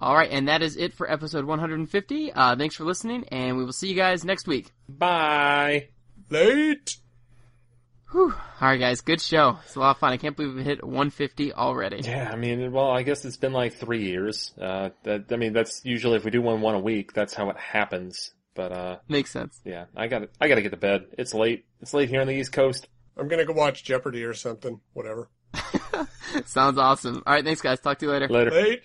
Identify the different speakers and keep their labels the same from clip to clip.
Speaker 1: All right, and that is it for episode 150. Uh, thanks for listening, and we will see you guys next week.
Speaker 2: Bye.
Speaker 3: Late.
Speaker 1: Whew. All right, guys, good show. It's a lot of fun. I can't believe we hit 150 already.
Speaker 2: Yeah, I mean, well, I guess it's been like three years. Uh, that, I mean, that's usually if we do one one a week, that's how it happens. But uh,
Speaker 1: Makes sense.
Speaker 2: yeah, I got to I got to get to bed. It's late. It's late here on the East Coast.
Speaker 3: I'm gonna go watch Jeopardy or something. Whatever.
Speaker 1: Sounds awesome. All right, thanks, guys. Talk to you later.
Speaker 2: Later.
Speaker 3: Late.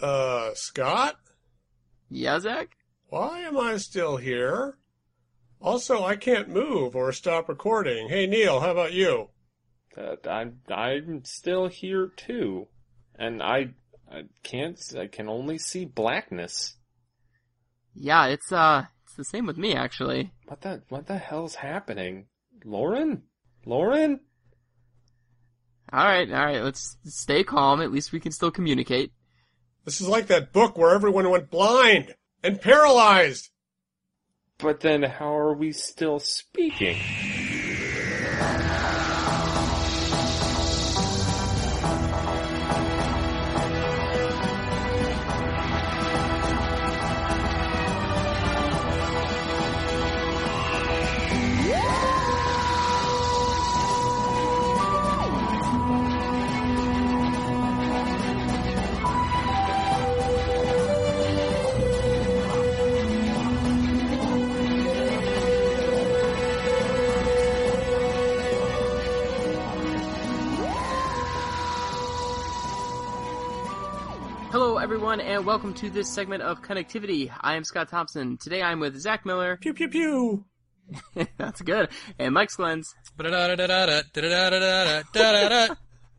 Speaker 3: Uh, Scott?
Speaker 1: Yeah, Zach?
Speaker 3: Why am I still here? Also, I can't move or stop recording. Hey, Neal, how about you?
Speaker 2: Uh, I'm I'm still here too, and I I can't I can only see blackness.
Speaker 1: Yeah, it's uh, it's the same with me actually.
Speaker 2: What the what the hell's happening, Lauren? Lauren?
Speaker 1: All right, all right. Let's stay calm. At least we can still communicate.
Speaker 3: This is like that book where everyone went blind and paralyzed.
Speaker 2: But then how are we still speaking?
Speaker 1: welcome to this segment of Connectivity. I am Scott Thompson. Today I'm with Zach Miller.
Speaker 3: Pew pew pew.
Speaker 1: That's good. And Mike
Speaker 4: Glens.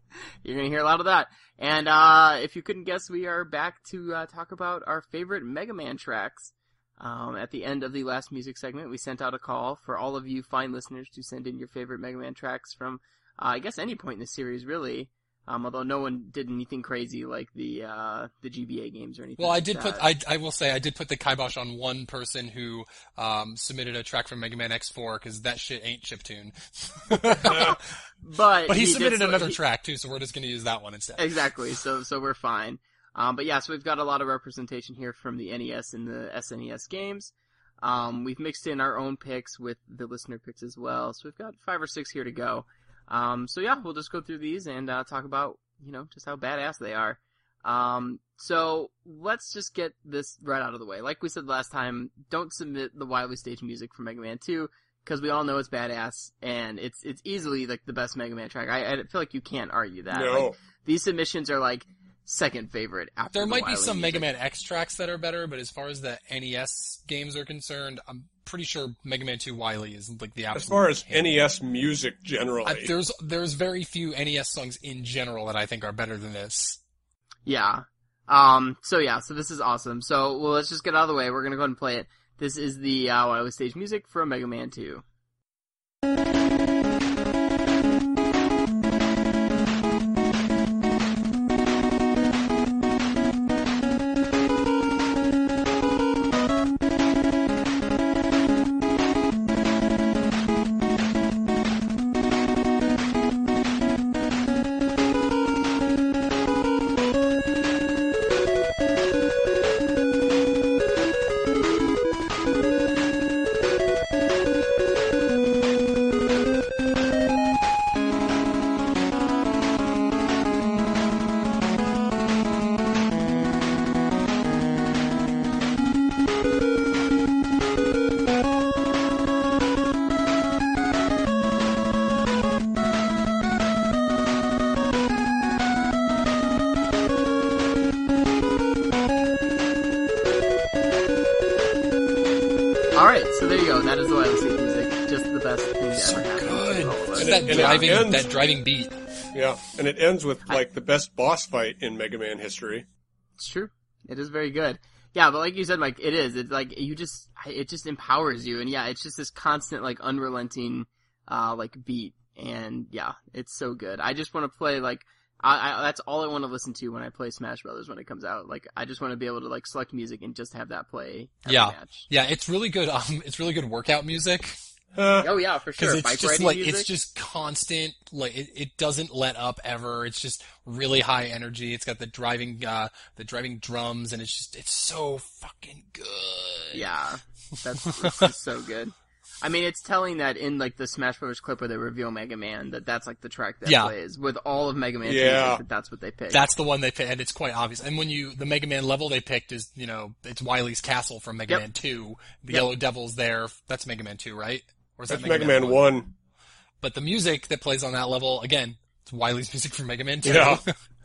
Speaker 1: You're gonna hear a lot of that. And uh, if you couldn't guess, we are back to uh, talk about our favorite Mega Man tracks. Um, at the end of the last music segment, we sent out a call for all of you fine listeners to send in your favorite Mega Man tracks from, uh, I guess, any point in the series, really. Um, although no one did anything crazy like the uh, the GBA games or anything.
Speaker 4: Well, I
Speaker 1: like
Speaker 4: did put. I, I will say I did put the kibosh on one person who um, submitted a track from Mega Man X4 because that shit ain't chiptune.
Speaker 1: but
Speaker 4: but he,
Speaker 1: did
Speaker 4: submitted
Speaker 1: so-
Speaker 4: another
Speaker 1: he-
Speaker 4: track too, so we're just gonna use that one instead.
Speaker 1: Exactly. So so we're fine. Um, but yeah, so we've got a lot of representation here from the NES and the SNES games. Um, we've mixed in our own picks with the listener picks as well. So we've got five or six here to go. Um, so yeah, we'll just go through these and uh, talk about you know just how badass they are. Um, so let's just get this right out of the way. Like we said last time, don't submit the Wily Stage music for Mega Man 2 because we all know it's badass and it's it's easily like the best Mega Man track. I, I feel like you can't argue that.
Speaker 3: No.
Speaker 1: Like, these submissions are like second favorite after
Speaker 4: There
Speaker 1: the
Speaker 4: might be
Speaker 1: Wily
Speaker 4: some Mega. Man X tracks that are better, but as far as the NES games are concerned, I'm pretty sure Mega Man 2 Wily is like the absolute.
Speaker 3: As far as
Speaker 4: king.
Speaker 3: NES music generally.
Speaker 4: I, there's there's very few NES songs in general that I think are better than this.
Speaker 1: Yeah. Um. So yeah. So this is awesome. So well, let's just get out of the way. We're gonna go ahead and play it. This is the uh, Wily Stage music from Mega Man 2. That is the Wily Stage music. Just the best thing to
Speaker 4: So
Speaker 1: ever happen.
Speaker 4: good.
Speaker 1: to all of
Speaker 4: that
Speaker 3: And
Speaker 4: driving
Speaker 3: ends-
Speaker 4: that driving beat.
Speaker 3: yeah, and it ends with like the best boss fight in Mega Man history.
Speaker 1: It's true. It is very good. Yeah, but like you said, Mike, it is. It's like you just, it just empowers you, and yeah, it's just this constant, like, unrelenting, uh, like beat, and yeah, it's so good. I just want to play like, I, I that's all I want to listen to when I play Smash Brothers when it comes out. Like, I just want to be able to like select music and just have that play. Every
Speaker 4: Yeah.
Speaker 1: Match.
Speaker 4: Yeah, it's really good. Um, it's really good workout music.
Speaker 3: Uh,
Speaker 1: Oh yeah, for
Speaker 4: because
Speaker 1: sure.
Speaker 4: it's
Speaker 1: Bike
Speaker 4: just
Speaker 1: riding
Speaker 4: like
Speaker 1: music.
Speaker 4: it's just constant like it, it doesn't let up ever it's just really high energy it's got the driving uh the driving drums and it's just it's so fucking good
Speaker 1: Yeah, that's it's so good. I mean, it's telling that in like the Smash Bros. clip where they reveal Mega Man, that that's like the track that
Speaker 4: Yeah.
Speaker 1: plays with all of Mega Man.
Speaker 3: Yeah.
Speaker 1: music. That that's what they picked.
Speaker 4: that's the one they picked and it's quite obvious and when you the mega man level they picked is you know it's wily's castle from mega
Speaker 1: Yep.
Speaker 4: man 2 the
Speaker 1: Yep.
Speaker 4: yellow devil's there that's mega man 2 right or is
Speaker 3: that's
Speaker 4: that
Speaker 3: Mega Man 1.
Speaker 4: but the music that plays on that level again it's wily's music from mega man 2
Speaker 3: Yeah.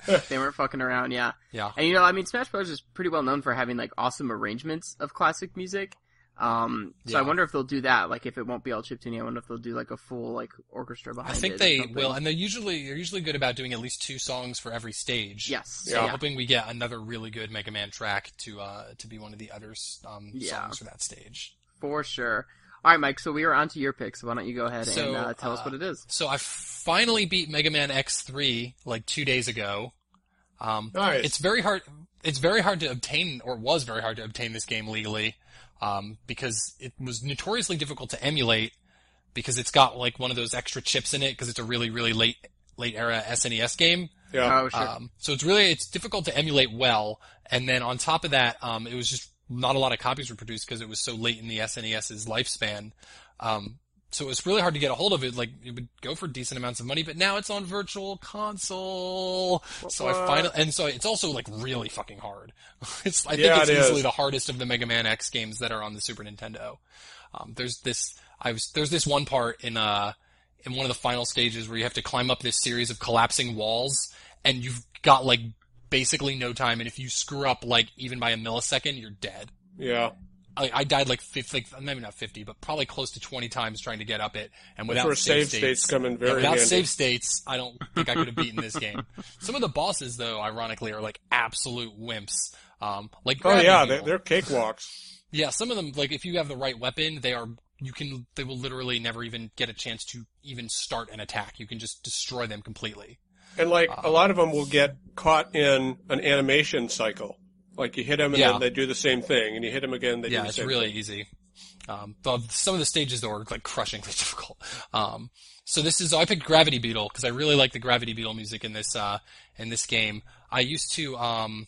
Speaker 1: they weren't fucking around. Yeah,
Speaker 4: yeah
Speaker 1: and you know, I mean, Smash Bros. is pretty well known for having like awesome arrangements of classic music. Um, so I wonder if they'll do that. Like, if it won't be all chiptune, I wonder if they'll do like a full like orchestra behind it.
Speaker 4: I think
Speaker 1: or
Speaker 4: they will, and they're usually they're usually good about doing at least two songs for every stage.
Speaker 1: Yes.
Speaker 4: So
Speaker 3: Yeah.
Speaker 4: I'm hoping we get another really good Mega Man track to uh to be one of the other um,
Speaker 1: Yeah.
Speaker 4: songs for that stage.
Speaker 1: for sure. All right, Mike. So we are on to your pick. So why don't you go ahead
Speaker 4: So,
Speaker 1: and uh, tell us
Speaker 4: uh,
Speaker 1: what it is?
Speaker 4: So I finally beat Mega Man X3 like two days ago. Um,
Speaker 3: Nice.
Speaker 4: It's very hard. It's very hard to obtain, or was very hard to obtain this game legally, um, because it was notoriously difficult to emulate because it's got like one of those extra chips in it because it's a really really late late era SNES game.
Speaker 3: Yeah.
Speaker 1: Oh, sure.
Speaker 4: Um, so it's really it's difficult to emulate well, and then on top of that, um, it was just not a lot of copies were produced because it was so late in the SNES's lifespan. Um, so it was really hard to get a hold of it. Like it would go for decent amounts of money, but now it's on Virtual Console. So I
Speaker 3: What?
Speaker 4: finally, and so it's also like really fucking hard. it's I
Speaker 3: Yeah,
Speaker 4: think it's
Speaker 3: it
Speaker 4: easily
Speaker 3: is.
Speaker 4: the hardest of the Mega Man X games that are on the Super Nintendo. Um, there's this I was there's this one part in uh in one of the final stages where you have to climb up this series of collapsing walls and you've got like basically no time and if you screw up like even by a millisecond you're dead.
Speaker 3: Yeah.
Speaker 4: I, I died like 50, like maybe not 50, but probably close to 20 times trying to get up it and without save,
Speaker 3: save states come in
Speaker 4: yeah, without
Speaker 3: handy.
Speaker 4: save states, I don't think I could have beaten this game. Some of the bosses, though, ironically, are like absolute wimps. Um, like
Speaker 3: Oh yeah, they're, cakewalks.
Speaker 4: Yeah, some of them, like if you have the right weapon, they are you can they will literally never even get a chance to even start an attack. You can just destroy them completely.
Speaker 3: And like
Speaker 4: Uh,
Speaker 3: a lot of them will get caught in an animation cycle. Like you hit them and
Speaker 4: Yeah.
Speaker 3: then they do the same thing, and you hit them again, they do
Speaker 4: yeah,
Speaker 3: the
Speaker 4: it's
Speaker 3: same
Speaker 4: really
Speaker 3: thing.
Speaker 4: easy. Um, but some of the stages though are like crushingly difficult. Um, so this is I picked Gravity Beetle because I really like the Gravity Beetle music in this uh, in this game. I used to um,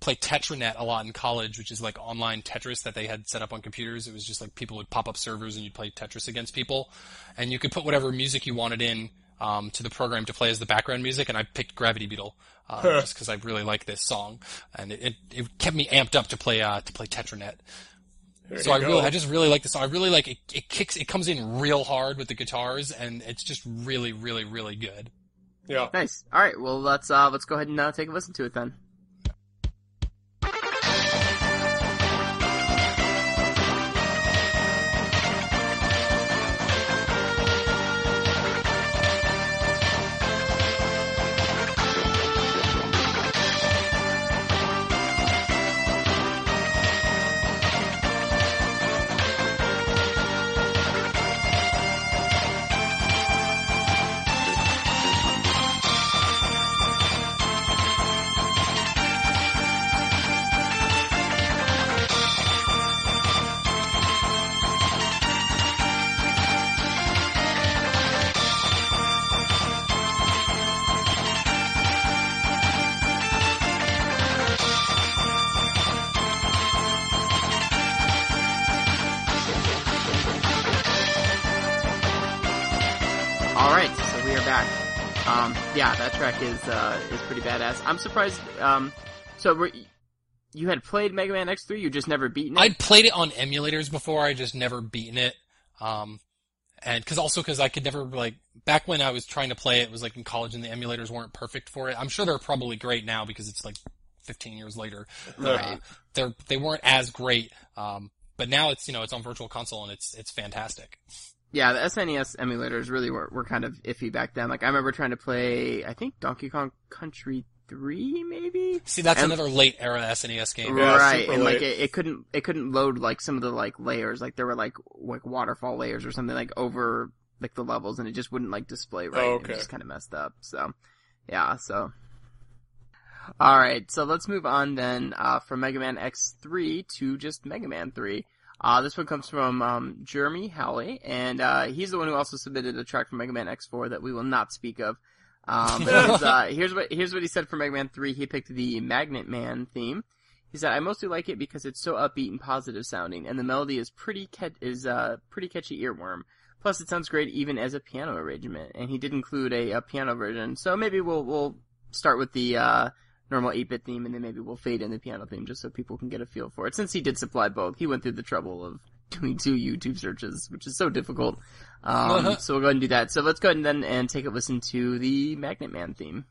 Speaker 4: play TetriNET a lot in college, which is like online Tetris that they had set up on computers. It was just like people would pop up servers and you'd play Tetris against people, and you could put whatever music you wanted in um, to the program to play as the background music. And I picked Gravity Beetle uh,
Speaker 3: Huh.
Speaker 4: just because I really like this song, and it, it, it kept me amped up to play uh, to play TetriNET.
Speaker 3: There
Speaker 4: So I
Speaker 3: go.
Speaker 4: really, I just really like this. song. I really like it. It kicks, it comes in real hard with the guitars, and it's just really, really, really good.
Speaker 3: yeah.
Speaker 1: Nice. All right. Well, let's uh, let's go ahead and uh, take a listen to it then. Track is uh, is pretty badass. I'm surprised. Um, so were, you had played Mega Man X3, you just never beaten it.
Speaker 4: I'd played it on emulators before. I just never beaten it. Um, and because also because I could never like back when I was trying to play it, it was like in college and the emulators weren't perfect for it. I'm sure they're probably great now because it's like 15 years later.
Speaker 1: Right.
Speaker 4: Uh, they're they weren't as great. Um, but now it's you know it's on Virtual Console and it's it's fantastic.
Speaker 1: Yeah, the SNES emulators really were, were kind of iffy back then. Like I remember trying to play, I think Donkey Kong Country three, maybe.
Speaker 4: See, that's
Speaker 1: And-
Speaker 4: another late era SNES game.
Speaker 3: Yeah,
Speaker 1: right,
Speaker 3: super
Speaker 1: and like it, it couldn't it couldn't load like some of the like layers. Like there were like like waterfall layers or something like over like the levels, and it just wouldn't like display right.
Speaker 3: Oh,
Speaker 1: It
Speaker 3: okay.
Speaker 1: was just kind of messed up. So yeah, so. All right, so let's move on then uh, from Mega Man X3 to just Mega Man 3. Uh, this one comes from um, Jeremy Howley, and uh, he's the one who also submitted a track from Mega Man X4 that we will not speak of. Um, uh, here's what here's what he said for Mega Man 3. He picked the Magnet Man theme. He said, "I mostly like it because it's so upbeat and positive sounding, and the melody is pretty is uh, pretty catchy earworm. Plus, it sounds great even as a piano arrangement. And he did include a, a piano version, so maybe we'll we'll start with the uh, normal 8-bit theme, and then maybe we'll fade in the piano theme just so people can get a feel for it. Since he did supply both, he went through the trouble of doing two YouTube searches, which is so difficult. Um,
Speaker 4: Uh-huh.
Speaker 1: So we'll go ahead and do that. So let's go ahead and then and take a listen to the Magnet Man theme.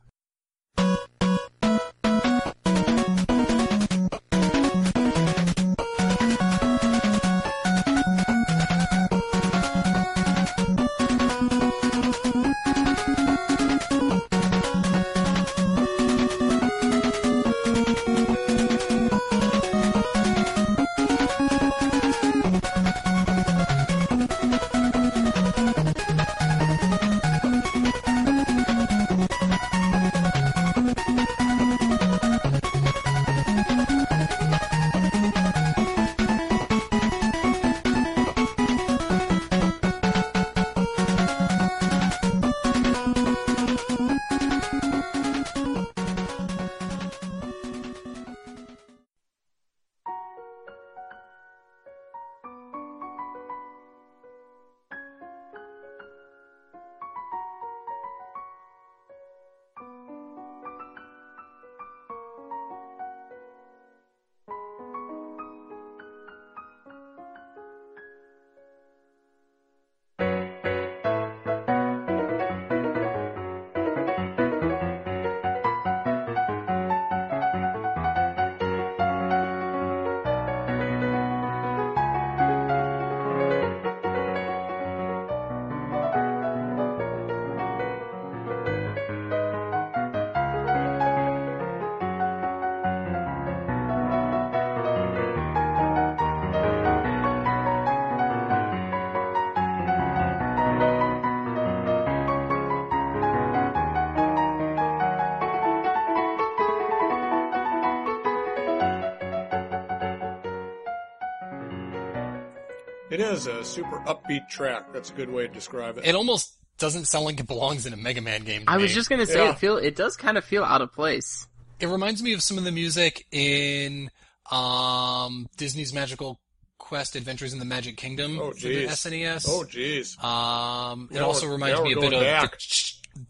Speaker 3: Is a super upbeat track. That's a good way to describe it.
Speaker 4: It almost doesn't sound like it belongs in a Mega Man game. to
Speaker 1: I was just gonna say
Speaker 3: Yeah.
Speaker 1: it feel it does kind of feel out of place.
Speaker 4: It reminds me of some of the music in um, Disney's Magical Quest: Adventures in the Magic Kingdom
Speaker 3: Oh,
Speaker 4: for the
Speaker 3: jeez.
Speaker 4: SNES.
Speaker 3: oh, jeez.
Speaker 4: Um, it
Speaker 3: Now
Speaker 4: also reminds me a
Speaker 3: we're
Speaker 4: bit of
Speaker 3: going
Speaker 4: the
Speaker 3: back.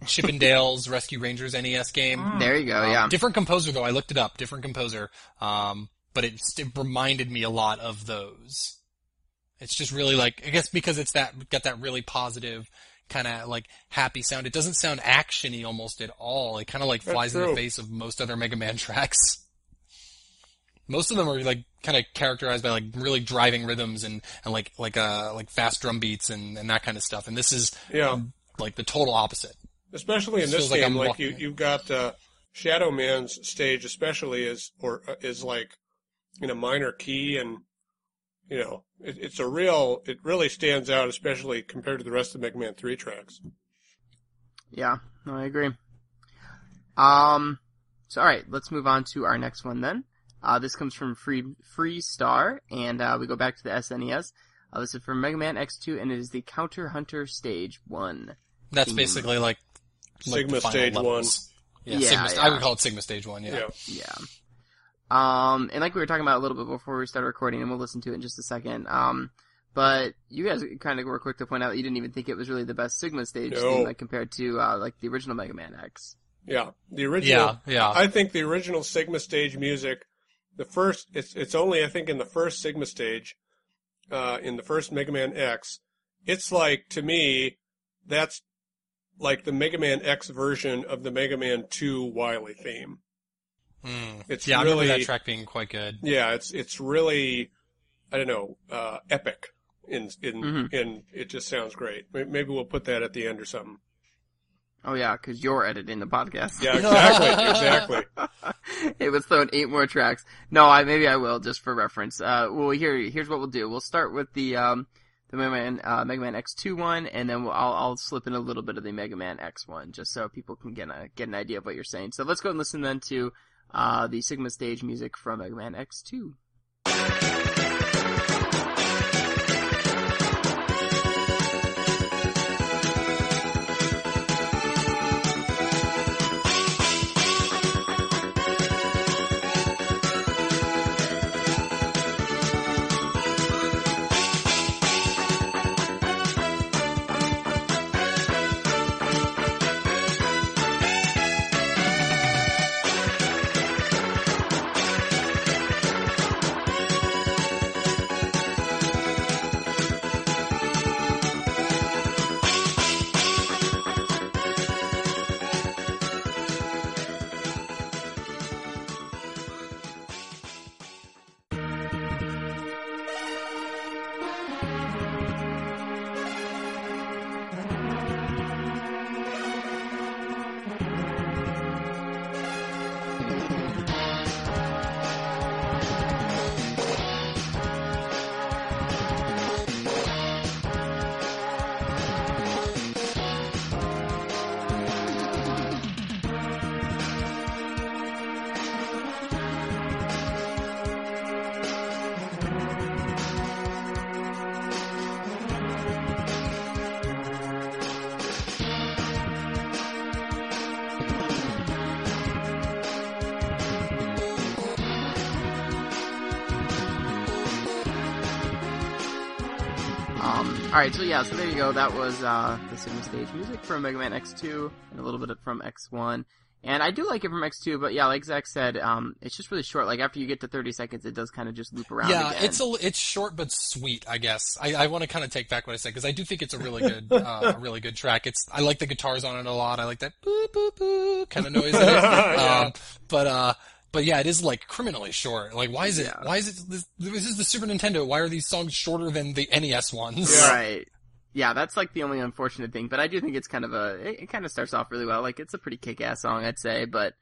Speaker 4: Chip 'n Dale Rescue Rangers NES game.
Speaker 1: There you go.
Speaker 4: Um,
Speaker 1: yeah.
Speaker 4: Different composer though. I looked it up. Different composer. Um, but it, it reminded me a lot of those. It's just really like I guess because it's that got that really positive kind of like happy sound. It doesn't sound actiony almost at all. It kind of like
Speaker 3: That's
Speaker 4: flies in the face of most other Mega Man tracks. Most of them are like kind of characterized by like really driving rhythms and, and like like uh like fast drum beats and, and that kind of stuff. And this is
Speaker 3: Yeah.
Speaker 4: like the total opposite.
Speaker 3: especially in
Speaker 4: This
Speaker 3: this
Speaker 4: feels like
Speaker 3: game, like, you, you've got uh, Shadow Man's stage, especially is or uh, is like in a minor key, and you know it, it's a real. It really stands out, especially compared to the rest of the Mega Man Three tracks.
Speaker 1: Yeah, no, I agree. Um, so all right, let's move on to our next one then. Uh, this comes from Free Free Star, and uh, we go back to the SNES. Uh, this is from Mega Man X2, and it is the Counter Hunter Stage One.
Speaker 4: That's
Speaker 1: Hmm.
Speaker 4: basically like, like
Speaker 3: Sigma Stage
Speaker 4: levels. Yeah,
Speaker 1: Yeah,
Speaker 4: Sigma,
Speaker 1: yeah.
Speaker 4: I would call it Sigma Stage One. Yeah.
Speaker 3: Yeah.
Speaker 1: Yeah. Um, and like we were talking about a little bit before we started recording, and we'll listen to it in just a second. Um, but you guys kind of were quick to point out that you didn't even think it was really the best Sigma stage
Speaker 3: No.
Speaker 1: theme, like compared to uh, like the original Mega Man X.
Speaker 3: Yeah, the original.
Speaker 4: Yeah, yeah.
Speaker 3: I think the original Sigma stage music, the first, it's it's only I think in the first Sigma stage, uh, in the first Mega Man X, it's like to me, that's like the Mega Man X version of the Mega Man Two Wily theme.
Speaker 4: Mm.
Speaker 3: It's
Speaker 4: yeah, I
Speaker 3: really,
Speaker 4: remember that track being quite good.
Speaker 3: yeah, it's it's really, I don't know, uh, epic. In in
Speaker 1: Mhm.
Speaker 3: in it just sounds great. Maybe we'll put that at the end or something.
Speaker 1: Oh yeah, because you're editing the podcast.
Speaker 3: Yeah, exactly, exactly.
Speaker 1: it was throwing eight more tracks. No, I maybe I will just for reference. Uh, well here here's what we'll do. We'll start with the um the Mega Man uh, Mega Man X2 one, and then we'll, I'll I'll slip in a little bit of the Mega Man X one, just so people can get a get an idea of what you're saying. So let's go and listen then to uh the Sigma stage music from Mega Man X2. Yeah, so there you go. That was uh, the Sigma Stage music from Mega Man X2 and a little bit from X1. And I do like it from X2, but yeah, like Zach said, um, it's just really short. Like after you get to 30 seconds, it does kind of just loop around.
Speaker 4: Yeah,
Speaker 1: again.
Speaker 4: it's a it's short but sweet. I guess I, I want to kind of take back what I said because I do think it's a really good uh, a really good track. It's I like the guitars on it a lot. I like that boo boo boo kind of noise it.
Speaker 3: Yeah.
Speaker 4: um, but uh, but yeah, it is like criminally short. Like why is it
Speaker 1: Yeah.
Speaker 4: why is it this, this is the Super Nintendo? Why are these songs shorter than the NES ones?
Speaker 1: Right. Yeah, that's like the only unfortunate thing, but I do think it's kind of a, it, it kind of starts off really well. Like it's a pretty kick-ass song, I'd say, but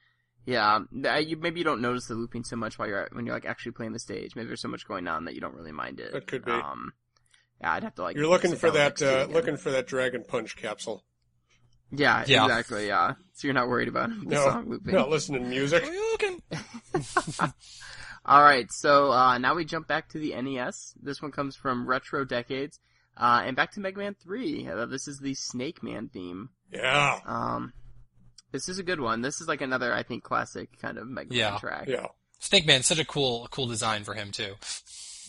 Speaker 1: yeah, I- you, maybe you don't notice the looping so much while you're, when you're like actually playing the stage. Maybe there's so much going on that you don't really mind it.
Speaker 3: It could be.
Speaker 1: Um, yeah, I'd have to like.
Speaker 3: You're looking for that, uh,
Speaker 1: again.
Speaker 3: looking for that Dragon Punch capsule.
Speaker 1: Yeah,
Speaker 4: Yeah.
Speaker 1: exactly, yeah. So you're not worried about the
Speaker 3: No,
Speaker 1: song looping.
Speaker 3: Not listening to music.
Speaker 4: You can-
Speaker 1: Alright, so, uh, now we jump back to the NES. This one comes from Retro Decades. Uh, and back to Mega Man 3. Uh, this is the Snake Man theme.
Speaker 3: Yeah,
Speaker 1: Um, this is a good one. This is like another, I think, classic kind of Mega
Speaker 4: Yeah.
Speaker 1: Man track.
Speaker 3: yeah.
Speaker 4: Snake Man, such a cool cool design for him too.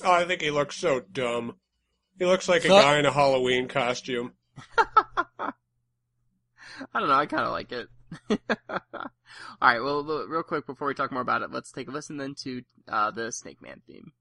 Speaker 3: Oh, I think he looks so dumb. He looks like a
Speaker 4: Huh?
Speaker 3: guy in a Halloween costume.
Speaker 1: I don't know. I kind of like it. All right. Well, real quick before we talk more about it, let's take a listen then to uh, the Snake Man theme.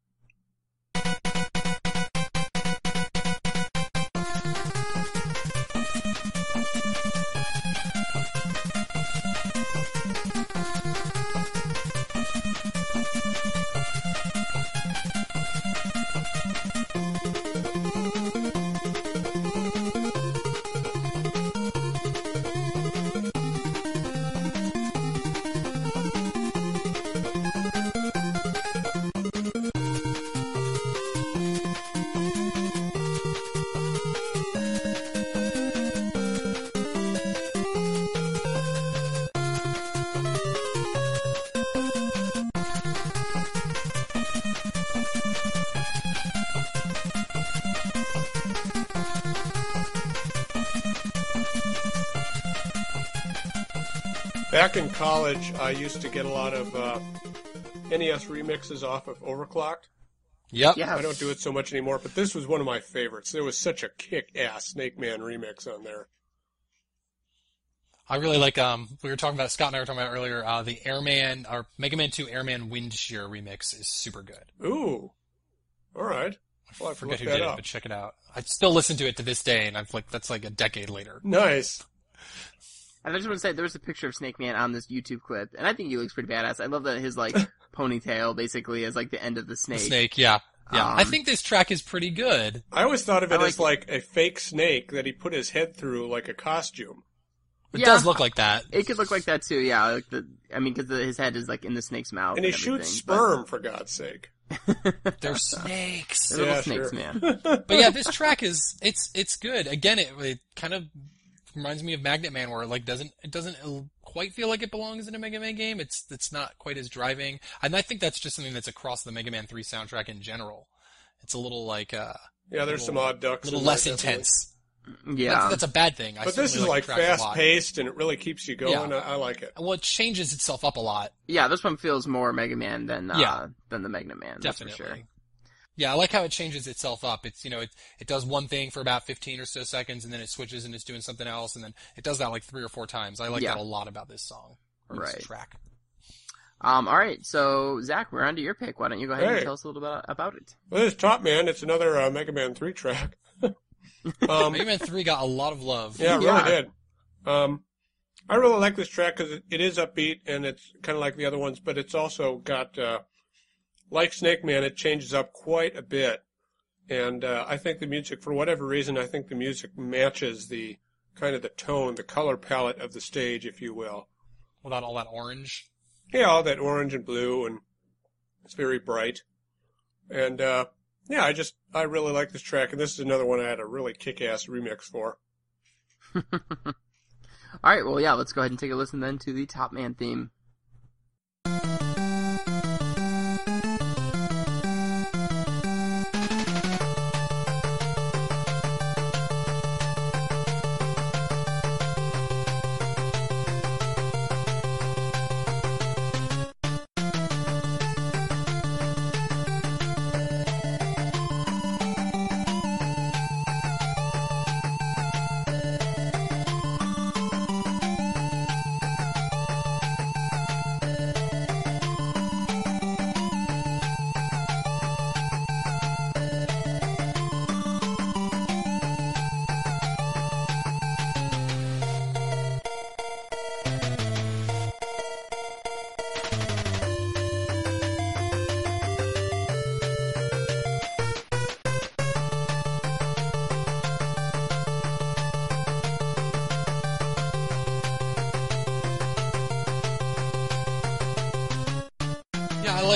Speaker 3: Back in college, I used to get a lot of uh, NES remixes off of Overclocked.
Speaker 4: Yep.
Speaker 1: Yeah.
Speaker 3: I don't do it so much anymore, but this was one of my favorites. There was such a kick-ass Snake Man remix on there.
Speaker 4: I really like um we were talking about Scott and I were talking about earlier, uh the Airman or Mega Man 2 Airman Wind Shear remix is super good.
Speaker 3: Ooh, all right. Well, I
Speaker 4: I forget who
Speaker 3: that
Speaker 4: did
Speaker 3: up.
Speaker 4: it, but check it out. I still listen to it to this day and I've like that's like a decade later.
Speaker 3: Nice.
Speaker 1: And I just want to say there was a picture of Snake Man on this YouTube clip, and I think he looks pretty badass. I love that his like ponytail basically is like the end of the
Speaker 4: The
Speaker 1: snake.
Speaker 4: snake, yeah. Yeah. I
Speaker 1: Um,
Speaker 4: think this track is pretty good.
Speaker 3: I always thought of it
Speaker 1: like
Speaker 3: as like a fake snake that he put his head through like a costume.
Speaker 4: It
Speaker 1: Yeah.
Speaker 4: does look like that.
Speaker 1: It could look like that too, yeah. Like the, I mean, because his head is like in the snake's mouth,
Speaker 3: And he
Speaker 1: everything,
Speaker 3: shoots
Speaker 1: but-
Speaker 3: sperm, for God's sake.
Speaker 4: They're snakes.
Speaker 1: They're little
Speaker 3: Yeah,
Speaker 1: snakes,
Speaker 3: sure.
Speaker 1: man.
Speaker 4: but yeah, this track is it's it's good. Again, it, it kind of reminds me of Magnet Man, where it like doesn't it doesn't quite feel like it belongs in a Mega Man game. It's it's not quite as driving, and I think that's just something that's across the Mega Man Three soundtrack in general. It's a little like uh,
Speaker 3: Yeah, there's some odd ducks.
Speaker 4: a little
Speaker 3: in there,
Speaker 4: less
Speaker 3: definitely.
Speaker 4: intense.
Speaker 1: Yeah.
Speaker 4: That's, that's a bad thing. I
Speaker 3: But this is
Speaker 4: certainly
Speaker 3: like
Speaker 4: the a
Speaker 3: fast
Speaker 4: lot.
Speaker 3: paced and it really keeps you going.
Speaker 4: Yeah.
Speaker 3: I, I like it.
Speaker 4: Well, it changes itself up a lot.
Speaker 1: yeah, this one feels more Mega Man than uh,
Speaker 4: Yeah.
Speaker 1: than the Mega Man. That's
Speaker 4: Definitely.
Speaker 1: for sure.
Speaker 4: Yeah, I like how it changes itself up. It's you know it it does one thing for about 15 or so seconds, and then it switches and it's doing something else, and then it does that like three or four times. I like
Speaker 1: Yeah.
Speaker 4: that a lot about this song or
Speaker 1: Right.
Speaker 4: this track.
Speaker 1: Um, all right, so Zach, we're on to your pick. Why don't you go ahead
Speaker 3: Hey.
Speaker 1: and tell us a little bit about it?
Speaker 3: Well, this Top Man, it's another uh, Mega Man 3 track. um,
Speaker 4: Mega Man 3 got a lot of love.
Speaker 3: yeah, it
Speaker 1: Yeah.
Speaker 3: really did. Um, I really like this track because it, it is upbeat and it's kind of like the other ones, but it's also got, uh, like Snake Man, it changes up quite a bit. And uh, I think the music, for whatever reason, I think the music matches the kind of the tone, the color palette of the stage, if you will.
Speaker 4: Without all that orange.
Speaker 3: Yeah, all that orange and blue, and it's very bright. And uh, yeah, I just I really like this track, and this is another one I had a really kick-ass remix for.
Speaker 1: All right, well, yeah, let's go ahead and take a listen then to the Top Man theme.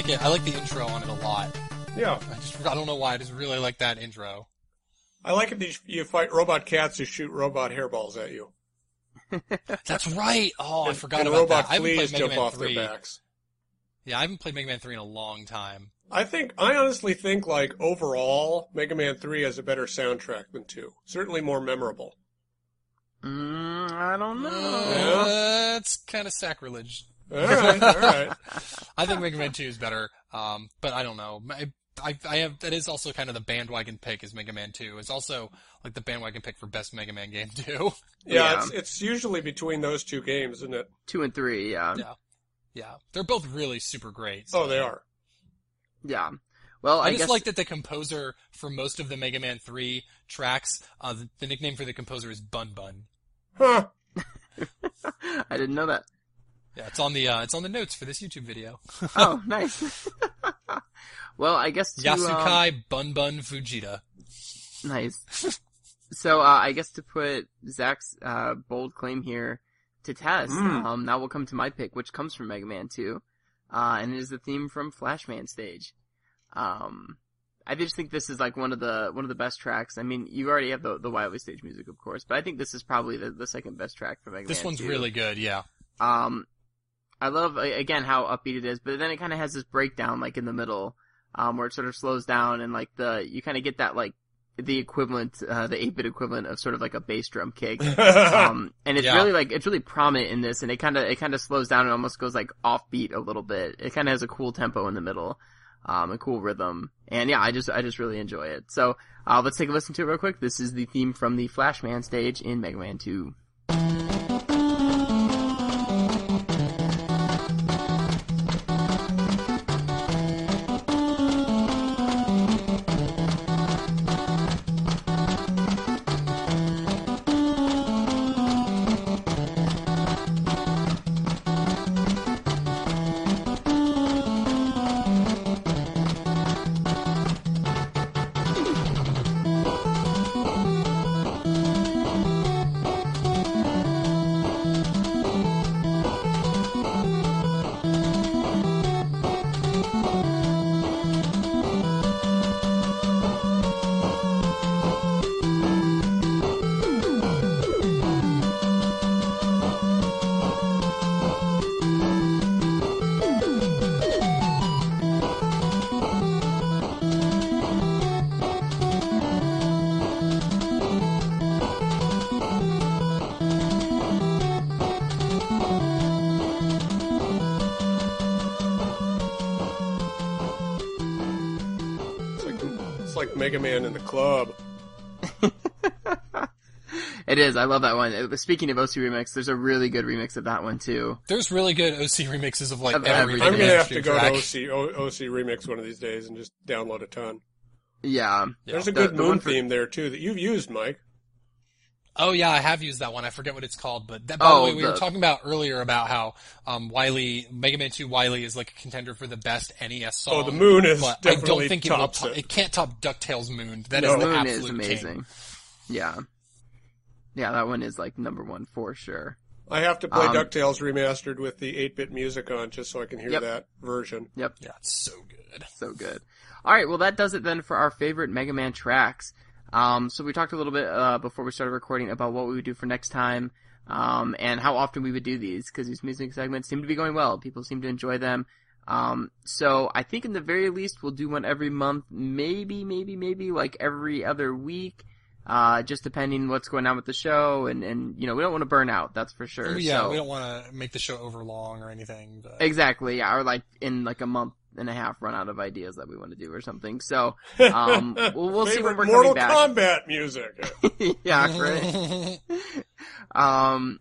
Speaker 4: Like it. I like the intro on it a lot.
Speaker 3: Yeah,
Speaker 4: I just I don't know why. I just really like that intro.
Speaker 3: I like it. That you fight robot cats who shoot robot hairballs at you.
Speaker 4: That's right. Oh, I forgot
Speaker 3: and
Speaker 4: about
Speaker 3: robot
Speaker 4: that. I haven't
Speaker 3: fleas jump
Speaker 4: Man
Speaker 3: off
Speaker 4: 3.
Speaker 3: their backs.
Speaker 4: Yeah, I haven't played Mega Man 3 in a long time.
Speaker 3: I think I honestly think like overall, Mega Man Three has a better soundtrack than two. Certainly more memorable.
Speaker 1: Mm, I don't know.
Speaker 4: Uh, That's kind of sacrilege.
Speaker 3: All right, all right.
Speaker 4: I think Mega Man 2 is better, um, but I don't know. I, I, I have that is also kind of the bandwagon pick is Mega Man 2. It's also like the bandwagon pick for best Mega Man game too.
Speaker 3: Yeah,
Speaker 1: Yeah.
Speaker 3: It's, it's usually between those two games, isn't it?
Speaker 1: Two and three, yeah.
Speaker 4: Yeah. yeah, they're both really super great.
Speaker 3: Oh, they are.
Speaker 1: Yeah. Well,
Speaker 4: I,
Speaker 1: I,
Speaker 4: just
Speaker 1: guess
Speaker 4: like that the composer for most of the Mega Man 3 tracks, uh, the, the nickname for the composer is Bun Bun.
Speaker 3: Huh.
Speaker 1: I didn't know that.
Speaker 4: Yeah, it's on the uh, it's on the notes for this YouTube video.
Speaker 1: Oh, nice. well, I guess to, um,
Speaker 4: Yasuaki Bun Bun Fujita.
Speaker 1: nice. So, uh, I guess to put Zach's uh, bold claim here to test,
Speaker 3: Mm.
Speaker 1: um, now we'll come to my pick, which comes from Mega Man 2, uh, and it is the theme from Flashman Stage. Um, I just think this is like one of the one of the best tracks. I mean, you already have the the Wily Stage music, of course, but I think this is probably the, the second best track for Mega
Speaker 4: This
Speaker 1: Man This
Speaker 4: one's
Speaker 1: 2.
Speaker 4: really good, yeah.
Speaker 1: Um, I love again how upbeat it is, but then it kind of has this breakdown like in the middle, um, where it sort of slows down and like the you kind of get that like the equivalent, uh, the eight bit equivalent of sort of like a bass drum kick. Um, and it's
Speaker 4: Yeah.
Speaker 1: really like it's really prominent in this, and it kind of it kind of slows down and almost goes like offbeat a little bit. It kind of has a cool tempo in the middle, um, a cool rhythm, and yeah, I just I just really enjoy it. So uh, let's take a listen to it real quick. This is the theme from the Flashman stage in Mega Man Two. Is. I love that one. Uh, Speaking of OC remix, there's a really good remix of that one too.
Speaker 4: There's really good OC remixes of like
Speaker 1: Of
Speaker 4: every
Speaker 1: everything.
Speaker 3: I'm gonna have to go
Speaker 4: track.
Speaker 3: to OC O- OC Remix one of these days and just download a ton.
Speaker 1: Yeah.
Speaker 4: Yeah.
Speaker 3: There's a good
Speaker 1: the
Speaker 3: moon
Speaker 1: for-
Speaker 3: theme there too that you've used, Mike.
Speaker 4: Oh yeah, I have used that one. I forget what it's called, but that, by
Speaker 1: Oh,
Speaker 4: the way, we were talking about earlier about how um, Wily Mega Man 2 Wily is like a contender for the best NES song.
Speaker 3: Oh, the moon is
Speaker 4: but I
Speaker 3: definitely
Speaker 4: don't think it will.
Speaker 3: tops
Speaker 4: To-
Speaker 3: it.
Speaker 4: it can't top Ducktales Moon. That is
Speaker 3: No.
Speaker 4: the
Speaker 1: Moon
Speaker 4: absolute
Speaker 1: is
Speaker 4: king.
Speaker 1: amazing. Yeah. Yeah, that one is like number one for sure.
Speaker 3: I have to play
Speaker 1: Um,
Speaker 3: DuckTales remastered with the 8-bit music on just so I can hear
Speaker 1: Yep.
Speaker 3: that version.
Speaker 1: Yep.
Speaker 4: Yeah, it's so good.
Speaker 1: So good. All right, well that does it then for our favorite Mega Man tracks. Um, so we talked a little bit uh, before we started recording about what we would do for next time, um, and how often we would do these because these music segments seem to be going well. People seem to enjoy them. Um, so I think in the very least we'll do one every month, maybe, maybe, maybe like every other week. Uh, just depending what's going on with the show, and and you know we don't want to burn out, that's for sure.
Speaker 4: Yeah,
Speaker 1: so-
Speaker 4: we don't want to make the show over long or anything. But
Speaker 1: Exactly, yeah, or like in like a month and a half run out of ideas that we want to do or something. So, um, we'll, we'll see when we're
Speaker 3: Mortal
Speaker 1: coming back.
Speaker 3: Mortal Kombat music.
Speaker 1: yeah, right. um,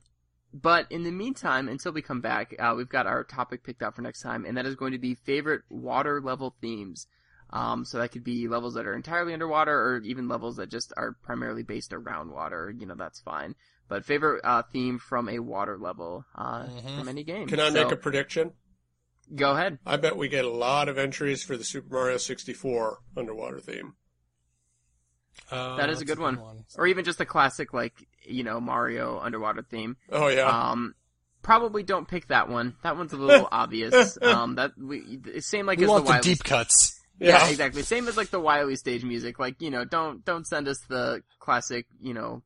Speaker 1: but in the meantime, until we come back, uh, we've got our topic picked out for next time, and that is going to be favorite water level themes. Um, so that could be levels that are entirely underwater, or even levels that just are primarily based around water. You know, that's fine. But favorite uh, theme from a water level uh,
Speaker 4: Mhm.
Speaker 1: from any game.
Speaker 3: Can I
Speaker 1: So,
Speaker 3: make a prediction?
Speaker 1: Go ahead.
Speaker 3: I bet we get a lot of entries for the Super Mario 64 underwater theme.
Speaker 4: Oh,
Speaker 1: That is a
Speaker 4: that's
Speaker 1: good one. Or even just a classic, like, you know, Mario underwater theme.
Speaker 3: Oh yeah.
Speaker 1: Um, probably don't pick that one. That one's a little obvious. Um, that we same like
Speaker 4: we
Speaker 1: as
Speaker 4: want
Speaker 1: the
Speaker 4: the deep cuts.
Speaker 1: Yeah, exactly. Same as like the Wily stage music. Like you know, don't don't send us the classic, you know,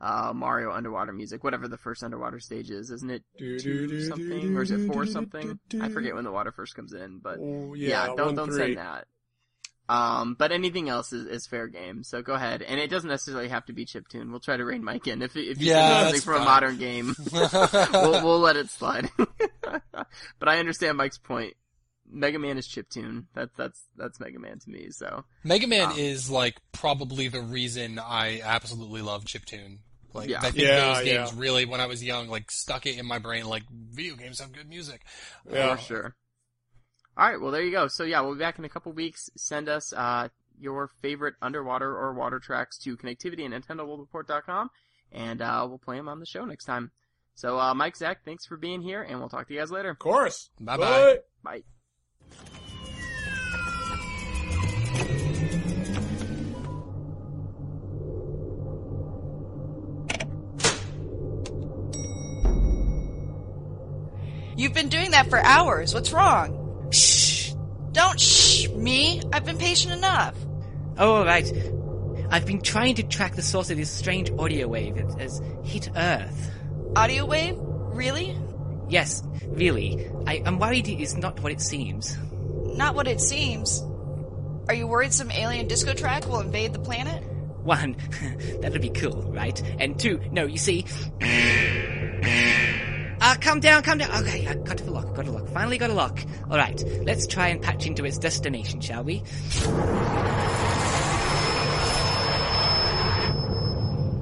Speaker 1: uh, Mario underwater music. Whatever the first underwater stage is, isn't it two something or is it four something? I forget when the water first comes in, but
Speaker 3: Oh,
Speaker 1: yeah,
Speaker 3: yeah,
Speaker 1: don't
Speaker 3: one,
Speaker 1: don't
Speaker 3: three.
Speaker 1: send that. Um, but anything else is, is fair game. So go ahead, and it doesn't necessarily have to be chiptune. We'll try to rein Mike in if if you
Speaker 4: Yeah,
Speaker 1: send something
Speaker 4: that's
Speaker 1: from a modern game. we'll we'll let it slide. but I understand Mike's point. Mega Man is chiptune. That's that's that's Mega Man to me. So
Speaker 4: Mega Man
Speaker 1: Um,
Speaker 4: is like probably the reason I absolutely love chiptune. Like
Speaker 1: Yeah.
Speaker 4: I think
Speaker 3: Yeah,
Speaker 4: those games
Speaker 3: yeah.
Speaker 4: really, when I was young, like stuck it in my brain. Like video games have good music.
Speaker 3: Yeah.
Speaker 1: for sure. All right, well there you go. So yeah, we'll be back in a couple weeks. Send us uh, your favorite underwater or water tracks to connectivity at NintendoWorldReport.com, and uh, we'll play them on the show next time. So uh, Mike, Zach, thanks for being here, and we'll talk to you guys later.
Speaker 3: Of course.
Speaker 4: Bye-bye.
Speaker 1: Bye.
Speaker 5: You've been doing that for hours. What's wrong? Shh. Don't shh me. I've been patient enough.
Speaker 6: Oh, all right. I've been trying to track the source of this strange audio wave that has hit Earth.
Speaker 5: Audio wave? Really?
Speaker 6: Yes, really. I, I'm worried it is not what it seems.
Speaker 5: Not what it seems. Are you worried some alien disco track will invade the planet?
Speaker 6: One, that'd be cool, right? And two, no, you see. Ah, calm down, calm down. Okay, I got a lock, got a lock. Finally got a lock. All right, let's try and patch into its destination, shall we?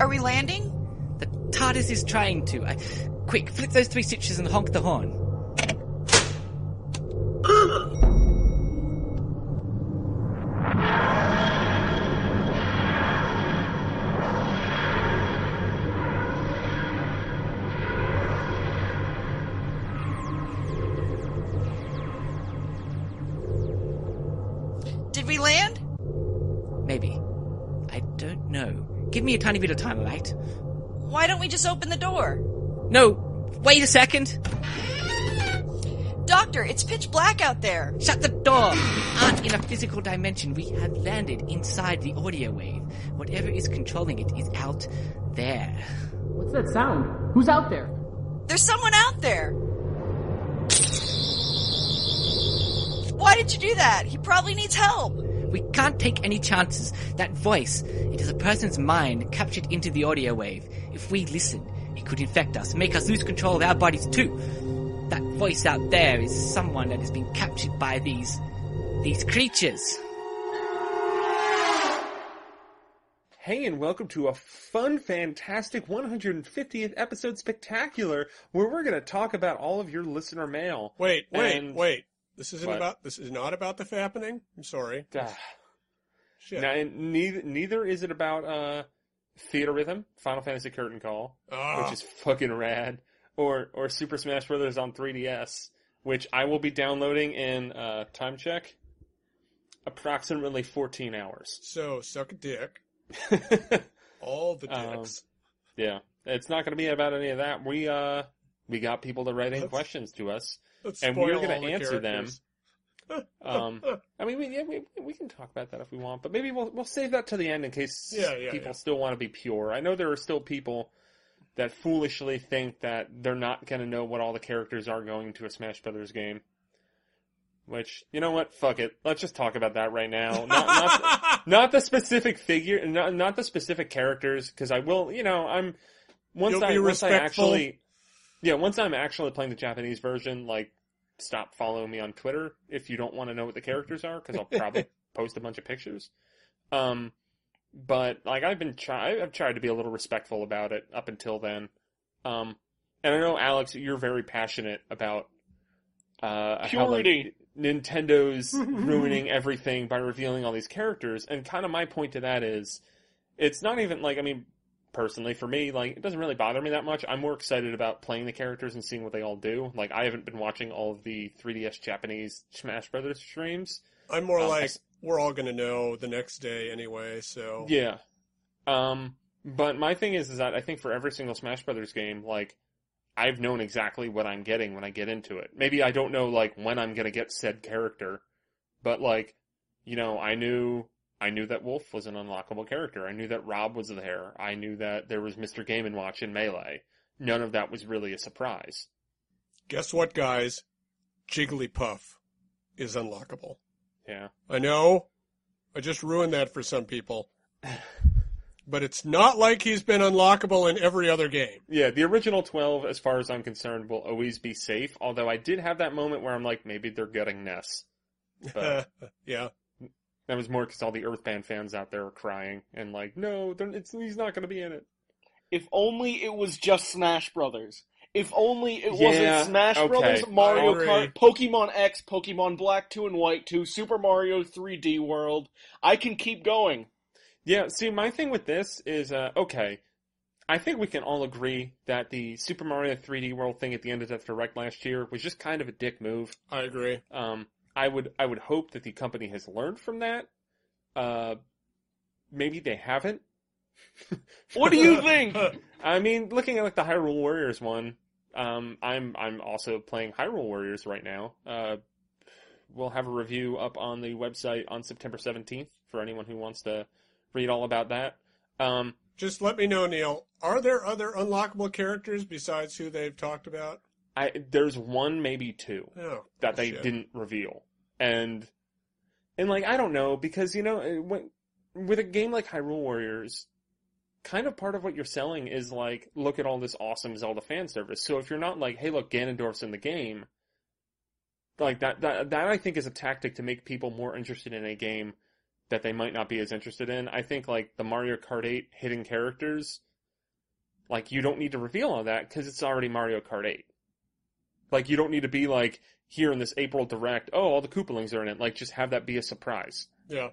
Speaker 5: Are we landing?
Speaker 6: The TARDIS is trying to. I, quick, flick those three switches and honk the horn.
Speaker 5: Did we land?
Speaker 6: Maybe. I don't know. Give me a tiny bit of time, alright?
Speaker 5: Why don't we just open the door?
Speaker 6: No, wait a second.
Speaker 5: Doctor, it's pitch black out there.
Speaker 6: Shut the door! We aren't in a physical dimension. We have landed inside the audio wave. Whatever is controlling it is out there.
Speaker 7: What's that sound? Who's out there?
Speaker 5: There's someone out there. Why did you do that? He probably needs help.
Speaker 6: We can't take any chances. That voice, it is a person's mind captured into the audio wave. If we listen, it could infect us, make us lose control of our bodies too. That voice out there is someone that has been captured by these, these creatures.
Speaker 2: Hey, and welcome to a fun, fantastic 150th episode spectacular, where we're going to talk about all of your listener mail.
Speaker 3: Wait, wait,
Speaker 2: And-
Speaker 3: wait. This isn't
Speaker 2: What?
Speaker 3: about. This is not about the fappening. I'm sorry. Shit.
Speaker 2: Now, and neither, neither is it about uh, Theatrhythm, Final Fantasy Curtain Call,
Speaker 3: Ah.
Speaker 2: which is fucking rad, or or Super Smash Brothers on 3DS, which I will be downloading in uh, time check, approximately 14 hours.
Speaker 3: so suck a dick. All the
Speaker 2: Um,
Speaker 3: dicks.
Speaker 2: yeah, it's not going to be about any of that. We uh we got people to write in
Speaker 3: Let's-
Speaker 2: questions to us. And we're
Speaker 3: all the
Speaker 2: answer them. Um, I mean, we, yeah, we we can talk about that if we want, but maybe we'll we'll save that to the end in case
Speaker 3: Yeah, yeah,
Speaker 2: people
Speaker 3: yeah.
Speaker 2: still want to be pure. I know there are still people that foolishly think that they're not going to know what all the characters are going to a Smash Brothers game. Which you know what? Fuck it. Let's just talk about that right now. Not not, not the specific figure, not not the specific characters, because I will. You know, I'm once
Speaker 3: You'll
Speaker 2: I
Speaker 3: be
Speaker 2: once I
Speaker 3: respectful.
Speaker 2: actually, yeah, once I'm actually playing the Japanese version, like stop following me on Twitter if you don't want to know what the characters are, because I'll probably post a bunch of pictures. Um, but like I've been try I've tried to be a little respectful about it up until then. Um, and I know Alex, you're very passionate about uh, how like,
Speaker 4: Purity.
Speaker 2: Nintendo's ruining everything by revealing all these characters, and kind of my point to that is, it's not even like I mean, personally for me, like it doesn't really bother me that much. I'm more excited about playing the characters and seeing what they all do. Like I haven't been watching all of the 3DS Japanese Smash Brothers streams.
Speaker 3: I'm more
Speaker 2: Um,
Speaker 3: like
Speaker 2: as-
Speaker 3: we're all gonna know the next day anyway. So
Speaker 2: Yeah. Um, but my thing is, is that I think for every single Smash Brothers game, like, I've known exactly what I'm getting when I get into it. Maybe I don't know like when I'm gonna get said character, but like, you know, I knew I knew that Wolf was an unlockable character. I knew that Rob was there. I knew that there was Mr. Game and Watch in Melee. None of that was really a surprise.
Speaker 3: Guess what, guys? Jigglypuff is unlockable.
Speaker 2: Yeah.
Speaker 3: I know. I just ruined that for some people. But it's not like he's been unlockable in every other game.
Speaker 2: Yeah, the original 12, as far as I'm concerned, will always be safe. Although I did have that moment where I'm like, maybe they're gutting Ness. But
Speaker 3: yeah.
Speaker 2: That was more because all the EarthBound fans out there were crying and like, no, it's, he's not going to be in it.
Speaker 8: If only it was just Smash Brothers. If only it
Speaker 2: Yeah,
Speaker 8: wasn't Smash
Speaker 2: okay,
Speaker 8: Brothers, Mario
Speaker 3: agree.
Speaker 8: Kart, Pokemon X, Pokemon Black 2 and White 2, Super Mario 3D World. I can keep going.
Speaker 2: Yeah, see, my thing with this is, uh, okay, I think we can all agree that the Super Mario 3D World thing at the end of Death Direct last year was just kind of a dick move.
Speaker 3: I agree.
Speaker 2: Um, I would I would hope that the company has learned from that. Uh, maybe they haven't.
Speaker 8: What do you think?
Speaker 2: I mean, looking at like the Hyrule Warriors one, um, I'm I'm also playing Hyrule Warriors right now. Uh, we'll have a review up on the website on September 17th for anyone who wants to read all about that. Um,
Speaker 3: Just let me know, Neal. Are there other unlockable characters besides who they've talked about?
Speaker 2: I there's one maybe two
Speaker 3: Oh,
Speaker 2: that they
Speaker 3: shit.
Speaker 2: didn't reveal, and and like I don't know because you know uh, when, with a game like Hyrule Warriors, kind of part of what you're selling is like look at all this awesome Zelda fan service. So if you're not like hey look Ganondorf's in the game, like that that that I think is a tactic to make people more interested in a game that they might not be as interested in. I think like the Mario Kart 8 hidden characters, like you don't need to reveal all that because it's already Mario Kart 8. Like you don't need to be like here in this April direct. Oh, all the Koopalings are in it. Like just have that be a surprise.
Speaker 3: Yeah.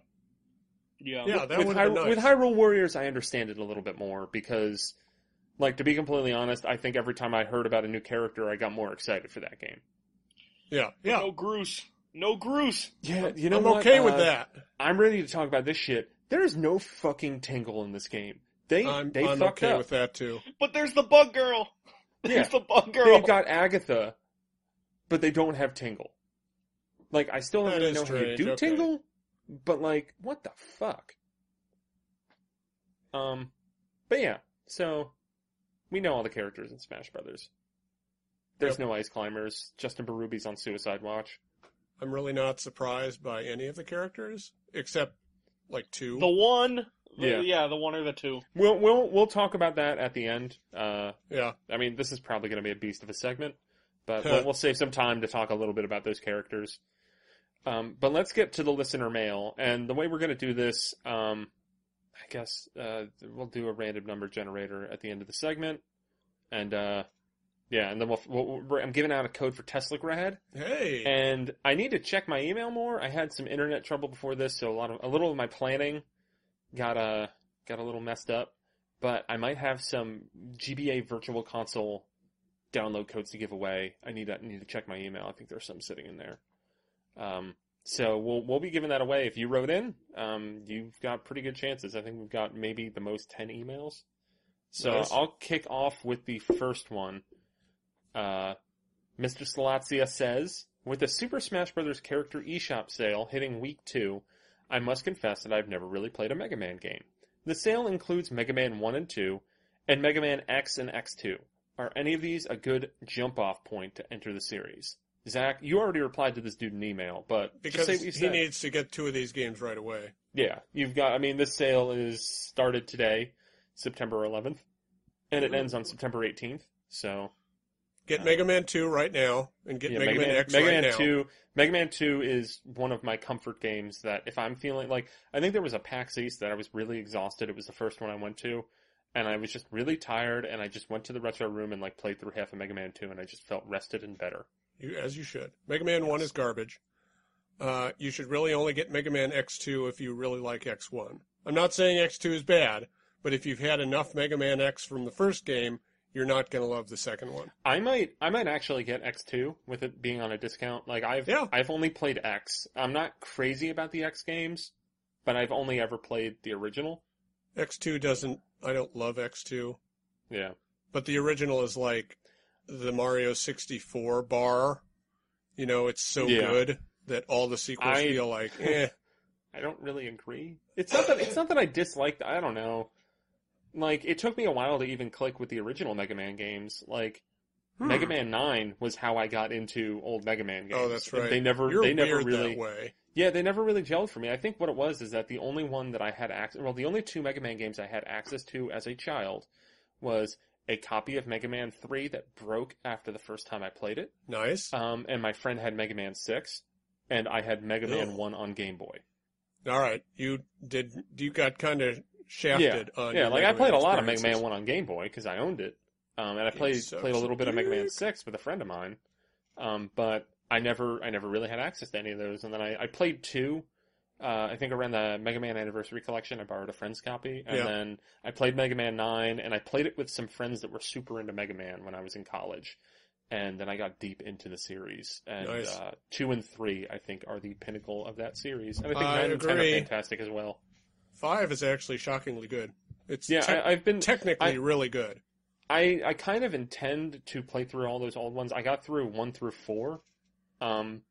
Speaker 8: Yeah.
Speaker 3: Yeah, that
Speaker 2: with,
Speaker 3: would have been
Speaker 2: Hy-
Speaker 3: nice.
Speaker 2: with Hyrule Warriors, I understand it a little bit more because, like to be completely honest, I think every time I heard about a new character, I got more excited for that game.
Speaker 3: yeah. Yeah.
Speaker 8: No Groose. No Groose.
Speaker 2: Yeah, you know
Speaker 3: I'm
Speaker 2: what?
Speaker 3: okay with
Speaker 2: Uh,
Speaker 3: that.
Speaker 2: I'm ready to talk about this shit. There is no fucking tingle in this game. They
Speaker 3: I'm,
Speaker 2: they
Speaker 3: I'm
Speaker 2: fucked
Speaker 3: okay
Speaker 2: up.
Speaker 3: with that too.
Speaker 8: But there's the Bug Girl.
Speaker 2: Yeah.
Speaker 8: There's the Bug Girl.
Speaker 2: They've got Agitha, but they don't have Tingle. Like, I still don't
Speaker 3: That
Speaker 2: really
Speaker 3: is
Speaker 2: know how you do
Speaker 3: okay.
Speaker 2: Tingle, but like, what the fuck? Um, but yeah, so we know all the characters in Smash Brothers. There's
Speaker 3: Yep.
Speaker 2: no ice climbers. Justin Barubi's on Suicide Watch.
Speaker 3: I'm really not surprised by any of the characters except like two.
Speaker 8: the one. the-
Speaker 2: Yeah.
Speaker 8: yeah, the one or the two.
Speaker 2: We'll we'll we'll talk about that at the end. Uh,
Speaker 3: yeah.
Speaker 2: I mean, this is probably going to be a beast of a segment, but we'll, we'll save some time to talk a little bit about those characters. Um, but let's get to the listener mail, and the way we're going to do this, um, I guess uh, we'll do a random number generator at the end of the segment, and uh, yeah, and then we'll, we'll, I'm giving out a code for Teslagrad,
Speaker 3: Hey.
Speaker 2: and I need to check my email more. I had some internet trouble before this, so a lot of a little of my planning got uh got a little messed up. But I might have some GBA Virtual Console download codes to give away. I need to need to check my email. I think there's some sitting in there. Um, so we'll we'll be giving that away. If you wrote in, um, you've got pretty good chances. I think we've got maybe the most ten emails. So
Speaker 3: Nice.
Speaker 2: I'll kick off with the first one. Uh, Mr. Slalatzia says, with the Super Smash Bros. character eShop sale hitting week two, I must confess that I've never really played a Mega Man game. The sale includes Mega Man 1 and 2, and Mega Man X and X2. Are any of these a good jump off point to enter the series? Zach, you already replied to this dude in email, but
Speaker 3: because
Speaker 2: just say what you
Speaker 3: he needs to get two of these games right away.
Speaker 2: Yeah, you've got. I mean, this sale is started today, September 11th, and it ends on September 18th. So
Speaker 3: Get uh, Mega Man 2 right now and get
Speaker 2: yeah,
Speaker 3: Mega, Man, X
Speaker 2: Mega
Speaker 3: right
Speaker 2: Man
Speaker 3: now.
Speaker 2: Two. Mega Man Two is one of my comfort games. That if I'm feeling like, I think there was a PAX East that I was really exhausted. It was the first one I went to, and I was just really tired. And I just went to the retro room and like played through half of Mega Man Two, and I just felt rested and better.
Speaker 3: You, as you should. Mega Man 1 is garbage. Uh, you should really only get Mega Man X2 if you really like X1. I'm not saying X2 is bad, but if you've had enough Mega Man X from the first game, you're not going to love the second one.
Speaker 2: I might, I might actually get X two with it being on a discount. Like I've,
Speaker 3: Yeah.
Speaker 2: I've only played X. I'm not crazy about the X games, but I've only ever played the original.
Speaker 3: X2 doesn't, I don't love X2,
Speaker 2: Yeah.
Speaker 3: but the original is like the Mario 64 bar. You know, it's so
Speaker 2: Yeah.
Speaker 3: good that all the sequels
Speaker 2: I-
Speaker 3: feel like, eh.
Speaker 2: I don't really agree. It's not that it's not that I disliked. I don't know. Like it took me a while to even click with the original Mega Man games. Like
Speaker 3: Hmm.
Speaker 2: Mega Man Nine was how I got into old Mega Man games.
Speaker 3: Oh, that's right.
Speaker 2: They never.
Speaker 3: You're
Speaker 2: they never really.
Speaker 3: that way.
Speaker 2: Yeah, they never really gelled for me. I think what it was is that the only one that I had access, well, the only two Mega Man games I had access to as a child was a copy of Mega Man 3 that broke after the first time I played it.
Speaker 3: Nice.
Speaker 2: Um, and my friend had Mega Man 6, and I had Mega Man
Speaker 3: Ugh.
Speaker 2: 1 on Game Boy.
Speaker 3: All right, you did. You got kind of shafted on.
Speaker 2: yeah, like
Speaker 3: Mega
Speaker 2: I played
Speaker 3: Man
Speaker 2: a lot of Mega. Man 1 on Game Boy because I owned it. Um, and I played played a little bit of Mega Man 6 with a friend of mine. Um, but I never I never really had access to any of those. And then I, I played 2 uh, I think around the Mega Man Anniversary Collection, I borrowed a friend's copy, and
Speaker 3: Yeah.
Speaker 2: then I played Mega Man Nine, and I played it with some friends that were super into Mega Man when I was in college, and then I got deep into the series. And
Speaker 3: Nice.
Speaker 2: uh, two and three, I think, are the pinnacle of that series, and I think
Speaker 3: I
Speaker 2: nine and ten are
Speaker 3: agree.
Speaker 2: fantastic as well.
Speaker 3: Five is actually shockingly good. It's
Speaker 2: Yeah,
Speaker 3: tec-
Speaker 2: I, I've been
Speaker 3: technically
Speaker 2: I-
Speaker 3: really good.
Speaker 2: I, I kind of intend to play through all those old ones. I got through one through four, um,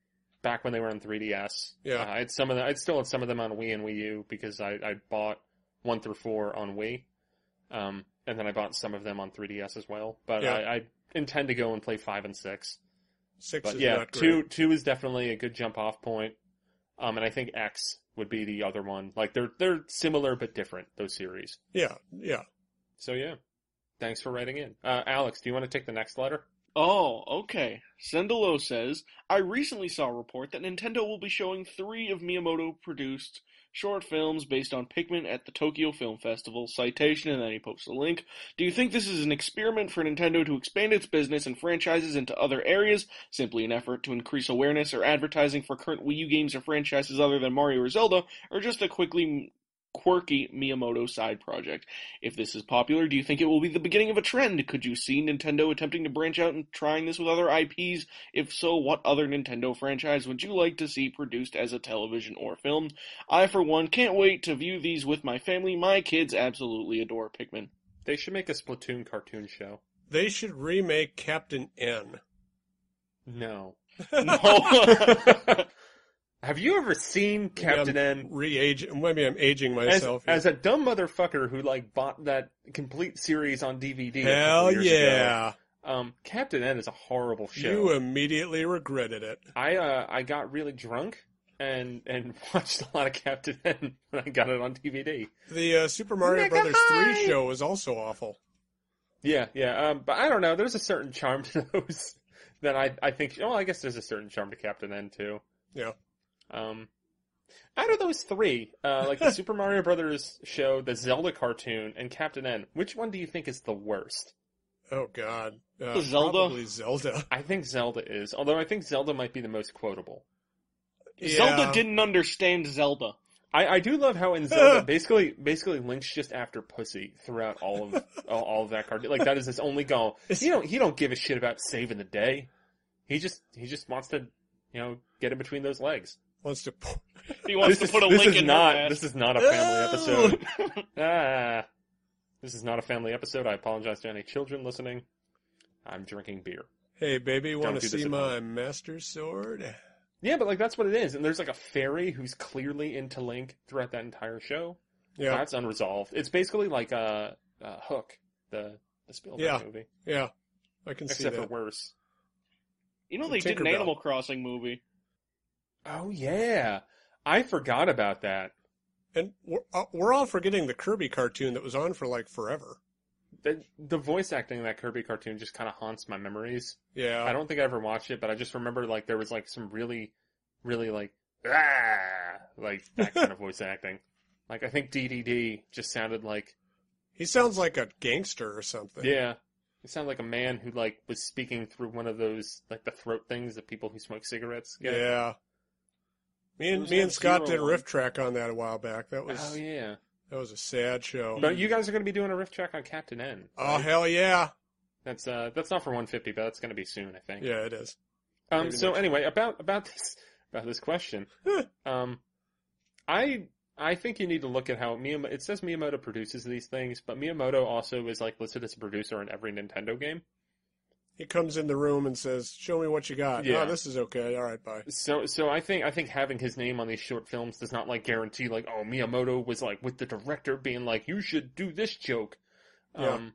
Speaker 2: back when they were on 3DS.
Speaker 3: Yeah.
Speaker 2: Uh, I had some of them. I still had some of them on Wii and Wii U because I, I bought one through four on Wii, um, and then I bought some of them on 3DS as well. But
Speaker 3: Yeah.
Speaker 2: I, I intend to go and play five and six.
Speaker 3: Six
Speaker 2: But
Speaker 3: is
Speaker 2: yeah, two two is definitely a good jump off point. Um, and I think X would be the other one. Like they're they're similar but different. Those series.
Speaker 3: Yeah, yeah.
Speaker 2: So yeah, thanks for writing in. Uh, Alex, do you want to take the next letter?
Speaker 8: Oh, okay. Sendalo says, I recently saw a report that Nintendo will be showing three of Miyamoto produced short films based on Pikmin at the Tokyo Film Festival. Citation, and then he posts a link. Do you think this is an experiment for Nintendo to expand its business and franchises into other areas, simply an effort to increase awareness or advertising for current Wii U games or franchises other than Mario or Zelda, or just a quickly quirky Miyamoto side project? If this is popular, do you think it will be the beginning of a trend? Could you see Nintendo attempting to branch out and trying this with other IPs? If so, what other Nintendo franchise would you like to see produced as a television or film? I, for one, can't wait to view these with my family. My kids absolutely adore Pikmin.
Speaker 2: They should make a Splatoon cartoon show.
Speaker 3: They should remake Captain N.
Speaker 2: No.
Speaker 8: No.
Speaker 2: Have you ever seen Captain
Speaker 3: I'm
Speaker 2: N?
Speaker 3: Re-age. Maybe I'm aging myself.
Speaker 2: as a dumb motherfucker who like bought that complete series on DVD.
Speaker 3: Hell
Speaker 2: years ago,
Speaker 3: yeah!
Speaker 2: um, Captain N is a horrible show.
Speaker 3: You immediately regretted it.
Speaker 2: I uh, I got really drunk and and watched a lot of Captain N when I got it on DVD.
Speaker 3: The uh, Super Mario
Speaker 2: Mega
Speaker 3: Brothers
Speaker 2: High!
Speaker 3: 3 show was also awful.
Speaker 2: Yeah, yeah. Um, but I don't know. There's a certain charm to those that I I think. Well, I guess there's a certain charm to Captain N too.
Speaker 3: Yeah.
Speaker 2: Um, out of those three, uh, like the Super Mario Brothers show, the Zelda cartoon, and Captain N, which one do you think is the worst?
Speaker 3: Oh God. Uh,
Speaker 8: Zelda?
Speaker 3: Probably Zelda.
Speaker 2: I think Zelda is, although I think Zelda might be the most quotable.
Speaker 8: Zelda didn't understand Zelda.
Speaker 2: I, I do love how in Zelda, basically, basically Link's just after pussy throughout all of all, all of that cartoon. Like that is his only goal. He don't he don't give a shit about saving the day. He just he just wants to, you know, get in between those legs.
Speaker 3: Wants to.
Speaker 8: He wants
Speaker 2: this
Speaker 8: to put a
Speaker 2: is, this
Speaker 8: link
Speaker 2: is
Speaker 8: in
Speaker 2: not this is not a family episode. ah, this is not a family episode. I apologize to any children listening. I'm drinking beer.
Speaker 3: Hey, baby, want to see my
Speaker 2: home.
Speaker 3: master sword?
Speaker 2: Yeah, but like that's what it is. And there's like a fairy who's clearly into Link throughout that entire show.
Speaker 3: Yeah,
Speaker 2: That's unresolved. It's basically like a uh, uh, Hook, the the Spielberg
Speaker 3: Yeah.
Speaker 2: movie,
Speaker 3: yeah. I can see
Speaker 2: except for worse.
Speaker 8: You know they did an Animal Crossing movie.
Speaker 2: Oh yeah, I forgot about that.
Speaker 3: And we're, uh, we're all forgetting the Kirby cartoon that was on for like forever.
Speaker 2: The, the voice acting in that Kirby cartoon just kind of haunts my memories.
Speaker 3: Yeah.
Speaker 2: I don't think I ever watched it, but I just remember like there was like some really, really like ah, like that kind of voice acting. Like I think DDD just sounded like
Speaker 3: He sounds like a gangster or something.
Speaker 2: yeah, it sounded like a man who like was speaking through one of those like the throat things that people who smoke cigarettes get.
Speaker 3: Yeah. Me and me and Scott did a riff track on that a while back. That was
Speaker 2: Oh yeah.
Speaker 3: that was a sad show.
Speaker 2: But you guys are going to be doing a riff track on Captain N.
Speaker 3: oh hell yeah,
Speaker 2: That's uh that's not for 150, but that's going to be soon, I think.
Speaker 3: yeah it is.
Speaker 2: Um.
Speaker 3: Maybe
Speaker 2: So
Speaker 3: next
Speaker 2: anyway, about about this about this question, um, I I think you need to look at how Miyamoto. It says Miyamoto produces these things, but Miyamoto also is like listed as a producer in every Nintendo game.
Speaker 3: He comes in the room and says, "Show me what you got."
Speaker 2: Yeah.
Speaker 3: Oh, this is okay. All right, bye.
Speaker 2: So, so I think I think having his name on these short films does not like guarantee like, oh, Miyamoto was like with the director being like, you should do this joke.
Speaker 3: Yeah.
Speaker 2: Um,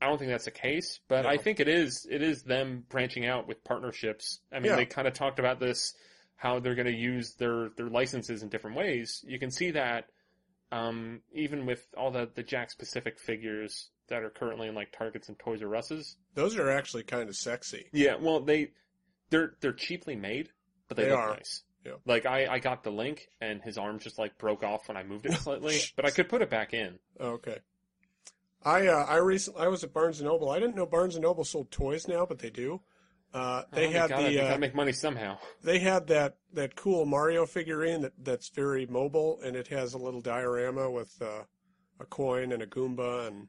Speaker 2: I don't think that's the case, but I think it is. It is them branching out with partnerships. I mean,
Speaker 3: Yeah.
Speaker 2: they kind of talked about this, how they're going to use their their licenses in different ways. You can see that, um, even with all the the Jakks Pacific figures that are currently in like Targets and Toys R Us's.
Speaker 3: Those are actually kind of sexy.
Speaker 2: Yeah, well, they they're they're cheaply made, but they,
Speaker 3: They
Speaker 2: look
Speaker 3: are.
Speaker 2: nice.
Speaker 3: Yeah.
Speaker 2: Like I I got the link and his arm just like broke off when I moved it slightly, but I could put it back in.
Speaker 3: Oh, Okay. I uh, I recently I was at Barnes and Noble. I didn't know Barnes and Noble sold toys now, but they do. Uh, they
Speaker 2: Oh,
Speaker 3: had
Speaker 2: gotta,
Speaker 3: the
Speaker 2: they
Speaker 3: uh,
Speaker 2: gotta make money somehow.
Speaker 3: they had that that cool Mario figurine that that's very mobile and it has a little diorama with uh, a coin and a Goomba and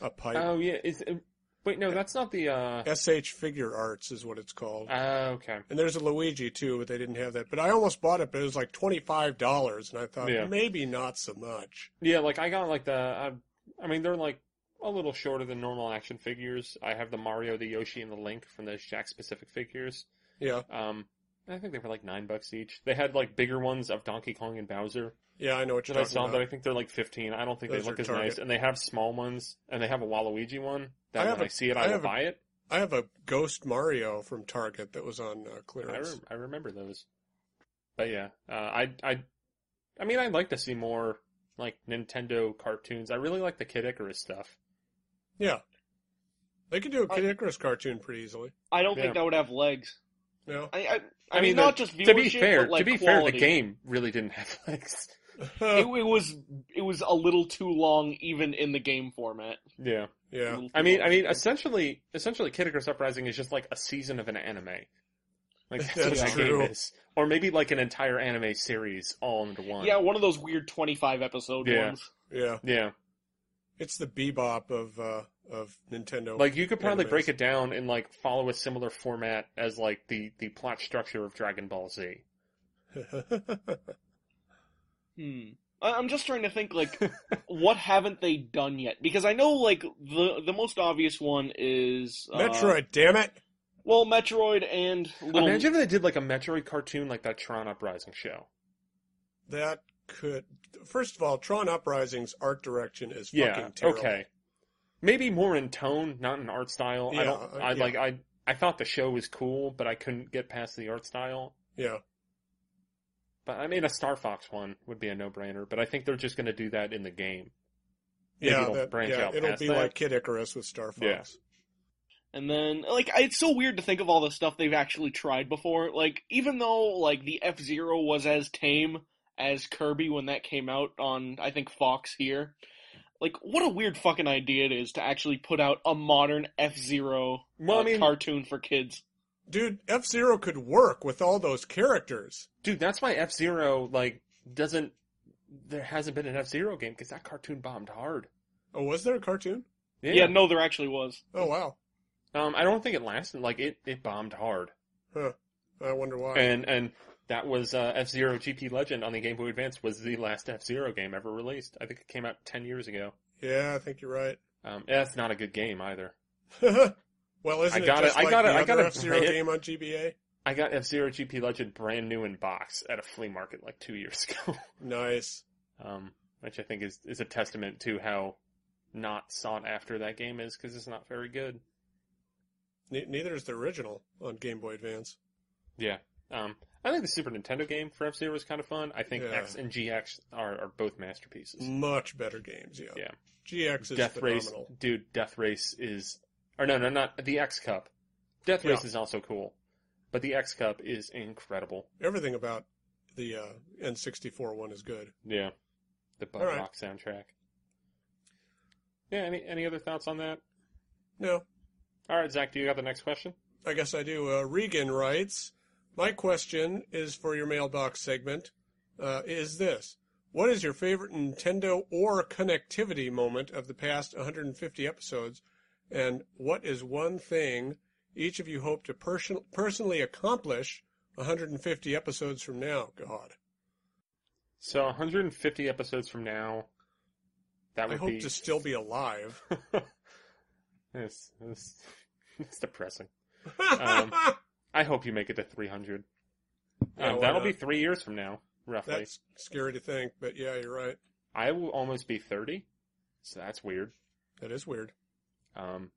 Speaker 3: a pipe.
Speaker 2: Oh yeah, is it, wait no, that's not the. uh
Speaker 3: SH Figuarts is what it's called.
Speaker 2: uh, Okay.
Speaker 3: And there's a Luigi too, but they didn't have that. But I almost bought it, but it was like twenty five dollars, and I thought
Speaker 2: Yeah.
Speaker 3: maybe not so much.
Speaker 2: Yeah, like I got like the. I, I mean, they're like a little shorter than normal action figures. I have the Mario, the Yoshi, and the Link from those Jakks Pacific figures.
Speaker 3: Yeah,
Speaker 2: Um, I think they were like nine bucks each. They had like bigger ones of Donkey Kong and Bowser.
Speaker 3: Yeah, I know what you're
Speaker 2: I
Speaker 3: talking
Speaker 2: saw,
Speaker 3: about.
Speaker 2: but I think they're like fifteen. I don't think
Speaker 3: Those
Speaker 2: they look
Speaker 3: are
Speaker 2: as
Speaker 3: Target.
Speaker 2: nice, and they have small ones, and they have a Waluigi one. That
Speaker 3: I
Speaker 2: when
Speaker 3: have
Speaker 2: I
Speaker 3: a-
Speaker 2: see it,
Speaker 3: I
Speaker 2: I, will
Speaker 3: have a-
Speaker 2: buy it.
Speaker 3: I have a Ghost Mario from Target that was on uh,
Speaker 2: I,
Speaker 3: clearance.
Speaker 2: rem- I remember those. But yeah, uh, I I I mean, I'd like to see more like Nintendo cartoons. I really like the Kid Icarus stuff.
Speaker 3: Yeah, they could do a Kid Icarus cartoon pretty easily.
Speaker 8: I don't
Speaker 2: Yeah.
Speaker 8: think that would have legs.
Speaker 3: No,
Speaker 8: I, I, I,
Speaker 2: I
Speaker 8: mean,
Speaker 2: mean,
Speaker 8: not just viewership,
Speaker 2: to be fair,
Speaker 8: but like
Speaker 2: to be
Speaker 8: quality.
Speaker 2: fair, the game really didn't have legs.
Speaker 8: It, it was it was a little too long, even in the game format.
Speaker 2: Yeah,
Speaker 3: yeah,
Speaker 2: I mean. I mean, essentially, essentially, Kid Icarus Uprising is just like a season of an anime. Like that's, what
Speaker 3: That's
Speaker 2: that
Speaker 3: true.
Speaker 2: game is, or maybe like an entire anime series all into one.
Speaker 8: yeah, one of those weird twenty-five episode
Speaker 2: Yeah.
Speaker 8: ones.
Speaker 3: yeah.
Speaker 2: yeah.
Speaker 3: It's the bebop of uh, of Nintendo.
Speaker 2: Like you could probably
Speaker 3: animes.
Speaker 2: break it down and like follow a similar format as like the the plot structure of Dragon Ball Z.
Speaker 8: Hmm. I- I'm just trying to think like what haven't they done yet? Because I know like the the most obvious one is uh,
Speaker 3: Metroid, damn it!
Speaker 8: Well, Metroid and little.
Speaker 2: Imagine if they did like a Metroid cartoon like that Tron Uprising show.
Speaker 3: That could. First of all, Tron Uprising's art direction is
Speaker 2: Yeah.
Speaker 3: fucking terrible.
Speaker 2: Okay. Maybe more in tone, not in art style. I don't.
Speaker 3: uh,
Speaker 2: I
Speaker 3: yeah.
Speaker 2: like. I. I thought the show was cool, but I couldn't get past the art style.
Speaker 3: Yeah,
Speaker 2: But I mean, a Star Fox one would be a no-brainer. But I think they're just going to do that in the game. Maybe
Speaker 3: yeah, that,
Speaker 2: branch
Speaker 3: yeah.
Speaker 2: out
Speaker 3: It'll
Speaker 2: past
Speaker 3: be
Speaker 2: that.
Speaker 3: like Kid Icarus with Star Fox.
Speaker 2: Yeah.
Speaker 8: And then, like, it's so weird to think of all the stuff they've actually tried before. Like, even though, like, the F Zero was as tame as Kirby when that came out on, I think, Fox here. Like, what a weird fucking idea it is to actually put out a modern F Zero
Speaker 2: Well, I uh, mean-
Speaker 8: cartoon for kids.
Speaker 3: Dude, F Zero could work with all those characters.
Speaker 2: Dude, that's why F Zero like doesn't. There hasn't been an F Zero game because that cartoon bombed hard.
Speaker 3: Oh, was there a cartoon?
Speaker 8: Yeah. no, there actually was.
Speaker 3: Oh wow.
Speaker 2: Um, I don't think it lasted. Like it, it bombed hard.
Speaker 3: Huh. I wonder why.
Speaker 2: And and that was uh, F Zero GP Legend on the Game Boy Advance was the last F Zero game ever released. I think it came out ten years ago.
Speaker 3: yeah, I think you're right.
Speaker 2: Um, that's not a good game either.
Speaker 3: well, isn't
Speaker 2: I
Speaker 3: it
Speaker 2: got
Speaker 3: just
Speaker 2: it- I
Speaker 3: like
Speaker 2: got
Speaker 3: the
Speaker 2: it- I got
Speaker 3: F Zero game on GBA?
Speaker 2: I got F Zero GP Legend brand new in box at a flea market like two years ago.
Speaker 3: Nice.
Speaker 2: um, which I think is is a testament to how not sought after that game is because it's not very good.
Speaker 3: Ne- neither is the original on Game Boy Advance.
Speaker 2: Yeah. Um, I think the Super Nintendo game for F Zero is kind of fun. I think
Speaker 3: Yeah.
Speaker 2: X and GX are, are both masterpieces.
Speaker 3: Much better games, yeah.
Speaker 2: Yeah.
Speaker 3: GX is
Speaker 2: Death
Speaker 3: phenomenal.
Speaker 2: Race, dude. Death Race is, or no, no, not the X Cup. Death Race
Speaker 3: Yeah.
Speaker 2: is also cool, but the X Cup is incredible.
Speaker 3: Everything about the uh, N64 one is good.
Speaker 2: Yeah, the Bud
Speaker 3: All right.
Speaker 2: Rock soundtrack. Yeah. Any any other thoughts on that?
Speaker 3: No,
Speaker 2: All right, Zach. Do you got the next question?
Speaker 3: I guess I do. Uh, Regan writes, My question is for your mailbox segment. Uh, is this What is your favorite Nintendo or connectivity moment of the past 150 episodes? And what is one thing each of you hope to person- personally accomplish 150 episodes from now? God.
Speaker 2: So 150 episodes from now, that would be.
Speaker 3: I hope
Speaker 2: be.
Speaker 3: to still be alive.
Speaker 2: Yes, yes. it's depressing. Um, I hope you make it to 300.
Speaker 3: Yeah,
Speaker 2: Um, that'll
Speaker 3: not?
Speaker 2: be three years from now, roughly.
Speaker 3: That's scary to think, but yeah, you're right.
Speaker 2: I will almost be 30, so that's weird.
Speaker 3: That is weird.
Speaker 2: Um,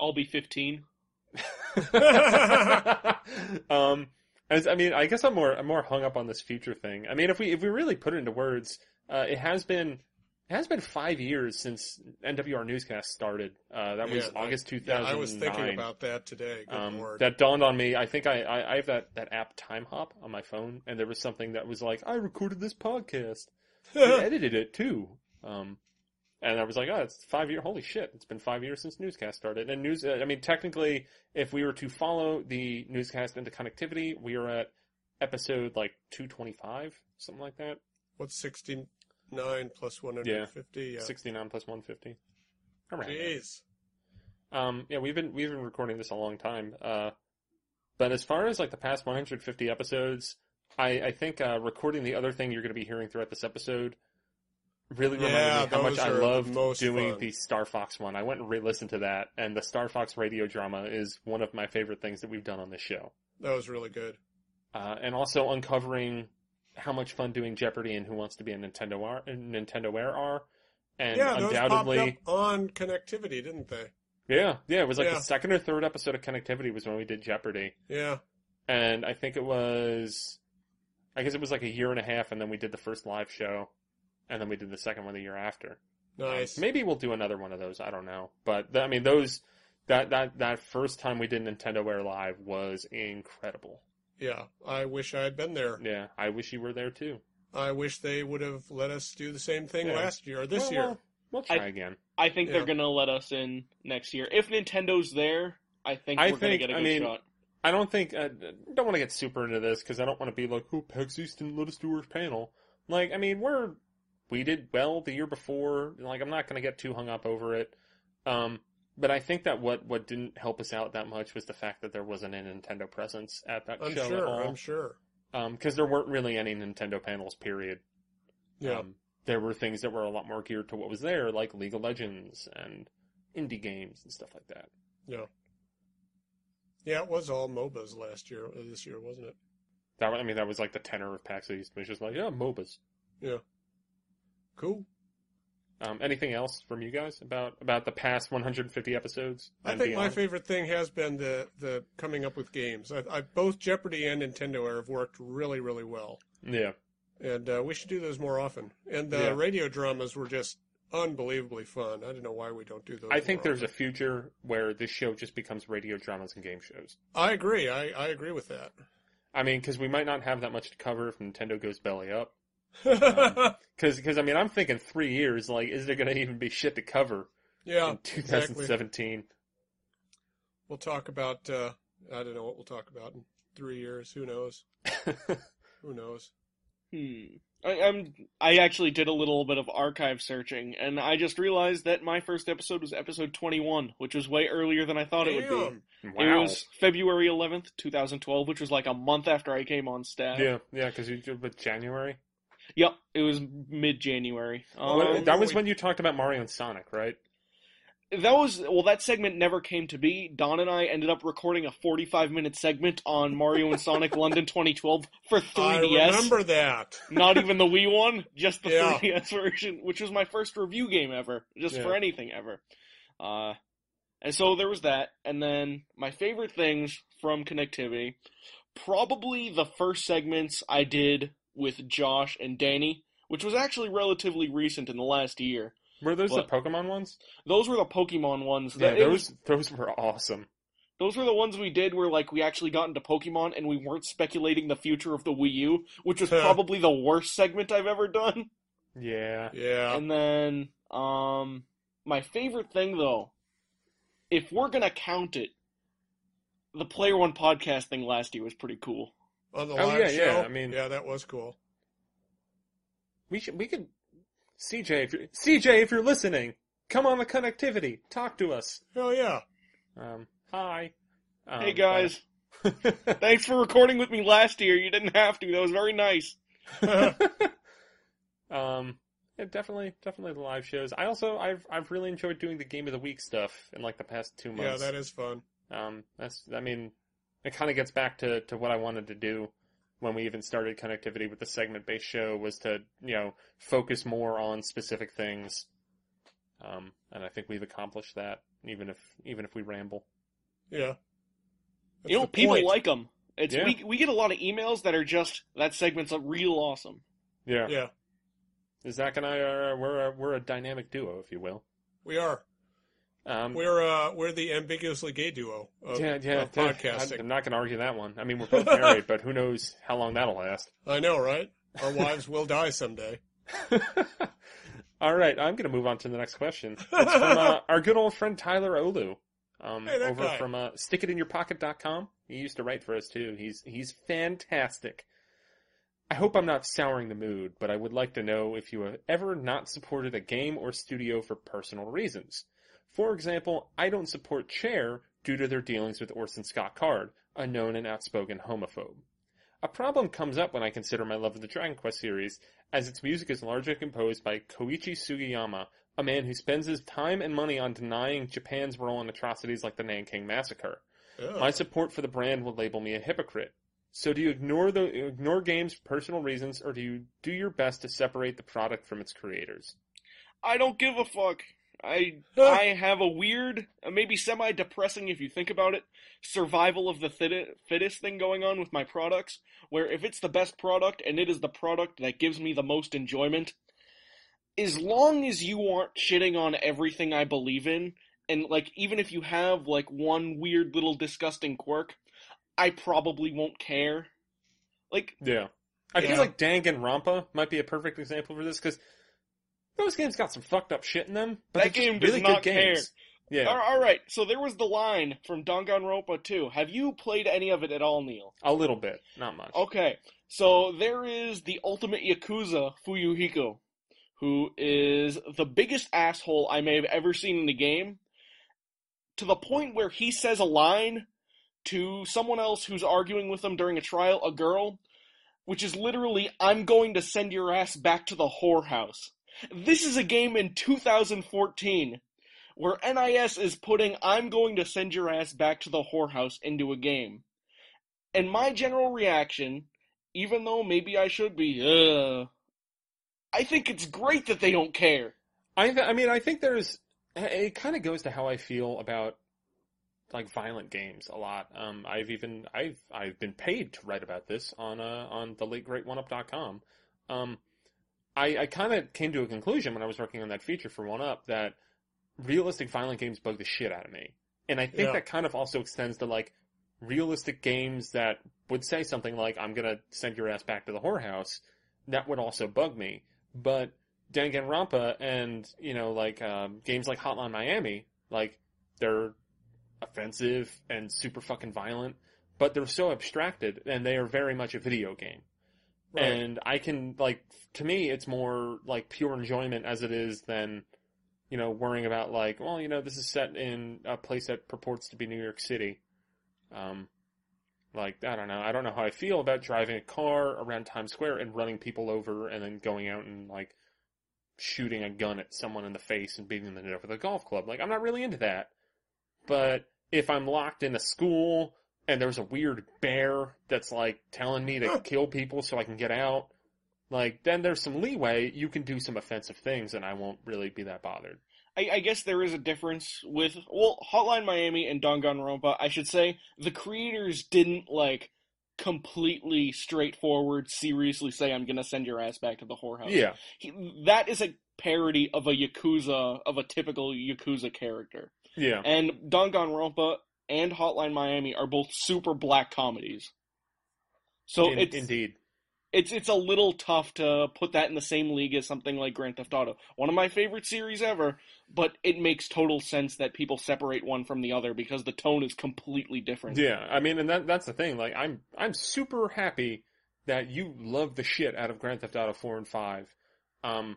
Speaker 8: I'll be 15.
Speaker 2: um, as, I mean, I guess I'm more I'm more hung up on this future thing. I mean, if we if we really put it into words, uh, it has been it has been five years since NWR Newscast started. Uh, that was
Speaker 3: Yeah, that-
Speaker 2: August
Speaker 3: Yeah, I was thinking about that today. Good
Speaker 2: um,
Speaker 3: lord.
Speaker 2: that dawned on me. I think I, I, I have that, that app Time Hop on my phone, and there was something that was like, I recorded this podcast. I edited it too. Um, and I was like, oh, it's five year. Holy shit! It's been five years since Newscast started. And news. uh, I mean, technically, if we were to follow the Newscast into connectivity, we are at episode like two twenty five, something like that.
Speaker 3: What's 69 plus 150? Yeah.
Speaker 2: Sixty nine plus one fifty. Around there.
Speaker 3: Jeez.
Speaker 2: Um, yeah, we've been we've been recording this a long time. Uh, but as far as like the past 150 episodes, I I think uh, recording the other thing you're going to be hearing throughout this episode really reminded
Speaker 3: Yeah,
Speaker 2: me how much I loved doing
Speaker 3: fun.
Speaker 2: the Star Fox one. I went and re-listened to that, and the Star Fox radio drama is one of my favorite things that we've done on this show.
Speaker 3: That was really good.
Speaker 2: Uh, and also uncovering how much fun doing Jeopardy and Who Wants to Be a Nintendo are, Nintendo Air are, and
Speaker 3: yeah,
Speaker 2: undoubtedly.
Speaker 3: on connectivity, didn't they?
Speaker 2: Yeah, yeah, it was like
Speaker 3: Yeah.
Speaker 2: the second or third episode of Connectivity was when we did Jeopardy,
Speaker 3: Yeah.
Speaker 2: and I think it was, I guess it was like a year and a half, and then we did the first live show, and then we did the second one the year after.
Speaker 3: Nice.
Speaker 2: Um, maybe we'll do another one of those. I don't know, but th- I mean those that that that first time we did Nintendo Wear Live was incredible.
Speaker 3: Yeah. I wish I had been there.
Speaker 2: Yeah, I wish you were there too.
Speaker 3: I wish they would have let us do the same thing
Speaker 2: Yeah.
Speaker 3: last year or this
Speaker 2: Well,
Speaker 3: year.
Speaker 2: We'll, we'll try
Speaker 8: I-
Speaker 2: again.
Speaker 8: I think
Speaker 3: Yeah.
Speaker 8: they're gonna let us in next year. If Nintendo's there, I think
Speaker 2: I
Speaker 8: we're gonna get a
Speaker 2: I
Speaker 8: good
Speaker 2: mean,
Speaker 8: shot.
Speaker 2: I don't think I don't want to get super into this because I don't want to be like, "Oh, PAX East didn't let us do our panel." Like, I mean, we're we did well the year before. Like, I'm not going to get too hung up over it. Um, but I think that what what didn't help us out that much was the fact that there wasn't a Nintendo presence at that
Speaker 3: I'm
Speaker 2: show
Speaker 3: sure.
Speaker 2: at all.
Speaker 3: I'm sure.
Speaker 2: because there weren't really any Nintendo panels. Period.
Speaker 3: Yeah.
Speaker 2: Um, there were things that were a lot more geared to what was there, like League of Legends and indie games and stuff like that.
Speaker 3: yeah. Yeah, it was all MOBAs last year, this year, wasn't it?
Speaker 2: That I mean, that was like the tenor of PAX East. It was just like, yeah, MOBAs.
Speaker 3: Cool.
Speaker 2: Um, anything else from you guys about about the past 150 episodes?
Speaker 3: I think my favorite thing has been the the coming up with games. I, I both Jeopardy and Nintendo Air have worked really, really well,
Speaker 2: Yeah,
Speaker 3: and uh, we should do those more often. And the
Speaker 2: Yeah.
Speaker 3: radio dramas were just unbelievably fun. I don't know why we don't do those.
Speaker 2: I think there's a future where this show just becomes radio dramas and game shows.
Speaker 3: I agree. I, I agree with that.
Speaker 2: I mean, because we might not have that much to cover if Nintendo goes belly up.
Speaker 3: yeah,
Speaker 2: Because I mean, I'm thinking three years. Like, is there going to even be shit to cover in
Speaker 3: exactly.
Speaker 2: 2017?
Speaker 3: We'll talk about. Uh, I don't know what we'll talk about in three years. Who knows? Who knows?
Speaker 8: Hmm. I, I'm. I actually did a little bit of archive searching, and I just realized that my first episode was episode 21, which was way earlier than I thought it would be.
Speaker 2: Wow.
Speaker 8: It was February 11th, 2012, which was like a month after I came on staff.
Speaker 2: Yeah, yeah, because you did with January.
Speaker 8: Yep, it was mid January.
Speaker 3: Oh,
Speaker 8: Um,
Speaker 2: that was when you talked about Mario and Sonic, right?
Speaker 8: that was well. That segment never came to be. Don and I ended up recording a 45 minute segment on Mario and Sonic London 2012 for 3DS.
Speaker 3: I remember that.
Speaker 8: Not even the Wii one, just the
Speaker 3: Yeah.
Speaker 8: 3DS version, which was my first review game ever, just
Speaker 2: Yeah.
Speaker 8: for anything ever. Uh, and so there was that, and then my favorite things from Connectivity, probably the first segments I did with Josh and Danny, which was actually relatively recent in the last year.
Speaker 2: Were those
Speaker 8: What?
Speaker 2: the Pokemon ones?
Speaker 8: Those were the Pokemon ones.
Speaker 2: Yeah,
Speaker 8: That- it was-
Speaker 2: those those were awesome.
Speaker 8: those were the ones we did where like we actually got into Pokemon and we weren't speculating the future of the Wii U, which was probably the worst segment I've ever done.
Speaker 2: Yeah.
Speaker 3: Yeah.
Speaker 8: And then, um, my favorite thing though, if we're gonna count it, the Player One podcast thing last year was pretty cool.
Speaker 3: On the
Speaker 2: Oh,
Speaker 3: live
Speaker 2: yeah,
Speaker 3: show.
Speaker 2: yeah, I mean-
Speaker 3: yeah, that was cool.
Speaker 2: We should we could CJ if you're CJ if you're listening, come on the connectivity. Talk to us.
Speaker 3: Hell yeah.
Speaker 2: Um hi. Um,
Speaker 8: hey guys,
Speaker 2: but-
Speaker 8: thanks for recording with me last year. You didn't have to. That was very nice.
Speaker 2: um yeah, definitely, definitely the live shows. I also, I've, I've really enjoyed doing the game of the week stuff in like the past two months.
Speaker 3: Yeah,
Speaker 2: months.
Speaker 3: that is fun.
Speaker 2: Um, that's, I mean, it kind of gets back to, to what I wanted to do when we even started connectivity with the segment based show was to, you know, focus more on specific things. Um, and I think we've accomplished that, even if, even if we ramble.
Speaker 3: Yeah. That's
Speaker 8: you know, people
Speaker 3: point.
Speaker 8: like them. It's
Speaker 2: Yeah.
Speaker 8: we we get a lot of emails that are just that segment's a real awesome.
Speaker 2: Yeah.
Speaker 3: Yeah,
Speaker 2: Zach and I are, we're a, we're a dynamic duo, if you will.
Speaker 3: we are.
Speaker 2: Um,
Speaker 3: We're uh, we're the ambiguously gay duo of,
Speaker 2: yeah, yeah,
Speaker 3: of
Speaker 2: yeah.
Speaker 3: podcasting.
Speaker 2: I'm not going to argue that one. I mean, we're both married, but who knows how long that'll last.
Speaker 3: I know, right? Our wives will die someday.
Speaker 2: All right, I'm going to move on to the next question. It's from uh, our good old friend Tyler Ohlew. Um,
Speaker 3: Hey,
Speaker 2: over
Speaker 3: guy.
Speaker 2: from uh, stickitinyourpocket.com. He used to write for us too. He's he's fantastic. I hope I'm not souring the mood, but I would like to know if you have ever not supported a game or studio for personal reasons. For example, I don't support Chair due to their dealings with Orson Scott Card, a known and outspoken homophobe. A problem comes up when I consider my love of the Dragon Quest series, as its music is largely composed by Koichi Sugiyama, a man who spends his time and money on denying Japan's role in atrocities like the Nanking Massacre.
Speaker 3: Yeah.
Speaker 2: My support for the brand would label me a hypocrite. So do you ignore the ignore games for personal reasons, or do you do your best to separate the product from its creators?
Speaker 8: I don't give a fuck. I I have a weird, uh, maybe semi-depressing if you think about it, survival of the fit- fittest thing going on with my products. Where if it's the best product and it is the product that gives me the most enjoyment, as long as you aren't shitting on everything I believe in, and like even if you have like one weird little disgusting quirk, I probably won't care. Like
Speaker 2: Yeah. I
Speaker 3: Yeah.
Speaker 2: feel like Danganronpa might be a perfect example for this because those games got some fucked up shit in them. But
Speaker 8: That game does
Speaker 2: really
Speaker 8: not
Speaker 2: good games. Yeah,
Speaker 8: All all right, so there was the line from Danganronpa 2. Have you played any of it at all, Neal?
Speaker 2: a little bit, not much.
Speaker 8: Okay, so there is the ultimate Yakuza, Fuyuhiko, who is the biggest asshole I may have ever seen in the game, to the point where he says a line to someone else who's arguing with him during a trial, a girl, which is literally, I'm going to send your ass back to the whorehouse. This is a game in 2014 where NIS is putting I'm going to send your ass back to the whorehouse into a game. And my general reaction, even though maybe I should be, I think it's great that they don't care.
Speaker 2: I th- I mean, I think there's it kind of goes to how I feel about like violent games a lot. Um, I've even I've I've been paid to write about this on uh on the late great one up.com. Um, I I kind of came to a conclusion when I was working on that feature for One Up that realistic violent games bug the shit out of me, and I think
Speaker 3: Yeah.
Speaker 2: that kind of also extends to like realistic games that would say something like "I'm gonna send your ass back to the whorehouse." That would also bug me, but Danganronpa and you know like um, games like Hotline Miami, like they're offensive and super fucking violent, but they're so abstracted and they are very much a video game.
Speaker 3: Right.
Speaker 2: And I can like to me it's more like pure enjoyment as it is than you know worrying about like well you know this is set in a place that purports to be New York City. Um, like I don't know I don't know how I feel about driving a car around Times Square and running people over and then going out and like shooting a gun at someone in the face and beating them to death with a golf club. Like I'm not really into that. But if I'm locked in a school and there's a weird bear that's like telling me to kill people so I can get out, like then there's some leeway. You can do some offensive things and I won't really be that bothered.
Speaker 8: I, I guess there is a difference with well, Hotline Miami and Danganronpa. I should say the creators didn't like completely straightforward, seriously say, "I'm gonna send your ass back to the whorehouse."
Speaker 2: Yeah.
Speaker 8: He, that is a parody of a yakuza of a typical yakuza character.
Speaker 2: Yeah.
Speaker 8: And Danganronpa and Hotline Miami are both super black comedies. So
Speaker 2: In-
Speaker 8: it's
Speaker 2: indeed.
Speaker 8: it's it's a little tough to put that in the same league as something like Grand Theft Auto. One of my favorite series ever, but it makes total sense that people separate one from the other because the tone is completely different.
Speaker 2: Yeah, I mean, and that that's the thing. Like, I'm I'm super happy that you love the shit out of Grand Theft Auto four and five. Um,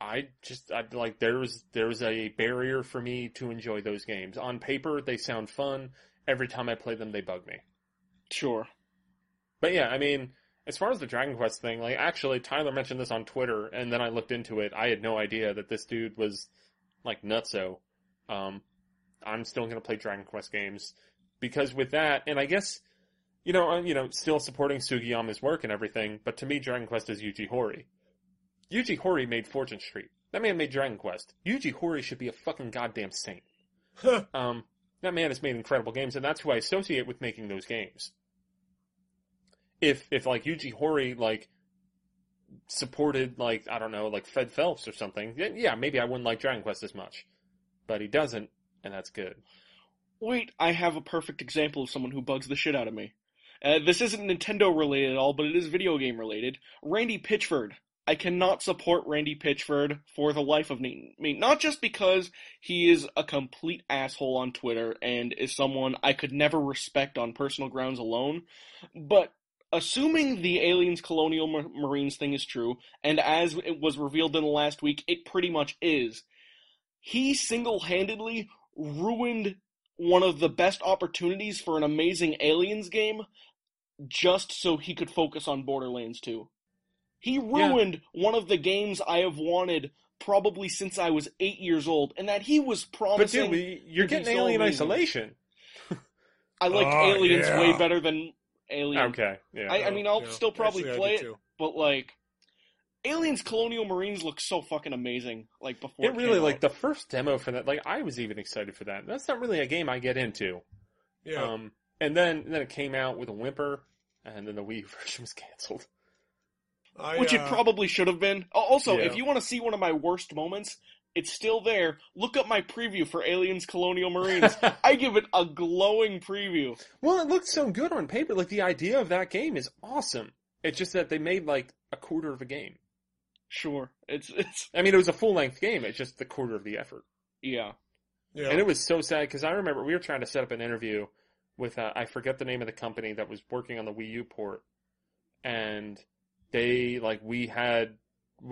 Speaker 2: I just I like there's there's a barrier for me to enjoy those games. On paper, they sound fun. Every time I play them, they bug me.
Speaker 8: Sure.
Speaker 2: But yeah, I mean, as far as the Dragon Quest thing, like actually Tyler mentioned this on Twitter, and then I looked into it. I had no idea that this dude was like nutso. Um, I'm still going to play Dragon Quest games because with that, and I guess you know, uh, you know, still supporting Sugiyama's work and everything. But to me, Dragon Quest is Yuji Horii. Yuji Horii made Fortune Street. That man made Dragon Quest. Yuji Horii should be a fucking goddamn saint. um, that man has made incredible games, and that's who I associate with making those games. If if like Yuji Horii like supported like I don't know like Fred Phelps or something, then yeah, maybe I wouldn't like Dragon Quest as much. But he doesn't, and that's good.
Speaker 8: Wait, I have a perfect example of someone who bugs the shit out of me. Uh, this isn't Nintendo related at all, but it is video game related. Randy Pitchford. I cannot support Randy Pitchford for the life of me. Not just because he is a complete asshole on Twitter and is someone I could never respect on personal grounds alone, but assuming the aliens colonial marines thing is true, and as it was revealed in the last week, it pretty much is, he single-handedly ruined one of the best opportunities for an amazing aliens game just so he could focus on Borderlands 2. He ruined yeah. one of the games I have wanted probably since I was eight years old, and that he was promising.
Speaker 2: But dude, you're getting Alien Isolation.
Speaker 8: I like oh, Aliens yeah. way better than Alien.
Speaker 2: Okay, yeah.
Speaker 8: I, I mean, I'll yeah. still probably Actually, play it, too. but like, Aliens Colonial Marines look so fucking amazing. Like before,
Speaker 2: it, it really like the first demo for that. Like I was even excited for that. That's not really a game I get into.
Speaker 3: Yeah.
Speaker 2: Um, and then then it came out with a whimper, and then the Wii version was canceled.
Speaker 8: I, which it uh, probably should have been. Also, yeah. if you want to see one of my worst moments, it's still there. Look up my preview for Aliens Colonial Marines. I give it a glowing preview.
Speaker 2: Well, it looked so good on paper. Like the idea of that game is awesome. It's just that they made like a quarter of a game.
Speaker 8: Sure, it's it's.
Speaker 2: I mean, it was a full length game. It's just the quarter of the effort.
Speaker 8: Yeah.
Speaker 2: Yeah. And it was so sad because I remember we were trying to set up an interview with uh, I forget the name of the company that was working on the Wii U port, and they like we had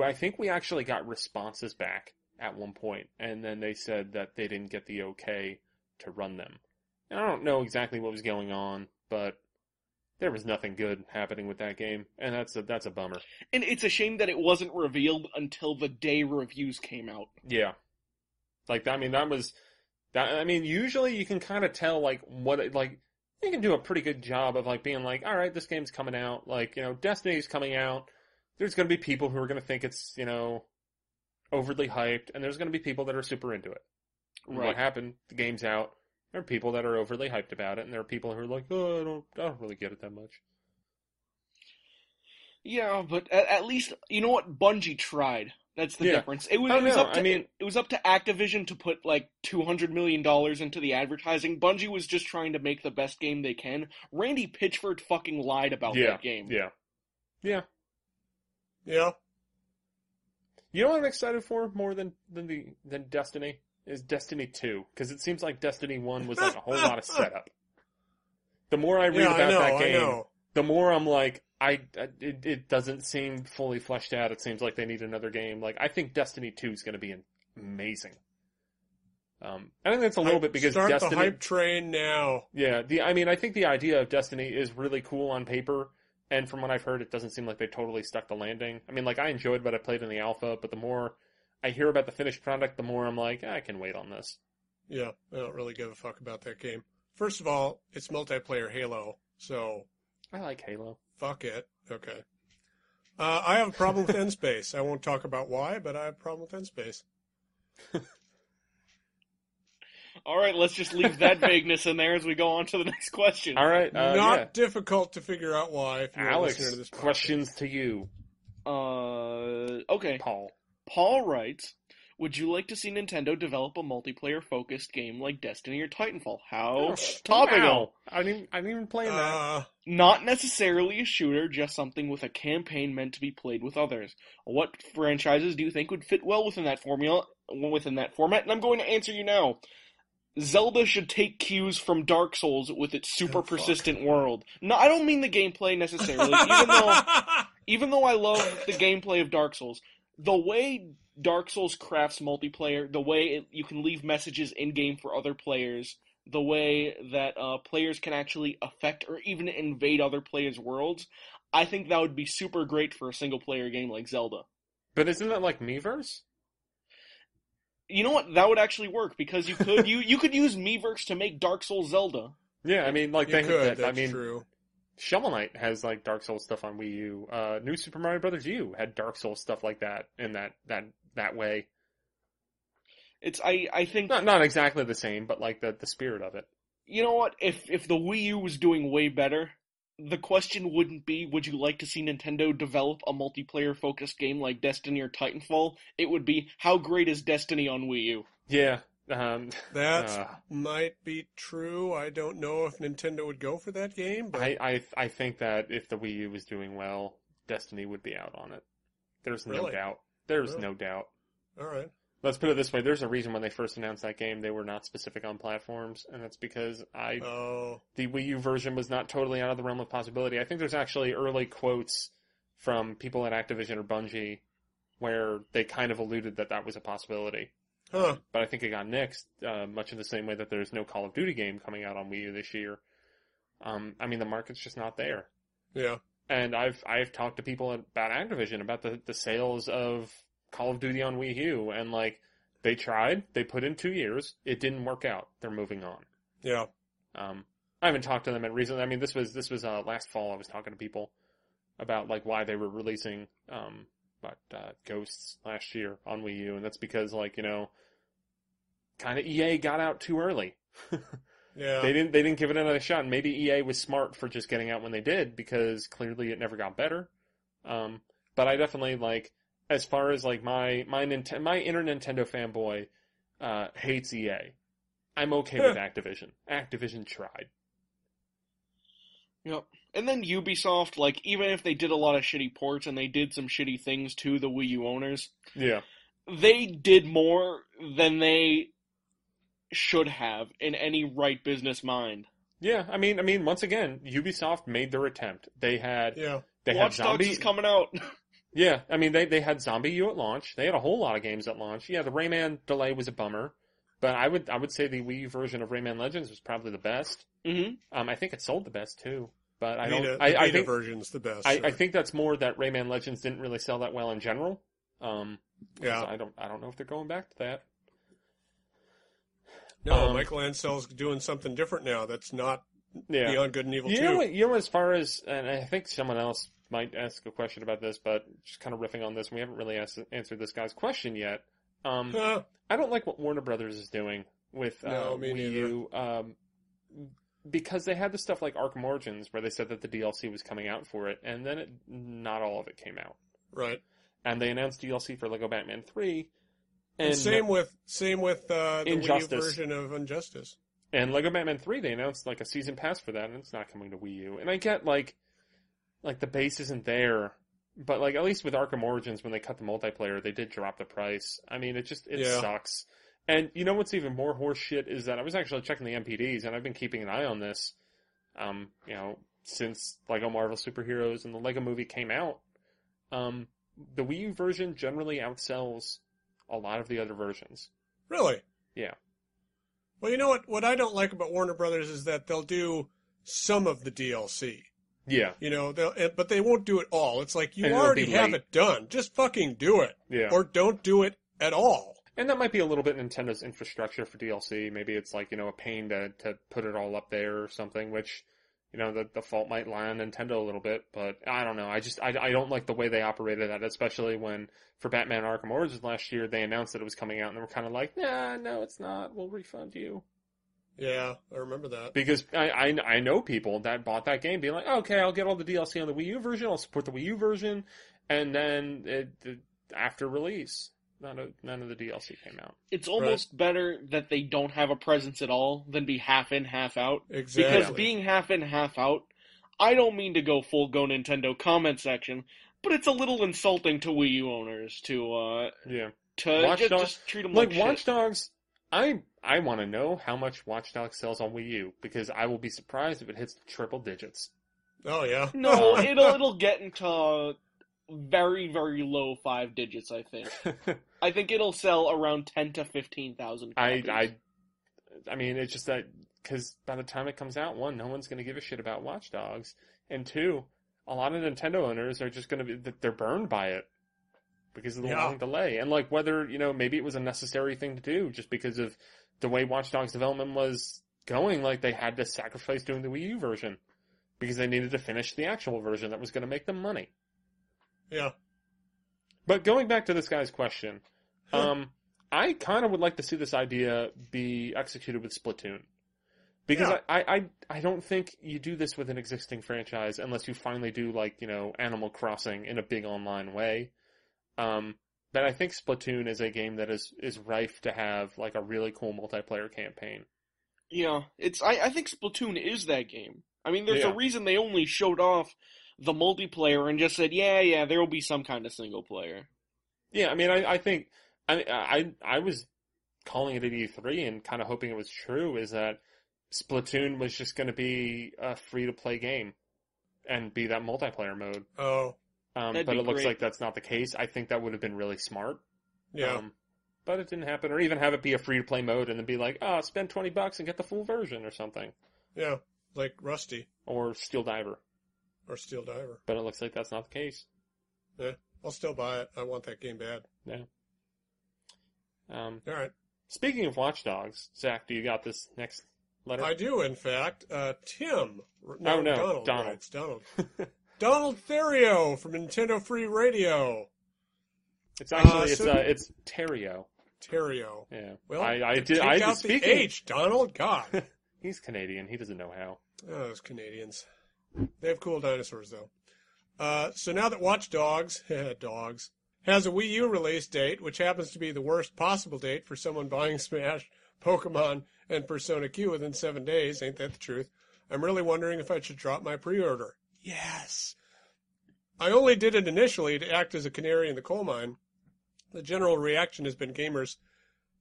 Speaker 2: I think we actually got responses back at one point, and then they said that they didn't get the okay to run them. And I don't know exactly what was going on, but there was nothing good happening with that game, and that's a that's a bummer.
Speaker 8: And it's a shame that it wasn't revealed until the day reviews came out.
Speaker 2: Yeah, like I mean that was that. I mean usually you can kind of tell like what it, like you can do a pretty good job of like being like, all right, this game's coming out. Like, you know, Destiny's coming out. There's going to be people who are going to think it's, you know, overly hyped, and there's going to be people that are super into it. Right. What happened? The game's out. There are people that are overly hyped about it, and there are people who are like, oh, I don't, I don't really get it that much.
Speaker 8: Yeah, but at, at least you know what Bungie tried. That's the yeah. difference. It was, it was up to I mean, it was up to Activision to put like two hundred million dollars into the advertising. Bungie was just trying to make the best game they can. Randy Pitchford fucking lied about
Speaker 2: yeah,
Speaker 8: that game.
Speaker 2: Yeah, yeah,
Speaker 3: yeah.
Speaker 2: You know what I'm excited for more than than the than Destiny is Destiny Two because it seems like Destiny One was like a whole lot of setup. The more I read
Speaker 3: yeah,
Speaker 2: about
Speaker 3: I know,
Speaker 2: that game, the more I'm like, I it, it doesn't seem fully fleshed out. It seems like they need another game. Like I think Destiny Two is going to be amazing. Um, I think that's a little I bit because
Speaker 3: start
Speaker 2: Destiny.
Speaker 3: the hype train now.
Speaker 2: Yeah, the I mean I think the idea of Destiny is really cool on paper, and from what I've heard, it doesn't seem like they totally stuck the landing. I mean, like I enjoyed what I played in the alpha, but the more I hear about the finished product, the more I'm like, I can wait on this.
Speaker 3: Yeah, I don't really give a fuck about that game. First of all, it's multiplayer Halo, so
Speaker 2: I like Halo.
Speaker 3: Fuck it. Okay. Uh, I have a problem with N-Space. I won't talk about why, but I have a problem with N-Space.
Speaker 8: All right, let's just leave that vagueness in there as we go on to the next question.
Speaker 2: All right, uh,
Speaker 3: not
Speaker 2: yeah.
Speaker 3: difficult to figure out why. If you're
Speaker 2: Alex,
Speaker 3: to this
Speaker 2: questions to you.
Speaker 8: Uh, okay.
Speaker 2: Paul.
Speaker 8: Paul writes, would you like to see Nintendo develop a multiplayer focused game like Destiny or Titanfall? How oh, topical!
Speaker 2: I didn't, I didn't even play that. Uh,
Speaker 8: Not necessarily a shooter, just something with a campaign meant to be played with others. What franchises do you think would fit well within that formula, within that format? And I'm going to answer you now. Zelda should take cues from Dark Souls with its super oh, persistent world. No, I don't mean the gameplay necessarily. even though, even though I love the gameplay of Dark Souls, the way Dark Souls crafts multiplayer, the way it, you can leave messages in game for other players, the way that uh, players can actually affect or even invade other players' worlds, I think that would be super great for a single player game like Zelda.
Speaker 2: But isn't that like Miiverse?
Speaker 8: You know what? That would actually work because you could you you could use Miiverse to make Dark Souls Zelda.
Speaker 2: Yeah, I mean, like
Speaker 3: You
Speaker 2: they.
Speaker 3: could.
Speaker 2: that- I mean,
Speaker 3: true.
Speaker 2: Shovel Knight has like Dark Souls stuff on Wii U. Uh, New Super Mario Brothers U had Dark Souls stuff like that in that that that way.
Speaker 8: It's I I think
Speaker 2: Not not exactly the same, but like the the spirit of it.
Speaker 8: you know what? If if the Wii U was doing way better, the question wouldn't be would you like to see Nintendo develop a multiplayer focused game like Destiny or Titanfall? It would be how great is Destiny on Wii U?
Speaker 2: Yeah. Um,
Speaker 3: That
Speaker 2: uh,
Speaker 3: might be true. I don't know if Nintendo would go for that game, but
Speaker 2: I, I I think that if the Wii U was doing well, Destiny would be out on it. There's no
Speaker 3: Really?
Speaker 2: doubt. There's
Speaker 3: Really?
Speaker 2: no doubt.
Speaker 3: all right.
Speaker 2: Let's put it this way: there's a reason when they first announced that game, they were not specific on platforms, and that's because I
Speaker 3: Oh,
Speaker 2: the Wii U version was not totally out of the realm of possibility. I think there's actually early quotes from people at Activision or Bungie where they kind of alluded that that was a possibility.
Speaker 3: Huh?
Speaker 2: But I think it got nixed, uh, much in the same way that there's no Call of Duty game coming out on Wii U this year. Um, I mean, the market's just not there.
Speaker 3: Yeah.
Speaker 2: And I've I've talked to people about Activision about the, the sales of Call of Duty on Wii U, and like they tried, they put in two years, it didn't work out. They're moving on.
Speaker 3: Yeah.
Speaker 2: Um, I haven't talked to them in recently. I mean, this was this was uh, last fall. I was talking to people about like why they were releasing um, but uh, Ghosts last year on Wii U, and that's because like you know, kind of EA got out too early.
Speaker 3: Yeah.
Speaker 2: They didn't they didn't give it another shot. And maybe EA was smart for just getting out when they did because clearly it never got better. Um, but I definitely like as far as like my my Nintendo my inner Nintendo fanboy uh, hates EA. I'm okay with Activision. Activision tried.
Speaker 8: Yep. And then Ubisoft, like even if they did a lot of shitty ports and they did some shitty things to the Wii U owners,
Speaker 2: Yeah.
Speaker 8: they did more than they should have in any right business mind.
Speaker 2: Yeah, I mean, I mean, once again, Ubisoft made their attempt. They had
Speaker 3: yeah.
Speaker 2: they
Speaker 8: Watch
Speaker 2: had
Speaker 8: Dogs
Speaker 2: zombie.
Speaker 8: is coming out.
Speaker 2: Yeah, I mean, they they had ZombiU at launch. They had a whole lot of games at launch. Yeah, the Rayman delay was a bummer, but I would I would say the Wii U version of Rayman Legends was probably the best.
Speaker 8: hmm
Speaker 2: Um, I think it sold the best too, but I
Speaker 3: Vita,
Speaker 2: don't.
Speaker 3: the
Speaker 2: I, I think
Speaker 3: version's the best.
Speaker 2: I. I think that's more that Rayman Legends didn't really sell that well in general. Um,
Speaker 3: Yeah.
Speaker 2: I don't I don't know if they're going back to that.
Speaker 3: No,
Speaker 2: um,
Speaker 3: Michael Ancel's doing something different now. That's not
Speaker 2: Yeah.
Speaker 3: Beyond Good and Evil
Speaker 2: You
Speaker 3: 2.
Speaker 2: know, what- you know, as far as, and I think someone else might ask a question about this, but just kind of riffing on this, we haven't really asked, answered this guy's question yet. Um,
Speaker 3: Huh.
Speaker 2: I don't like what Warner Brothers is doing with uh,
Speaker 3: No, me
Speaker 2: Wii
Speaker 3: neither.
Speaker 2: U, um, because they had the stuff like Arkham Origins, where they said that the DLC was coming out for it, and then it, not all of it came out.
Speaker 3: right.
Speaker 2: And they announced DLC for Lego Batman Three,
Speaker 3: And,
Speaker 2: and
Speaker 3: same with same with uh, the Wii U version of Injustice.
Speaker 2: And Lego Batman 3, they announced like a season pass for that, and it's not coming to Wii U. And I get like, like the base isn't there, but like at least with Arkham Origins, when they cut the multiplayer, they did drop the price. I mean, it just it
Speaker 3: Yeah.
Speaker 2: sucks. And you know what's even more horse shit is that I was actually checking the NPDs, and I've been keeping an eye on this, um, you know, since Lego Marvel Superheroes and the Lego Movie came out. Um, the Wii U version generally outsells a lot of the other versions.
Speaker 3: Really?
Speaker 2: Yeah.
Speaker 3: Well, you know what? What I don't like about Warner Brothers is that they'll do some of the DLC.
Speaker 2: Yeah,
Speaker 3: You know, they'll, but they won't do it all. It's like you
Speaker 2: And
Speaker 3: already have it done. Just fucking do it,
Speaker 2: yeah.
Speaker 3: or don't do it at all.
Speaker 2: And that might be a little bit Nintendo's infrastructure for DLC. Maybe it's like, you know, a pain to, to put it all up there or something, which, you know, the, the fault might lie on Nintendo a little bit, but I don't know. I just, I, I don't like the way they operated that, especially when for Batman Arkham Origins last year, they announced that it was coming out and they were kind of like, nah, no, it's not. We'll refund you.
Speaker 3: Yeah, I remember that.
Speaker 2: Because I, I, I know people that bought that game being like, okay, I'll get all the DLC on the Wii U version. I'll support the Wii U version. And then it, it, after release, none of, none of the DLC came out.
Speaker 8: It's almost better that they don't have a presence at all than be half in, half out.
Speaker 3: Exactly.
Speaker 8: Because being half in, half out, I don't mean to go full go Nintendo comment section, but it's a little insulting to Wii U owners to uh
Speaker 2: Yeah.
Speaker 8: to
Speaker 2: Watch
Speaker 8: just,
Speaker 2: Dogs-
Speaker 8: just treat them
Speaker 2: like
Speaker 8: like,
Speaker 2: Watch
Speaker 8: shit.
Speaker 2: Dogs, I I want to know how much Watch Dogs sells on Wii U because I will be surprised if it hits triple digits.
Speaker 3: oh yeah.
Speaker 8: No, it'll it'll get into very very low five digits. I think. I think it'll sell around ten to fifteen thousand.
Speaker 2: I I I mean it's just that because by the time it comes out, one, no one's going to give a shit about Watch Dogs, and two, a lot of Nintendo owners are just going to be that they're burned by it because of the
Speaker 3: Yeah.
Speaker 2: long delay, and like whether you know maybe it was a necessary thing to do just because of the way Watch Dogs development was going. Like they had to sacrifice doing the Wii U version because they needed to finish the actual version that was going to make them money.
Speaker 3: Yeah.
Speaker 2: But going back to this guy's question, um, I kind of would like to see this idea be executed with Splatoon. Because
Speaker 3: Yeah.
Speaker 2: I, I, I don't think you do this with an existing franchise unless you finally do like, you know, Animal Crossing in a big online way. Um, but I think Splatoon is a game that is, is rife to have like a really cool multiplayer campaign.
Speaker 8: Yeah, it's. I, I think Splatoon is that game. I mean, there's
Speaker 2: Yeah.
Speaker 8: a reason they only showed off the multiplayer and just said, "Yeah, yeah, there will be some kind of single player."
Speaker 2: Yeah, I mean, I, I think I, I I was calling it at E3 and kind of hoping it was true. Is that Splatoon was just going to be a free to play game and be that multiplayer mode.
Speaker 3: Oh,
Speaker 2: Um, but
Speaker 8: be
Speaker 2: it looks
Speaker 8: great.
Speaker 2: like that's not the case. I think that would have been really smart.
Speaker 3: yeah.
Speaker 2: Um, but it didn't happen, or even have it be a free to play mode and then be like, oh, spend twenty bucks and get the full version or something,
Speaker 3: yeah. Like Rusty
Speaker 2: or Steel Diver.
Speaker 3: Or Steel Diver.
Speaker 2: But it looks like that's not the case.
Speaker 3: Yeah. I'll still buy it. I want that game bad. Yeah.
Speaker 2: Um,
Speaker 3: All right.
Speaker 2: speaking of Watch Dogs, Zach, do you got this next letter?
Speaker 3: I do, in fact. Uh, Tim.
Speaker 2: Oh, no,
Speaker 3: Donald.
Speaker 2: Donald.
Speaker 3: writes. Donald. Donald Therio from Nintendo Free Radio.
Speaker 2: It's actually
Speaker 3: Uh,
Speaker 2: it's
Speaker 3: so-
Speaker 2: uh, it's Terrio.
Speaker 3: Terrio.
Speaker 2: Yeah.
Speaker 3: Well,
Speaker 2: I I
Speaker 3: take
Speaker 2: did I
Speaker 3: out
Speaker 2: did
Speaker 3: the
Speaker 2: speaking.
Speaker 3: H, Donald. God.
Speaker 2: He's Canadian. He doesn't know how.
Speaker 3: Oh, those Canadians. They have cool dinosaurs, though. Uh, so now that Watch Dogs, dogs, has a Wii U release date, which happens to be the worst possible date for someone buying Smash, Pokemon, and Persona Q within seven days, ain't that the truth? I'm really wondering if I should drop my pre-order. Yes. I only did it initially to act as a canary in the coal mine. The general reaction has been gamers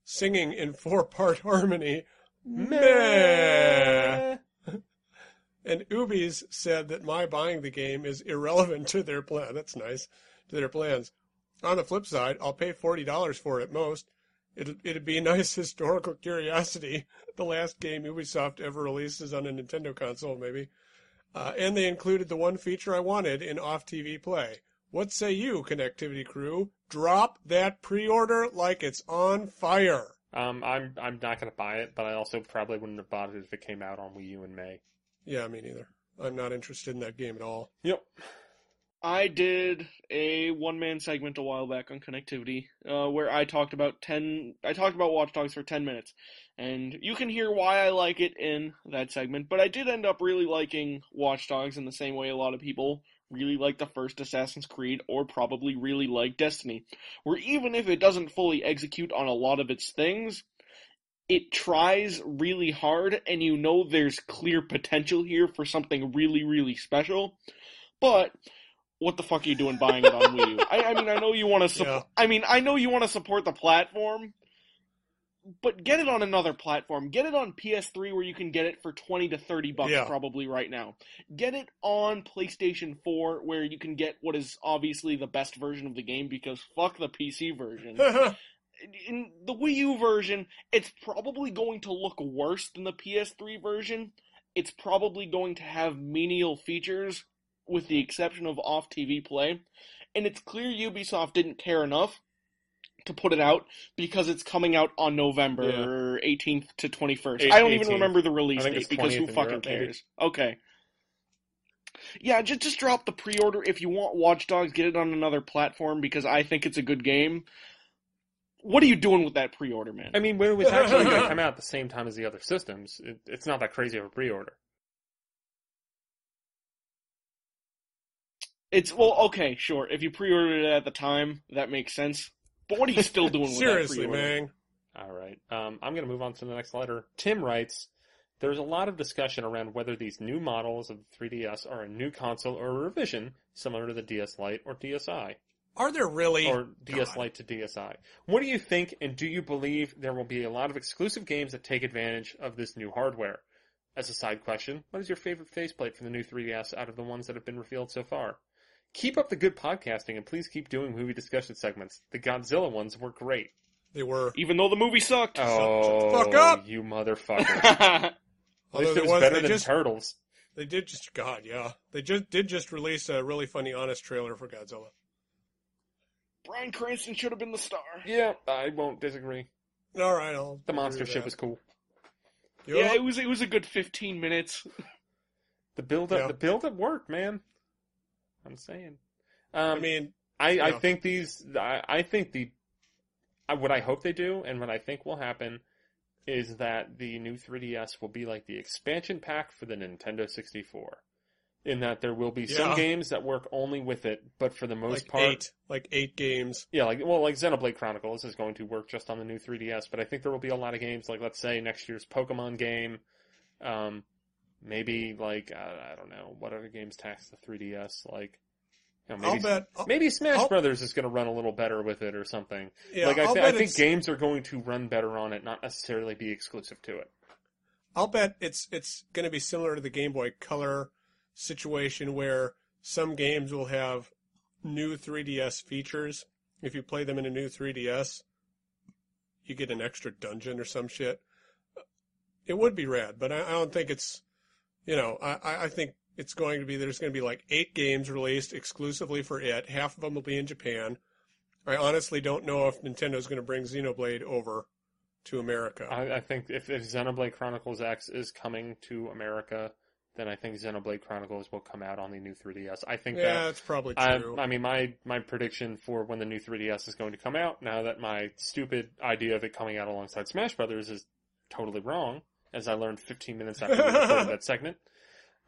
Speaker 3: singing in four-part harmony. Meh. And Ubi's said that my buying the game is irrelevant to their plan. That's nice. To their plans. On the flip side, I'll pay forty dollars for it at most. It'd, it'd be a nice historical curiosity. The last game Ubisoft ever released is on a Nintendo console, maybe. Uh, and they included the one feature I wanted in off-TV play. What say you, connectivity crew? Drop that pre-order like it's on fire.
Speaker 2: Um, I'm I'm not gonna buy it, but I also probably wouldn't have bought it if it came out on Wii U in May.
Speaker 3: Yeah, me neither. I'm not interested in that game at all.
Speaker 2: Yep.
Speaker 8: I did a one man segment a while back on connectivity, uh, where I talked about ten. I talked about Watch Dogs for ten minutes, and you can hear why I like it in that segment. But I did end up really liking Watch Dogs in the same way a lot of people really like the first Assassin's Creed, or probably really like Destiny, where even if it doesn't fully execute on a lot of its things, it tries really hard, and you know there's clear potential here for something really, really special. But what the fuck are you doing buying it on Wii U? I, I mean, I know you want to support.
Speaker 3: Yeah.
Speaker 8: I mean, I know you want to support the platform, but get it on another platform. Get it on PS3 where you can get it for twenty to thirty bucks
Speaker 3: Yeah.
Speaker 8: probably right now. Get it on PlayStation 4 where you can get what is obviously the best version of the game because fuck the PC version. in the Wii U version, it's probably going to look worse than the PS3 version. It's probably going to have menial features, with the exception of off TV play. And it's clear Ubisoft didn't care enough to put it out because it's coming out on November 18th to 21st.
Speaker 2: Eight-
Speaker 8: I don't even remember the release date because who fucking
Speaker 2: Europe, maybe.
Speaker 8: cares? Okay. Yeah, just just drop the pre-order if you want Watch Dogs. Get it on another platform because I think it's a good game. What are you doing with that pre-order, man?
Speaker 2: I mean, when it was actually going to come out at the same time as the other systems, it, it's not that crazy of a pre-order.
Speaker 8: It's well, okay, sure. If you pre-ordered it at the time, that makes sense. But what are you still doing with
Speaker 3: Seriously,
Speaker 8: that pre-order?
Speaker 3: man.
Speaker 2: All right. Um, I'm going to move on to the next letter. Tim writes, There's a lot of discussion around whether these new models of the 3DS are a new console or a revision, similar to the DS Lite or DSi,
Speaker 3: Are there really?
Speaker 2: or DS
Speaker 3: God.
Speaker 2: Lite to DSi. What do you think, and do you believe there will be a lot of exclusive games that take advantage of this new hardware? As a side question, what is your favorite faceplate for the new 3DS out of the ones that have been revealed so far? Keep up the good podcasting and please keep doing movie discussion segments. The Godzilla ones were great.
Speaker 3: They were.
Speaker 8: Even though the movie sucked.
Speaker 2: Oh,
Speaker 3: fuck up.
Speaker 2: you motherfucker. At least it was
Speaker 3: was-
Speaker 2: better than
Speaker 3: just-
Speaker 2: Turtles.
Speaker 3: They did just God, yeah. They just did just release a really funny honest trailer for Godzilla.
Speaker 8: Bryan Cranston should have been the star.
Speaker 2: Yeah, I won't disagree.
Speaker 3: All right, I'll
Speaker 2: The
Speaker 3: agree
Speaker 2: monster ship was cool.
Speaker 3: You
Speaker 8: Yeah,
Speaker 3: up?
Speaker 8: it was it was a good 15 minutes.
Speaker 2: The build up,
Speaker 3: Yeah.
Speaker 2: the build up worked, man. I'm saying. Um,
Speaker 3: I mean,
Speaker 2: I, I
Speaker 3: Yeah.
Speaker 2: think these, I, I think the, I, what I hope they do and what I think will happen is that the new 3DS will be like the expansion pack for the Nintendo 64. In that there will be some games that work only with it, but for the most
Speaker 3: like
Speaker 2: part,
Speaker 3: eight, like eight games.
Speaker 2: yeah, like well, like Xenoblade Chronicles is going to work just on the new 3DS, but I think there will be a lot of games, like let's say next year's Pokemon game, um, maybe like uh, I don't know what other games tax the 3DS, like you know,
Speaker 3: I'll
Speaker 2: maybe
Speaker 3: bet. I'll,
Speaker 2: maybe Smash
Speaker 3: I'll-
Speaker 2: Brothers is going to run a little better with it or something.
Speaker 3: yeah,
Speaker 2: like I,
Speaker 3: I'll
Speaker 2: th- I think
Speaker 3: it's-
Speaker 2: games are going to run better on it, not necessarily be exclusive to it.
Speaker 3: I'll bet it's it's going to be similar to the Game Boy Color situation where some games will have new 3DS features. If you play them in a new 3DS, you get an extra dungeon or some shit. It would be rad, but I, I don't think it's, you know, I, I think it's going to be, there's going to be like eight games released exclusively for it. Half of them will be in Japan. I honestly don't know if Nintendo's going to bring Xenoblade over to America.
Speaker 2: I, I think if, if Xenoblade Chronicles X is coming to America, then I think Xenoblade Chronicles will come out on the new 3DS. I think that
Speaker 3: yeah, that's probably
Speaker 2: I. I mean, my, my prediction for when the new 3DS is going to come out, now that my stupid idea of it coming out alongside Smash Brothers is totally wrong, as I learned 15 minutes after we recorded that segment,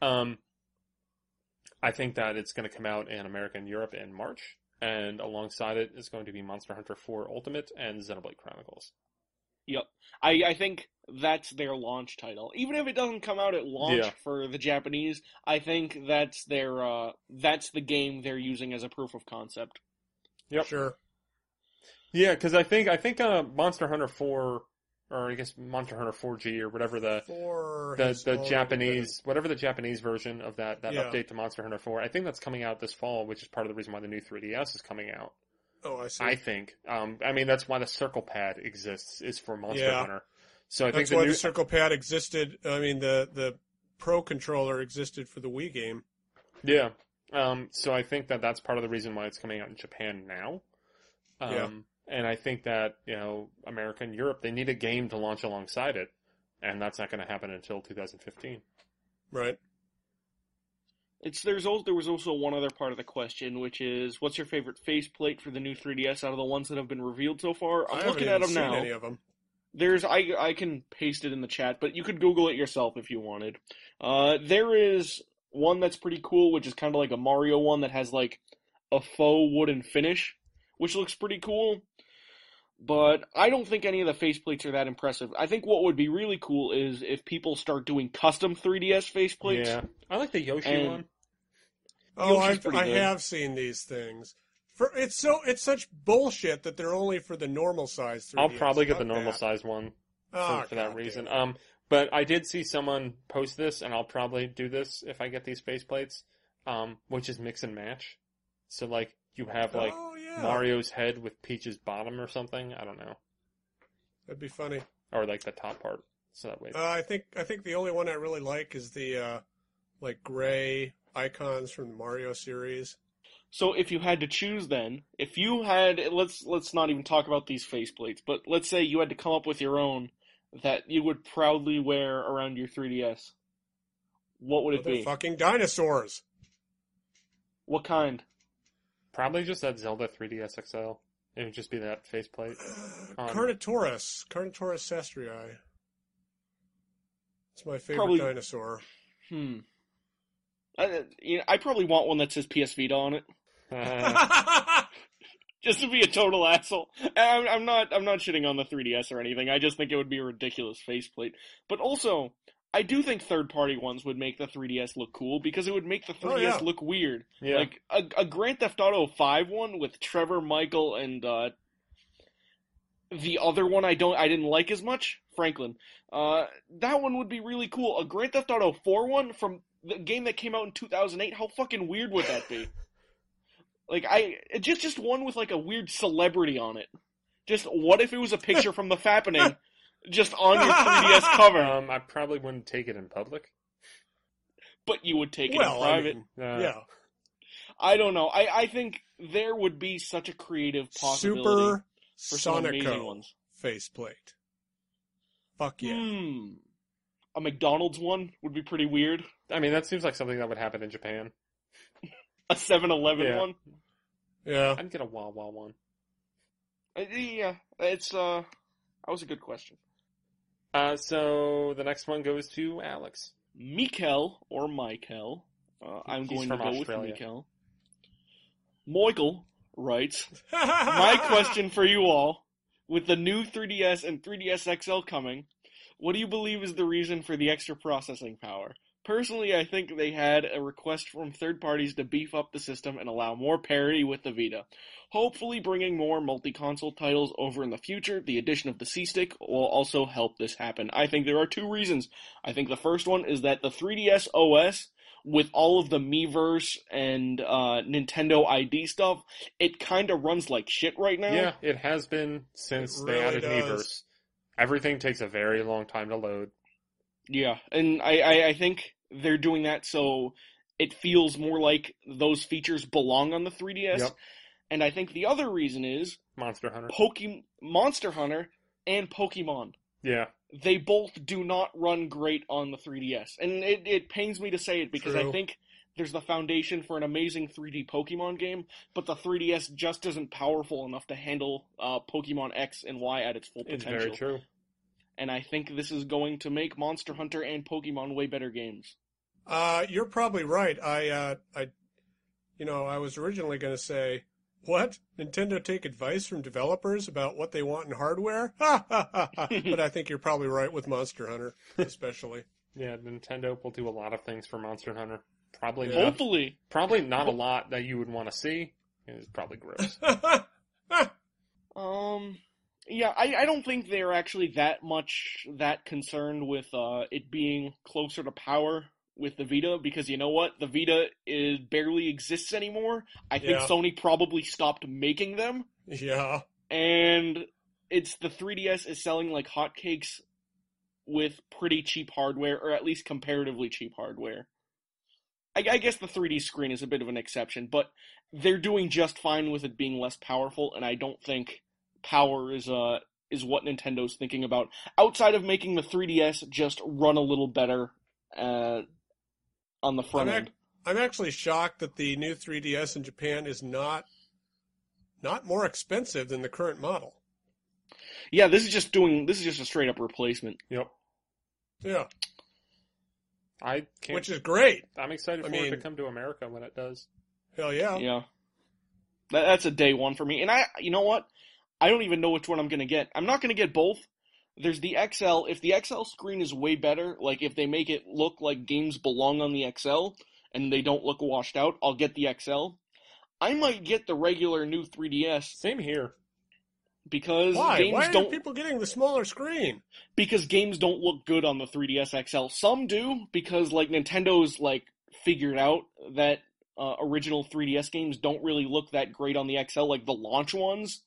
Speaker 2: um, I think that it's going to come out in America and Europe in March, and alongside it is going to be Monster Hunter 4 Ultimate and Xenoblade Chronicles.
Speaker 8: Yep. I, I think that's their launch title. Even if it doesn't come out at launch
Speaker 2: Yeah.
Speaker 8: for the Japanese, I think that's their uh that's the game they're using as a proof of concept.
Speaker 2: Yep.
Speaker 3: Sure.
Speaker 2: Yeah, because I think I think uh, Monster Hunter 4, or I guess Monster Hunter 4G or whatever the
Speaker 3: For
Speaker 2: the the
Speaker 3: own
Speaker 2: Japanese whatever the Japanese version of that that
Speaker 3: Yeah.
Speaker 2: update to Monster Hunter 4. I think that's coming out this fall, which is part of the reason why the new 3DS is coming out.
Speaker 3: Oh, I see.
Speaker 2: I think. Um, I mean that's why the Circle Pad exists is for Monster
Speaker 3: Yeah.
Speaker 2: Hunter. So I
Speaker 3: That's
Speaker 2: think
Speaker 3: why
Speaker 2: the new
Speaker 3: the Circle Pad existed. I mean, the the Pro controller existed for the Wii game.
Speaker 2: yeah. Um, so I think that that's part of the reason why it's coming out in Japan now. Um,
Speaker 3: Yeah.
Speaker 2: and I think that you know America and Europe they need a game to launch alongside it, and that's not going to happen until 2015.
Speaker 3: Right.
Speaker 8: It's there's also there was also one other part of the question, which is what's your favorite faceplate for the new 3DS out of the ones that have been revealed so far?
Speaker 3: I
Speaker 8: I'm
Speaker 3: haven't
Speaker 8: looking at them
Speaker 3: seen
Speaker 8: now.
Speaker 3: Any of them?
Speaker 8: There's I I can paste it in the chat, but you could Google it yourself if you wanted. Uh, there is one that's pretty cool, which is kind of like a Mario one that has like a faux wooden finish, which looks pretty cool. But I don't think any of the faceplates are that impressive. I think what would be really cool is if people start doing custom 3DS faceplates.
Speaker 2: Yeah, I like the Yoshi
Speaker 8: And-
Speaker 2: one.
Speaker 3: Oh,
Speaker 8: Yoshi's
Speaker 3: I've, I have seen these things. For it's so it's such bullshit that they're only for the normal size 3DS.
Speaker 2: I'll probably get the normal
Speaker 3: that.
Speaker 2: size one for,
Speaker 3: Oh,
Speaker 2: for that reason.
Speaker 3: damn.
Speaker 2: Um, but I did see someone post this, and I'll probably do this if I get these faceplates. Um, which is mix and match. So like you have like
Speaker 3: oh yeah,
Speaker 2: Mario's head with Peach's bottom or something. I don't know,
Speaker 3: that'd be funny.
Speaker 2: or like the top part. So that way,
Speaker 3: Uh, I think I think the only one I really like is the uh, like gray icons from the Mario series.
Speaker 8: So if you had to choose then, if you had let's let's not even talk about these faceplates, but let's say you had to come up with your own that you would proudly wear around your 3DS. What would
Speaker 3: Well,
Speaker 8: it
Speaker 3: they're
Speaker 8: be?
Speaker 3: fucking dinosaurs.
Speaker 8: What kind?
Speaker 2: Probably just that Zelda 3DS XL. It would just be that faceplate. Um,
Speaker 3: Carnotaurus, Carnotaurus sastrei. It's my favorite
Speaker 8: Probably-
Speaker 3: dinosaur.
Speaker 8: Hmm. I, you know, I probably want one that says PS Vita on it,
Speaker 2: Uh,
Speaker 8: just to be a total asshole. I'm, I'm not. I'm not shitting on the 3DS or anything. I just think it would be a ridiculous faceplate. But also, I do think third-party ones would make the 3DS look cool because it would make the 3DS
Speaker 3: Oh, yeah.
Speaker 8: look weird.
Speaker 2: yeah,
Speaker 8: Like a, a Grand Theft Auto 5 one with Trevor, Michael, and uh, the other one I don't I didn't like as much, Franklin. Uh, that one would be really cool. A Grand Theft Auto 4 one from the game that came out in 2008. How fucking weird would that be? like I it just just one with like a weird celebrity on it. Just what if it was a picture from the Fappening just on your 3DS cover?
Speaker 2: um, I probably wouldn't take it in public.
Speaker 8: but you would take it
Speaker 3: well,
Speaker 8: in
Speaker 3: I
Speaker 8: private.
Speaker 3: mean,
Speaker 2: Uh,
Speaker 3: yeah,
Speaker 8: I don't know. I, I think there would be such a creative possibility
Speaker 3: super
Speaker 8: for some amazing ones.
Speaker 3: faceplate. Fuck yeah.
Speaker 8: Hmm. A McDonald's one would be pretty weird.
Speaker 2: I mean, that seems like something that would happen in Japan.
Speaker 8: A 7-Eleven
Speaker 2: Yeah.
Speaker 8: one.
Speaker 3: Yeah.
Speaker 2: I'd get a Wawa one.
Speaker 8: Uh, yeah, it's uh, that was a good question.
Speaker 2: Uh, so the next one goes to Alex.
Speaker 8: Mikel or Michael. Uh, I'm
Speaker 2: He's
Speaker 8: going to go
Speaker 2: Australia.
Speaker 8: with Mikel. Michael writes, My question for you all with the new 3DS and 3DS XL coming, what do you believe is the reason for the extra processing power? Personally, I think they had a request from third parties to beef up the system and allow more parity with the Vita. Hopefully, bringing more multi console titles over in the future, the addition of the C Stick will also help this happen. I think there are two reasons. I think the first one is that the 3DS OS, with all of the Miiverse and uh, Nintendo ID stuff, it kind of runs like shit right now.
Speaker 2: Yeah, it has been since
Speaker 3: It
Speaker 2: they added
Speaker 3: does.
Speaker 2: Miiverse. Everything takes a very long time to load.
Speaker 8: Yeah, and I, I, I think they're doing that so it feels more like those features belong on the 3DS.
Speaker 2: Yep.
Speaker 8: And I think the other reason is
Speaker 2: Monster Hunter.
Speaker 8: Pokemon Monster Hunter and Pokemon.
Speaker 2: Yeah,
Speaker 8: They both do not run great on the 3DS. And it, it pains me to say it because I think there's the foundation for an amazing 3D Pokemon game, but the 3DS just isn't powerful enough to handle uh, Pokemon X and Y at its full
Speaker 2: it's
Speaker 8: potential.
Speaker 2: very true.
Speaker 8: And I think this is going to make Monster Hunter and Pokemon way better games.
Speaker 3: Uh, you're probably right. I, uh, I, you know, I was originally going to say, what? Nintendo take advice from developers about what they want in hardware? Ha ha ha ha. But I think you're probably right with Monster Hunter, especially.
Speaker 2: Yeah, Nintendo will do a lot of things for Monster Hunter. Probably
Speaker 3: Yeah.
Speaker 2: not,
Speaker 8: Hopefully.
Speaker 2: probably not a lot that you would want to see. It's probably gross.
Speaker 8: Um, yeah, I, I don't think they're actually that much that concerned with uh, it being closer to power with the Vita because you know what? The Vita is barely exists anymore. I think
Speaker 3: Yeah.
Speaker 8: Sony probably stopped making them,
Speaker 3: yeah.
Speaker 8: and it's the 3DS is selling like hotcakes with pretty cheap hardware, or at least comparatively cheap hardware. I, I guess the 3D screen is a bit of an exception, but they're doing just fine with it being less powerful, and I don't think power is uh is what Nintendo's thinking about. Outside of making the 3DS just run a little better uh, on the front
Speaker 3: I'm,
Speaker 8: end.
Speaker 3: I'm actually shocked that the new 3DS in Japan is not not more expensive than the current model.
Speaker 8: Yeah, this is just doing this is just a straight up replacement.
Speaker 2: yep.
Speaker 3: Yeah,
Speaker 2: I can't.
Speaker 3: which is great.
Speaker 2: I'm excited
Speaker 3: I
Speaker 2: for it to come to America when it does.
Speaker 3: Hell yeah.
Speaker 8: Yeah. That, that's a day one for me. And I, you know what? I don't even know which one I'm going to get. I'm not going to get both. There's the XL. If the XL screen is way better, like if they make it look like games belong on the XL and they don't look washed out, I'll get the XL. I might get the regular new 3DS
Speaker 2: Same here.
Speaker 8: because
Speaker 3: Why?
Speaker 8: games
Speaker 3: Why are
Speaker 8: don't
Speaker 3: people getting the smaller screen?
Speaker 8: because games don't look good on the 3DS XL. Some do because like Nintendo's like figured out that uh, original 3DS games don't really look that great on the XL, like the launch ones.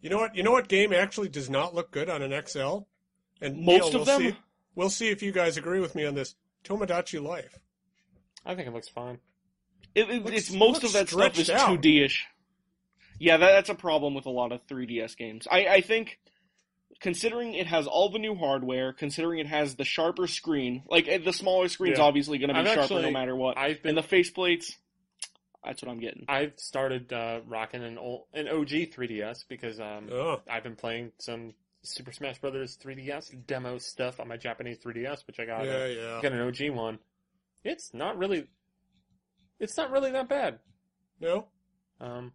Speaker 3: You know what? You know what game actually does not look good on an XL? And
Speaker 8: Most
Speaker 3: Neal,
Speaker 8: of
Speaker 3: we'll
Speaker 8: them.
Speaker 3: See, we'll see if you guys agree with me on this. Tomodachi Life.
Speaker 2: I think it looks fine.
Speaker 8: It, it-
Speaker 3: Looks-
Speaker 8: it's most
Speaker 3: looks
Speaker 8: of that stuff is
Speaker 3: two D
Speaker 8: ish. Yeah, that, that's a problem with a lot of 3DS games. I, I think, considering it has all the new hardware, considering it has the sharper screen, like eh, the smaller screen's
Speaker 2: Yeah.
Speaker 8: obviously going to be
Speaker 2: I've
Speaker 8: sharper
Speaker 2: actually-
Speaker 8: no matter what,
Speaker 2: I've been
Speaker 8: and the faceplates, that's what I'm getting.
Speaker 2: I've started uh, rocking an old, an OG 3DS because um, I've been playing some Super Smash Brothers 3DS demo stuff on my Japanese 3DS, which I got.
Speaker 3: yeah,
Speaker 2: uh,
Speaker 3: yeah.
Speaker 2: got an OG one. It's not really. It's not really that bad.
Speaker 3: No?
Speaker 2: Um,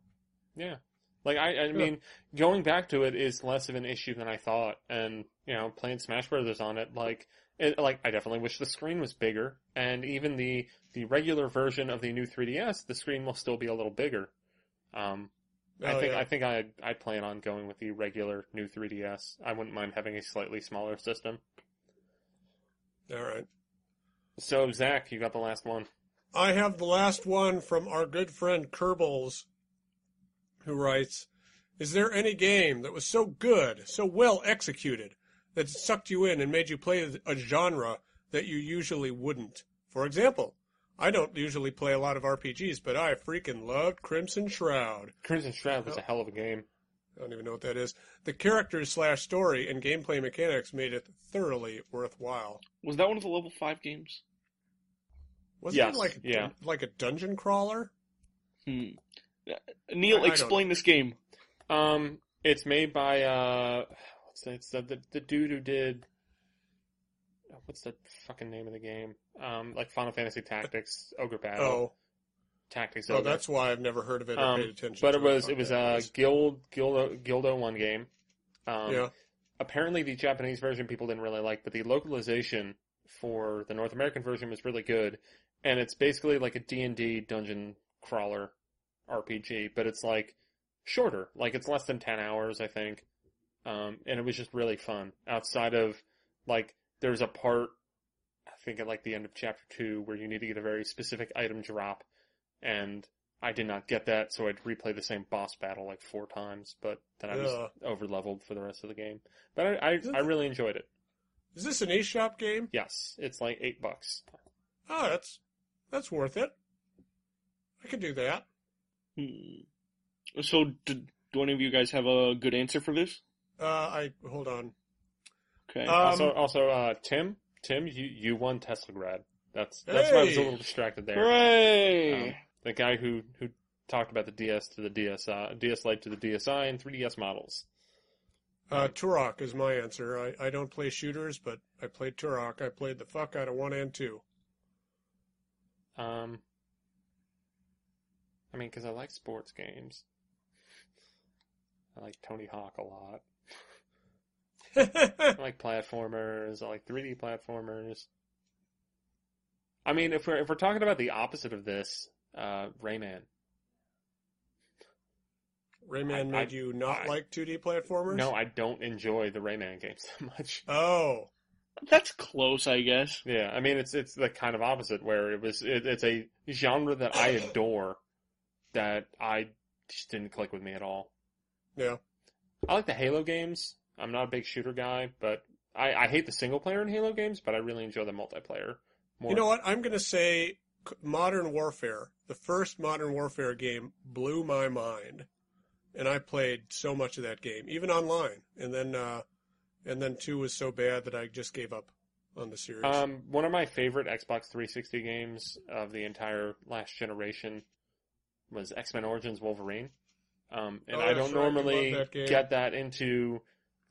Speaker 2: yeah. Like I, I mean, going back to it is less of an issue than I thought, and you know, playing Smash Brothers on it, like, it, like I definitely wish the screen was bigger, and even the the regular version of the new 3DS, the screen will still be a little bigger. Um, I
Speaker 3: Oh,
Speaker 2: think
Speaker 3: yeah.
Speaker 2: I think I I plan on going with the regular new 3DS. I wouldn't mind having a slightly smaller system.
Speaker 3: All right.
Speaker 2: So Zach, you got the last one.
Speaker 3: I have the last one from our good friend Kerbals, who writes, Is there any game that was so good, so well executed, that sucked you in and made you play a genre that you usually wouldn't? For example, I don't usually play a lot of RPGs, but I freaking loved Crimson Shroud.
Speaker 2: Crimson Shroud was a hell of a game.
Speaker 3: I don't even know what that is. The characters slash story and gameplay mechanics made it thoroughly worthwhile.
Speaker 8: Was that one of the level five games?
Speaker 3: Was
Speaker 2: Yes,
Speaker 3: it like a,
Speaker 2: yeah.
Speaker 3: like a dungeon crawler?
Speaker 8: Hmm. Neal,
Speaker 3: I- I
Speaker 8: explain this game.
Speaker 2: Um, it's made by uh, what's that? It's the, the the dude who did. What's the fucking name of the game? Um, like Final Fantasy Tactics, Ogre Battle,
Speaker 3: Oh,
Speaker 2: Tactics.
Speaker 3: oh,
Speaker 2: Ogre.
Speaker 3: that's why I've never heard of it or
Speaker 2: Um,
Speaker 3: paid attention.
Speaker 2: but
Speaker 3: to
Speaker 2: it was it was a guild guild Guild01 game. Um,
Speaker 3: yeah.
Speaker 2: apparently the Japanese version people didn't really like, but the localization for the North American version was really good, and it's basically like a D and D dungeon crawler RPG, but it's like shorter, like it's less than ten hours, I think, um, and it was just really fun. Outside of like, there's a part, think at like the end of chapter two, where you need to get a very specific item drop, and I did not get that, so I'd replay the same boss battle like four times, but then I was
Speaker 3: Ugh.
Speaker 2: over leveled for the rest of the game. But I, I, I really enjoyed it.
Speaker 3: Is this an eShop game?
Speaker 2: Yes, it's like eight bucks.
Speaker 3: Oh, that's that's worth it. I could do that.
Speaker 8: Hmm. So, do, do any of you guys have a good answer for this?
Speaker 3: Uh, I hold on.
Speaker 8: Okay.
Speaker 3: Um,
Speaker 2: also, also, uh, Tim, Tim, you you won Teslagrad. That's that's why I was a little distracted there.
Speaker 8: Hooray!
Speaker 2: Um, the guy who who talked about the DS to the DSi, DS Lite to the DSi, and 3DS models.
Speaker 3: Uh, Turok is my answer. I, I don't play shooters, but I played Turok. I played the fuck out of one and two.
Speaker 2: Um, I mean, because I like sports games. I like Tony Hawk a lot. I like platformers. I like 3D platformers. I mean, if we're if we're talking about the opposite of this, uh, Rayman.
Speaker 3: Rayman
Speaker 2: I-
Speaker 3: made
Speaker 2: I-
Speaker 3: you not
Speaker 2: I-
Speaker 3: like 2D platformers?
Speaker 2: No, I don't enjoy the Rayman games that much.
Speaker 3: Oh,
Speaker 8: That's close, I guess.
Speaker 2: Yeah, I mean, it's it's the kind of opposite where it was it, it's a genre that I adore that I just didn't click with me at all.
Speaker 3: yeah.
Speaker 2: I like the Halo games. I'm not a big shooter guy, but I, I hate the single player in Halo games, but I really enjoy the multiplayer. More.
Speaker 3: You know what? I'm going to say Modern Warfare. The first Modern Warfare game blew my mind. And I played so much of that game, even online. And then, uh, and then two was so bad that I just gave up on the series.
Speaker 2: Um, one of my favorite Xbox 360 games of the entire last generation was X Men Origins Wolverine. Um, and
Speaker 3: Oh,
Speaker 2: I don't
Speaker 3: right,
Speaker 2: normally
Speaker 3: that
Speaker 2: get that into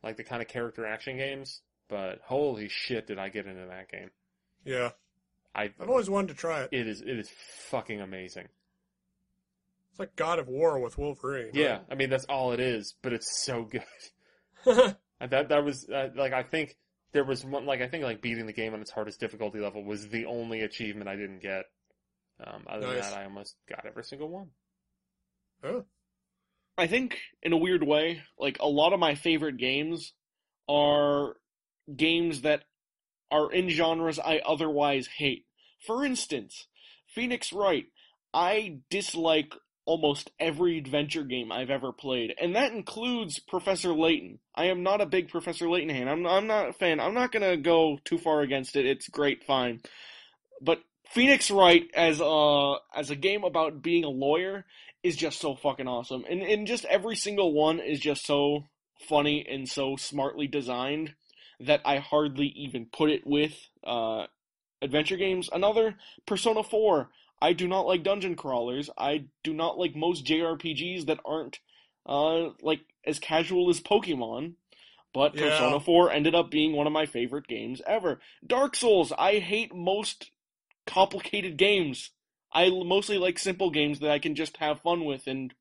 Speaker 2: like the kind of character action games, but holy shit, did I get into that game?
Speaker 3: yeah.
Speaker 2: I
Speaker 3: I've always wanted to try it.
Speaker 2: it is it is fucking amazing.
Speaker 3: It's like God of War with Wolverine.
Speaker 2: Yeah, I mean that's all it is, but it's so good. That that was uh, like I think there was one like I think like beating the game on its hardest difficulty level was the only achievement I didn't get. Um, other
Speaker 3: Nice.
Speaker 2: than that, I almost got every single one.
Speaker 3: oh,
Speaker 8: I think, in a weird way, like a lot of my favorite games are games that are in genres I otherwise hate. For instance, Phoenix Wright. I dislike almost every adventure game I've ever played, and that includes Professor Layton. I am not a big Professor Layton fan. I'm I'm not a fan. I'm not gonna go too far against it. It's great, fine, but Phoenix Wright as a as a game about being a lawyer is just so fucking awesome. And and just every single one is just so funny and so smartly designed that I hardly even put it with uh adventure games. Another Persona 4. I do not like dungeon crawlers. I do not like most JRPGs that aren't uh like as casual as Pokemon. But
Speaker 3: Yeah.
Speaker 8: Persona 4 ended up being one of my favorite games ever. Dark Souls, I hate most complicated games. I l- mostly like simple games that I can just have fun with and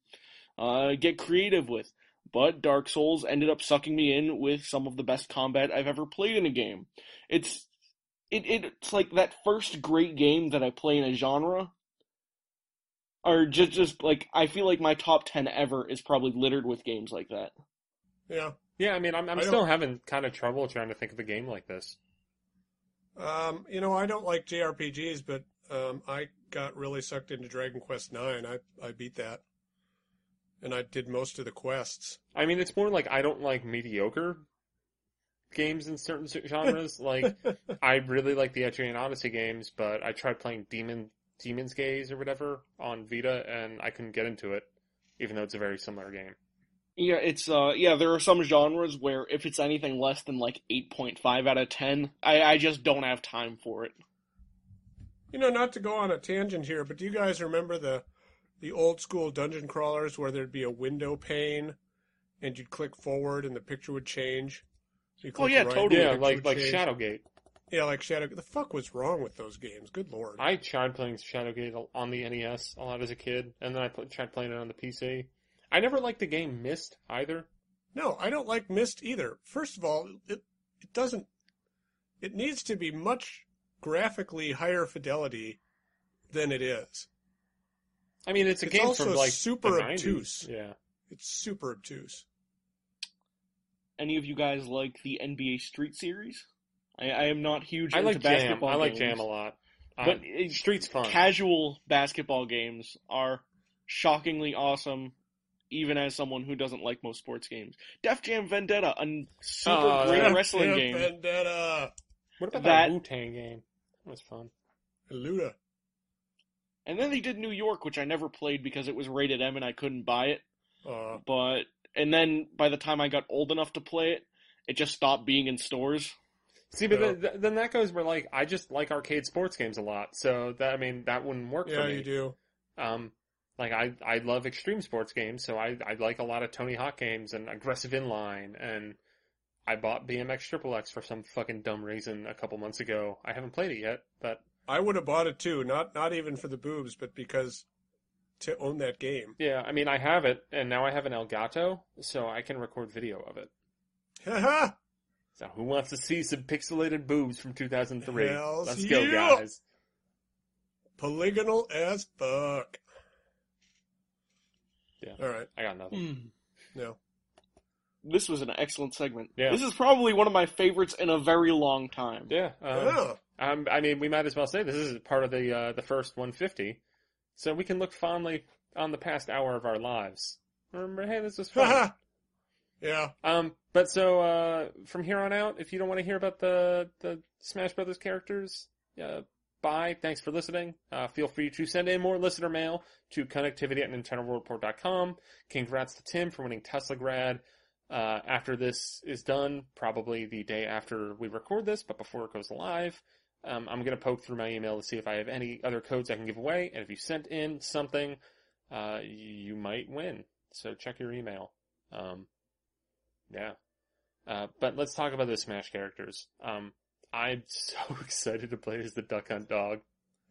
Speaker 8: uh, get creative with. But Dark Souls ended up sucking me in with some of the best combat I've ever played in a game. It's it, it's like that first great game that I play in a genre. Or just just like I feel like my top ten ever is probably littered with games like that.
Speaker 3: yeah.
Speaker 2: Yeah, I mean, I'm, I'm
Speaker 3: I
Speaker 2: still
Speaker 3: don't-
Speaker 2: having kind of trouble trying to think of a game like this.
Speaker 3: Um, you know, I don't like JRPGs, but um, I got really sucked into Dragon Quest Nine. I I beat that, and I did most of the quests.
Speaker 2: I mean, it's more like I don't like mediocre games in certain genres. like, I really like the Etrian Odyssey games, but I tried playing Demon Demon's Gaze or whatever on Vita, and I couldn't get into it, even though it's a very similar game.
Speaker 8: Yeah, it's uh yeah, there are some genres where if it's anything less than like 8.5 out of 10, I I just don't have time for it.
Speaker 3: You know, not to go on a tangent here, but do you guys remember the the old school dungeon crawlers where there'd be a window pane and you'd click forward and the picture would change? So
Speaker 8: Oh, yeah,
Speaker 3: right,
Speaker 8: totally.
Speaker 2: Yeah, like like
Speaker 3: change.
Speaker 2: Shadowgate.
Speaker 3: Yeah, like Shadow. The fuck was wrong with those games? Good lord.
Speaker 2: I tried playing Shadowgate on the NES a lot as a kid, and then I pl- tried playing it on the PC. I never liked the game Myst either.
Speaker 3: No, I don't like Myst either. First of all, it it doesn't. It needs to be much graphically higher fidelity than it is.
Speaker 2: I mean, it's a
Speaker 3: It's
Speaker 2: game
Speaker 3: also
Speaker 2: from like
Speaker 3: super
Speaker 2: the 90s.
Speaker 3: obtuse.
Speaker 2: Yeah.
Speaker 3: It's super obtuse.
Speaker 8: Any of you guys like the NBA Street Series? I, I am not huge
Speaker 2: I
Speaker 8: into
Speaker 2: like Jam.
Speaker 8: basketball
Speaker 2: I like
Speaker 8: games,
Speaker 2: Jam a lot.
Speaker 8: But
Speaker 2: Uh,
Speaker 8: it-
Speaker 2: Street's fun.
Speaker 8: Casual basketball games are shockingly awesome, even as someone who doesn't like most sports games. Def Jam Vendetta, a super
Speaker 2: Oh,
Speaker 8: great
Speaker 2: yeah.
Speaker 8: wrestling
Speaker 3: Yeah,
Speaker 8: game.
Speaker 3: Vendetta.
Speaker 2: what about
Speaker 8: that-
Speaker 2: that Wu Tang game? That was fun.
Speaker 3: Luda.
Speaker 8: And then they did New York, which I never played because it was rated M and I couldn't buy it.
Speaker 3: Uh,
Speaker 8: But and then by the time I got old enough to play it, it just stopped being in stores.
Speaker 2: See, but
Speaker 3: Yeah.
Speaker 2: then, then that goes where like I just like arcade sports games a lot. So that I mean that wouldn't work
Speaker 3: yeah,
Speaker 2: for me.
Speaker 3: you do.
Speaker 2: Um, like I I love extreme sports games, so I I like a lot of Tony Hawk games and aggressive inline, and I bought BMX Triple X for some fucking dumb reason a couple months ago. I haven't played it yet, but
Speaker 3: I would have bought it too. Not not even for the boobs, but because to own that game.
Speaker 2: yeah, I mean I have it, and now I have an Elgato, so I can record video of it.
Speaker 3: Haha.
Speaker 2: So who wants to see some pixelated boobs from 2003?
Speaker 3: Hells
Speaker 2: Let's go,
Speaker 3: yeah!
Speaker 2: guys.
Speaker 3: Polygonal as fuck.
Speaker 2: Yeah.
Speaker 3: All right.
Speaker 2: I got nothing. Hmm.
Speaker 3: No.
Speaker 8: This was an excellent segment.
Speaker 2: Yeah.
Speaker 8: This is probably one of my favorites in a very long time.
Speaker 2: Yeah. Um,
Speaker 3: Yeah.
Speaker 2: Um, I mean, we might as well say this is part of the uh, the first 150, so we can look fondly on the past hour of our lives. Remember, hey, this was fun.
Speaker 3: Yeah.
Speaker 2: um, but so uh, from here on out, if you don't want to hear about the the Smash Brothers characters, uh, bye. Thanks for listening. Uh, feel free to send in more listener mail to connectivity at NintendoWorldReport.com. Congrats to Tim for winning Teslagrad. Uh, after this is done, probably the day after we record this, but before it goes live, um, I'm going to poke through my email to see if I have any other codes I can give away. And if you sent in something, uh, you might win. So check your email. Um, yeah. Uh, but let's talk about the Smash characters. Um, I'm so excited to play as the Duck Hunt dog.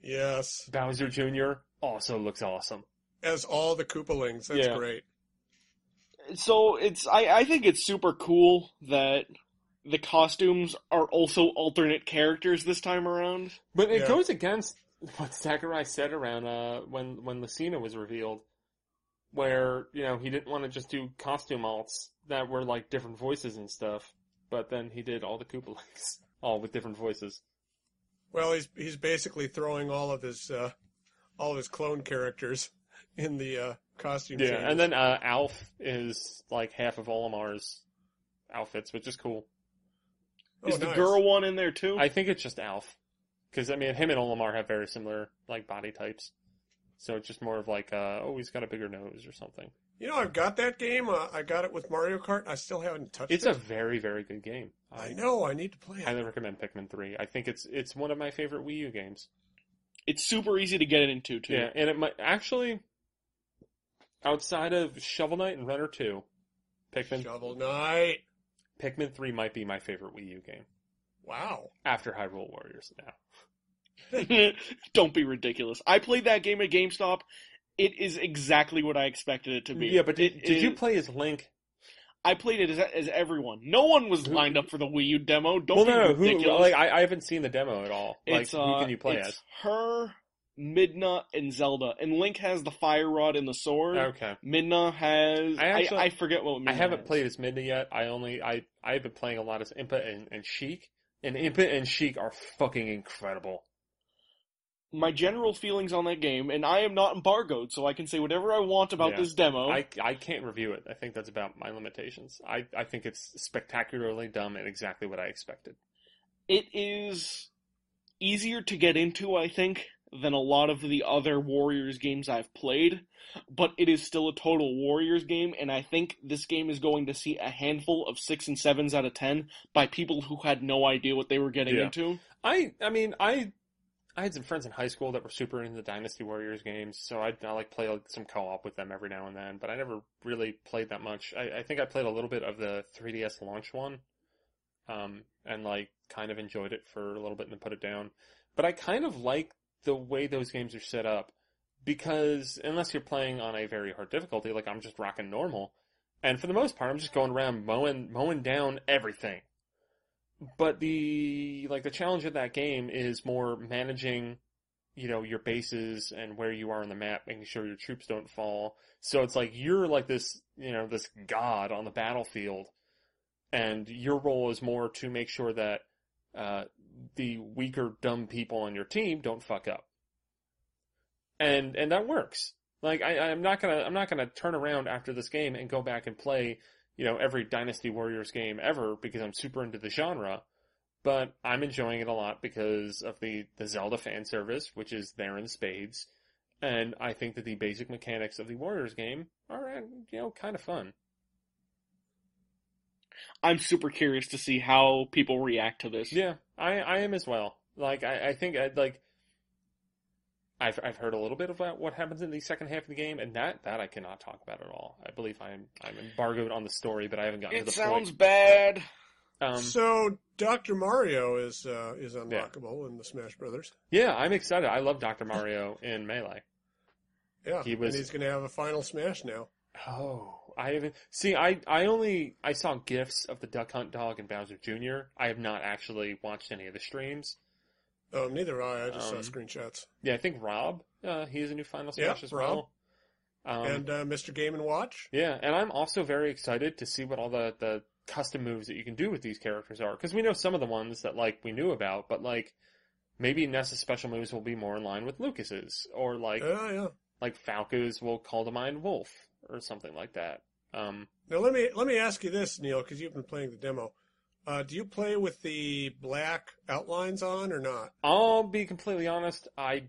Speaker 3: Yes.
Speaker 2: Bowser Jr. also looks awesome.
Speaker 3: As all the Koopalings. That's
Speaker 2: Yeah.
Speaker 3: great.
Speaker 8: So it's I, I think it's super cool that the costumes are also alternate characters this time around.
Speaker 2: But it
Speaker 3: Yeah.
Speaker 2: goes against what Sakurai said around uh, when when Lucina was revealed, where you know he didn't want to just do costume alts that were like different voices and stuff, but then he did all the Koopalings, all with different voices.
Speaker 3: Well, he's he's basically throwing all of his uh, all of his clone characters in the uh, costume.
Speaker 2: Yeah,
Speaker 3: changes.
Speaker 2: and then uh, Alph is like half of Olimar's outfits, which is cool.
Speaker 3: oh,
Speaker 8: Is the girl one in there too?
Speaker 2: I think it's just Alph, because I mean him and Olimar have very similar like body types, so it's just more of like uh, oh he's got a bigger nose or something.
Speaker 3: You know, I've got that game. Uh, I got it with Mario Kart. I still haven't touched
Speaker 2: It's
Speaker 3: it.
Speaker 2: It's a very very good game.
Speaker 3: I know. I need to play it.
Speaker 2: highly recommend Pikmin 3. I think it's it's one of my favorite Wii U games.
Speaker 8: it's super easy to get into too.
Speaker 2: Yeah, and it might actually outside of Shovel Knight and Runner 2, Pikmin
Speaker 3: Shovel Knight.
Speaker 2: Pikmin 3 might be my favorite Wii U game
Speaker 3: Wow.
Speaker 2: after Hyrule Warriors now.
Speaker 8: Don't be ridiculous. I played that game at GameStop. It is exactly what I expected it to be.
Speaker 2: Yeah, but did,
Speaker 8: It
Speaker 2: did you play as Link?
Speaker 8: I played it as, as everyone. No one was
Speaker 2: Who-
Speaker 8: lined up for the Wii U demo. Don't
Speaker 2: well,
Speaker 8: be
Speaker 2: no, no, who,
Speaker 8: ridiculous.
Speaker 2: like I, I haven't seen the demo at all. Like
Speaker 8: it's,
Speaker 2: who
Speaker 8: uh,
Speaker 2: can you play
Speaker 8: it's
Speaker 2: as?
Speaker 8: Her, Midna, and Zelda. And Link has the fire rod and the sword.
Speaker 2: Okay.
Speaker 8: Midna has.
Speaker 2: I
Speaker 8: I, I, forget what Midna
Speaker 2: I haven't
Speaker 8: has.
Speaker 2: played as Midna yet. I only I I've been playing a lot as Impa and, and Sheik. And Impa and Sheik are fucking incredible.
Speaker 8: My general feelings on that game, and I am not embargoed, so I can say whatever I want about
Speaker 2: Yeah.
Speaker 8: this demo.
Speaker 2: I, I can't review it. I think that's about my limitations. I, I think it's spectacularly dumb and exactly what I expected.
Speaker 8: it is easier to get into, I think, than a lot of the other Warriors games I've played, but it is still a total Warriors game, and I think this game is going to see a handful of six and sevens out of ten by people who had no idea what they were getting
Speaker 2: Yeah.
Speaker 8: into.
Speaker 2: I I mean I I had some friends in high school that were super into the Dynasty Warriors games, so I, I like play like, some co-op with them every now and then. But I never really played that much. I, I think I played a little bit of the 3DS launch one, um, and like kind of enjoyed it for a little bit and then put it down. But I kind of like the way those games are set up because unless you're playing on a very hard difficulty, like I'm just rocking normal, and for the most part, I'm just going around mowing mowing down everything. But the like the challenge of that game is more managing you know your bases and where you are on the map making sure your troops don't fall. So it's like you're like this you know this god on the battlefield and your role is more to make sure that uh, the weaker dumb people on your team don't fuck up and and that works like I, i'm not gonna i'm not gonna turn around after this game and go back and play you know, every Dynasty Warriors game ever because I'm super into the genre. But I'm enjoying it a lot because of the, the Zelda fan service, which is there in spades. And I think that the basic mechanics of the Warriors game are, uh, you know, kind of fun.
Speaker 8: I'm super curious to see how people react to this.
Speaker 2: Yeah, I, I am as well. Like, I, I think, I'd like, I've, I've heard a little bit about what happens in the second half of the game, and that, that I cannot talk about at all. I believe I'm, I'm embargoed on the story, but I haven't gotten
Speaker 8: It
Speaker 2: to the
Speaker 8: sounds
Speaker 2: point.
Speaker 8: bad.
Speaker 2: Um,
Speaker 3: so Dr. Mario is uh, is unlockable in the Smash Brothers.
Speaker 2: yeah, I'm excited. I love Dr. Mario in Melee.
Speaker 3: Yeah,
Speaker 2: He was-
Speaker 3: and he's going to have a final Smash now.
Speaker 2: Oh, I haven't. See, I, I only I saw gifs of the Duck Hunt dog and Bowser Jr. I have not actually watched any of the streams.
Speaker 3: Oh, neither I. I just
Speaker 2: Um,
Speaker 3: saw screenshots.
Speaker 2: Yeah, I think Rob, uh, he is a new Final
Speaker 3: Yeah,
Speaker 2: Smash as
Speaker 3: Rob.
Speaker 2: well. Um,
Speaker 3: and uh, Mr. Game and Watch.
Speaker 2: yeah, and I'm also very excited to see what all the the custom moves that you can do with these characters are because we know some of the ones that like we knew about, but like maybe Ness's special moves will be more in line with Lucas's, or like
Speaker 3: yeah.
Speaker 2: like Falco's will call to mind Wolf or something like that. Um,
Speaker 3: Now let me let me ask you this, Neal, because you've been playing the demo. Uh, do you play with the black outlines on or not?
Speaker 2: I'll be completely honest. I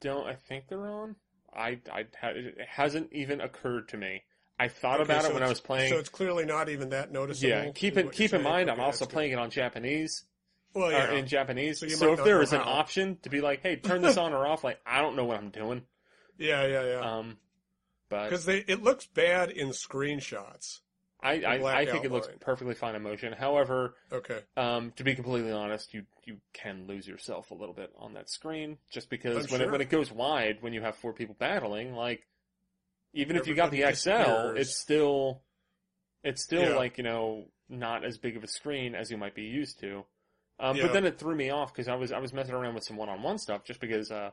Speaker 2: don't. I think they're on. I, I it hasn't even occurred to me. I thought
Speaker 3: Okay,
Speaker 2: about
Speaker 3: so
Speaker 2: it when I was playing.
Speaker 3: So it's clearly not even that noticeable.
Speaker 2: yeah, keep it keep in mind. I'm also
Speaker 3: good.
Speaker 2: playing it on Japanese.
Speaker 3: Well, yeah.
Speaker 2: in Japanese.
Speaker 3: So
Speaker 2: So, if there was an option to be like, "Hey, turn this on or off," like I don't know what I'm doing.
Speaker 3: yeah, yeah, yeah.
Speaker 2: Um, but
Speaker 3: Because they it looks bad in screenshots.
Speaker 2: I I, I think it looks perfectly fine in motion. However,
Speaker 3: Okay.
Speaker 2: Um, to be completely honest, you you can lose yourself a little bit on that screen just because
Speaker 3: I'm
Speaker 2: when it when it goes wide, when you have four people battling, like even if you got the XL,
Speaker 3: disappears.
Speaker 2: it's still it's still
Speaker 3: Yeah.
Speaker 2: like you know not as big of a screen as you might be used to. Um,
Speaker 3: Yeah.
Speaker 2: But then it threw me off because I was I was messing around with some one on one stuff just because uh,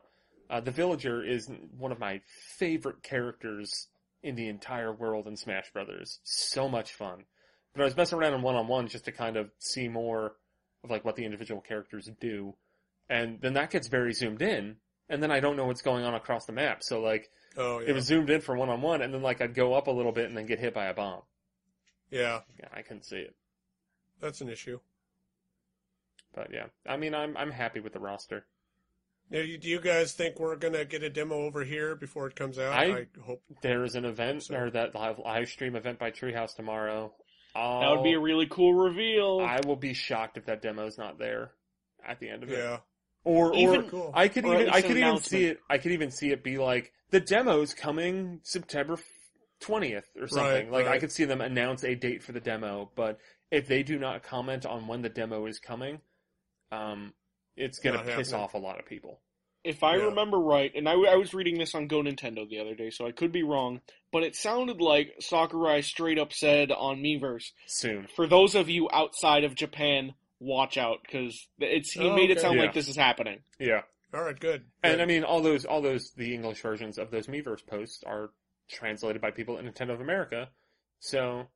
Speaker 2: uh, the villager is one of my favorite characters in the entire world in Smash Brothers. So much fun. But I was messing around in one on one just to kind of see more of like what the individual characters do, and then that gets very zoomed in, and then I don't know what's going on across the map. So like
Speaker 3: Oh yeah.
Speaker 2: it was zoomed in for one on one, and then like I'd go up a little bit and then get hit by a bomb.
Speaker 3: yeah,
Speaker 2: Yeah, I couldn't see it.
Speaker 3: that's an issue.
Speaker 2: But yeah, I mean I'm I'm happy with the roster.
Speaker 3: Now, you- do you guys think we're gonna get a demo over here before it comes out?
Speaker 2: I-
Speaker 3: hope.
Speaker 2: There is an event
Speaker 3: So-
Speaker 2: or that live live stream event by Treehouse tomorrow. I'll,
Speaker 8: That would be a really cool reveal.
Speaker 2: I will be shocked if that demo is not there at the end of it.
Speaker 3: Yeah.
Speaker 2: Or
Speaker 8: Even-
Speaker 2: or
Speaker 3: Cool.
Speaker 2: I could
Speaker 8: or
Speaker 2: even I could even see it I could even see it be like the demo's coming September twentieth or something.
Speaker 3: Right,
Speaker 2: like I could see them announce a date for the demo, but if they do not comment on when the demo is coming, um, it's gonna piss
Speaker 3: happening.
Speaker 2: off a lot of people.
Speaker 8: If I
Speaker 3: Yeah.
Speaker 8: remember right, and I, I was reading this on Go Nintendo the other day, so I could be wrong, but it sounded like Sakurai straight up said on Miiverse,
Speaker 2: Soon.
Speaker 8: for those of you outside of Japan, watch out, because it's he
Speaker 3: Oh,
Speaker 8: made it sound
Speaker 2: Yeah.
Speaker 8: like this is happening.
Speaker 2: Yeah.
Speaker 3: All right. Good.
Speaker 2: And
Speaker 3: Good.
Speaker 2: I mean, all those, all those, the English versions of those Miiverse posts are translated by people at Nintendo of America. So,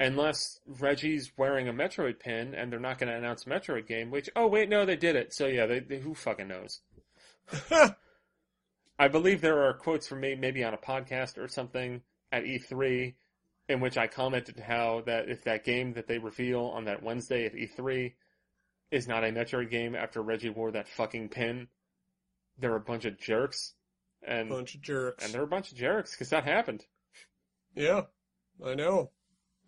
Speaker 2: unless Reggie's wearing a Metroid pin and they're not going to announce a Metroid game, which, oh wait, no, they did it. So yeah, they, they who fucking knows? I believe there are quotes from me, maybe on a podcast or something at E3, in which I commented how that if that game that they reveal on that Wednesday at E3 is not a Metroid game after Reggie wore that fucking pin, they're a bunch of jerks, and
Speaker 3: Bunch of jerks.
Speaker 2: and they're a bunch of jerks because that happened.
Speaker 3: yeah, I know.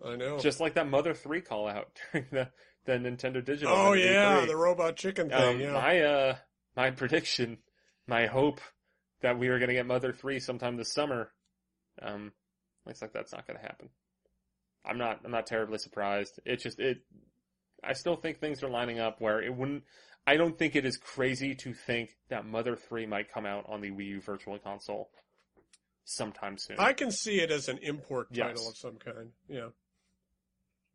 Speaker 3: I know.
Speaker 2: Just like that Mother Three call out during the the Nintendo Digital.
Speaker 3: oh yeah,
Speaker 2: E3.
Speaker 3: the robot chicken thing.
Speaker 2: Um,
Speaker 3: yeah.
Speaker 2: My uh, my prediction, my hope that we were going to get Mother Three sometime this summer. Um, looks like that's not going to happen. I'm not. I'm not terribly surprised. It just it. I still think things are lining up where it wouldn't. I don't think it is crazy to think that Mother Three might come out on the Wii U Virtual Console sometime soon.
Speaker 3: I can see it as an import
Speaker 2: Yes.
Speaker 3: title of some kind. Yeah.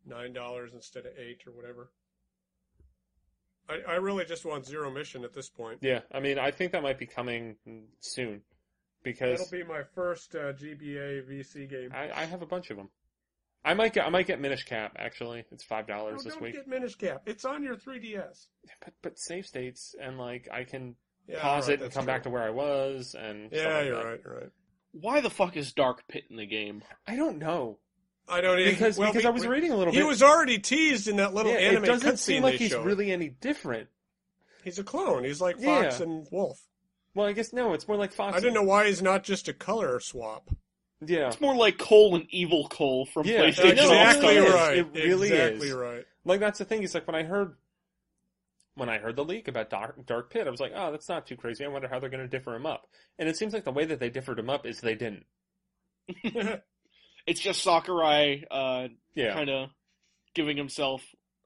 Speaker 3: Nine dollars instead of eight or whatever. I, I really just want zero mission at this point.
Speaker 2: yeah, I mean, I think that might be coming soon because
Speaker 3: That'll be my first uh, GBA VC game.
Speaker 2: I, I have a bunch of them. I might get I might get Minish Cap actually. It's five dollars this
Speaker 3: don't
Speaker 2: week.
Speaker 3: get Minish Cap. It's on your 3DS.
Speaker 2: But but save states and like I can
Speaker 3: Yeah,
Speaker 2: pause
Speaker 3: alright,
Speaker 2: it and come
Speaker 3: true.
Speaker 2: back to where I was and stuff
Speaker 3: Yeah,
Speaker 2: like
Speaker 3: you're
Speaker 2: that.
Speaker 3: right. You're right.
Speaker 8: Why the fuck is Dark Pit in the game?
Speaker 2: I don't know
Speaker 3: I don't even
Speaker 2: because
Speaker 3: well,
Speaker 2: because
Speaker 3: we-
Speaker 2: I was
Speaker 3: we-
Speaker 2: reading a little bit.
Speaker 3: He
Speaker 2: bit.
Speaker 3: was already teased in that little
Speaker 2: yeah,
Speaker 3: anime
Speaker 2: it doesn't seem like he's
Speaker 3: showed.
Speaker 2: really any different.
Speaker 3: He's a clone. He's like Fox
Speaker 2: Yeah.
Speaker 3: and Wolf.
Speaker 2: Well, I guess no, it's more like Fox.
Speaker 3: I don't know why he's not just a color swap.
Speaker 2: Yeah,
Speaker 8: It's more like Cole and Evil Cole from
Speaker 2: Yeah,
Speaker 8: PlayStation.
Speaker 2: I know, it
Speaker 3: exactly
Speaker 2: really is.
Speaker 3: right.
Speaker 2: It really
Speaker 3: exactly
Speaker 2: is.
Speaker 3: right.
Speaker 2: like that's the thing. Is like when I heard when I heard the leak about Dark, Dark Pit, I was like, oh, that's not too crazy. I wonder how they're going to differ him up. And it seems like the way that they differed him up is they didn't.
Speaker 8: it's just Sakurai uh,
Speaker 2: Yeah,
Speaker 8: kind of giving himself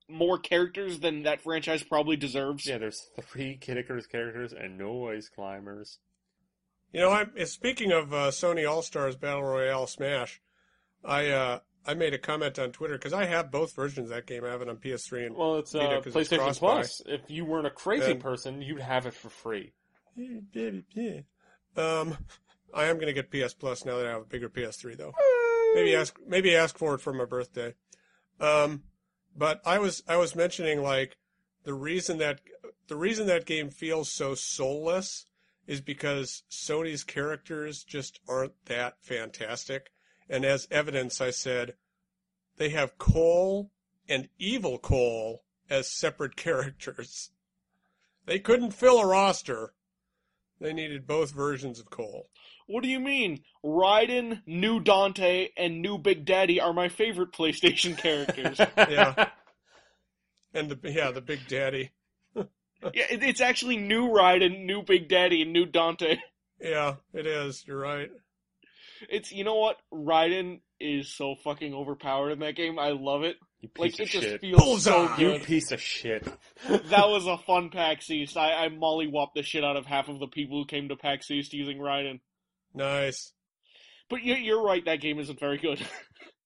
Speaker 8: more characters than that franchise probably deserves.
Speaker 2: yeah. There's three Kid Icarus characters and no ice climbers.
Speaker 3: You know, I'm speaking of uh, Sony All Stars Battle Royale Smash. I uh, I made a comment on Twitter because I have both versions of that game. I have it on PS3 and
Speaker 2: Well, it's uh,
Speaker 3: Vita 'cause it's
Speaker 2: PlayStation
Speaker 3: cross-buy.
Speaker 2: Plus. If you weren't a crazy
Speaker 3: And-
Speaker 2: person, you'd have it for free.
Speaker 3: um, I am going to get PS Plus now that I have a bigger PS3 though. Maybe ask maybe ask for it for my birthday. Um, but I was I was mentioning like the reason that the reason that game feels so soulless is because Sony's characters just aren't that fantastic. And as evidence, I said they have Cole and Evil Cole as separate characters. They couldn't fill a roster. They needed both versions of Cole.
Speaker 8: What do you mean? Raiden, New Dante, and New Big Daddy are my favorite PlayStation characters.
Speaker 3: Yeah. And the yeah, the Big Daddy.
Speaker 8: yeah, it- it's actually New Raiden, New Big Daddy, and New Dante.
Speaker 3: Yeah, it is. You're right.
Speaker 8: It's you know what? Raiden is so fucking overpowered in that game. I love it.
Speaker 2: You piece
Speaker 8: Like
Speaker 2: of
Speaker 8: it just
Speaker 2: shit.
Speaker 8: feels so
Speaker 3: Bullseye!
Speaker 2: You piece of shit.
Speaker 8: that was a fun PAX East. I, I mollywopped the shit out of half of the people who came to PAX East using Raiden.
Speaker 3: Nice.
Speaker 8: But you're, you're right, that game isn't very good.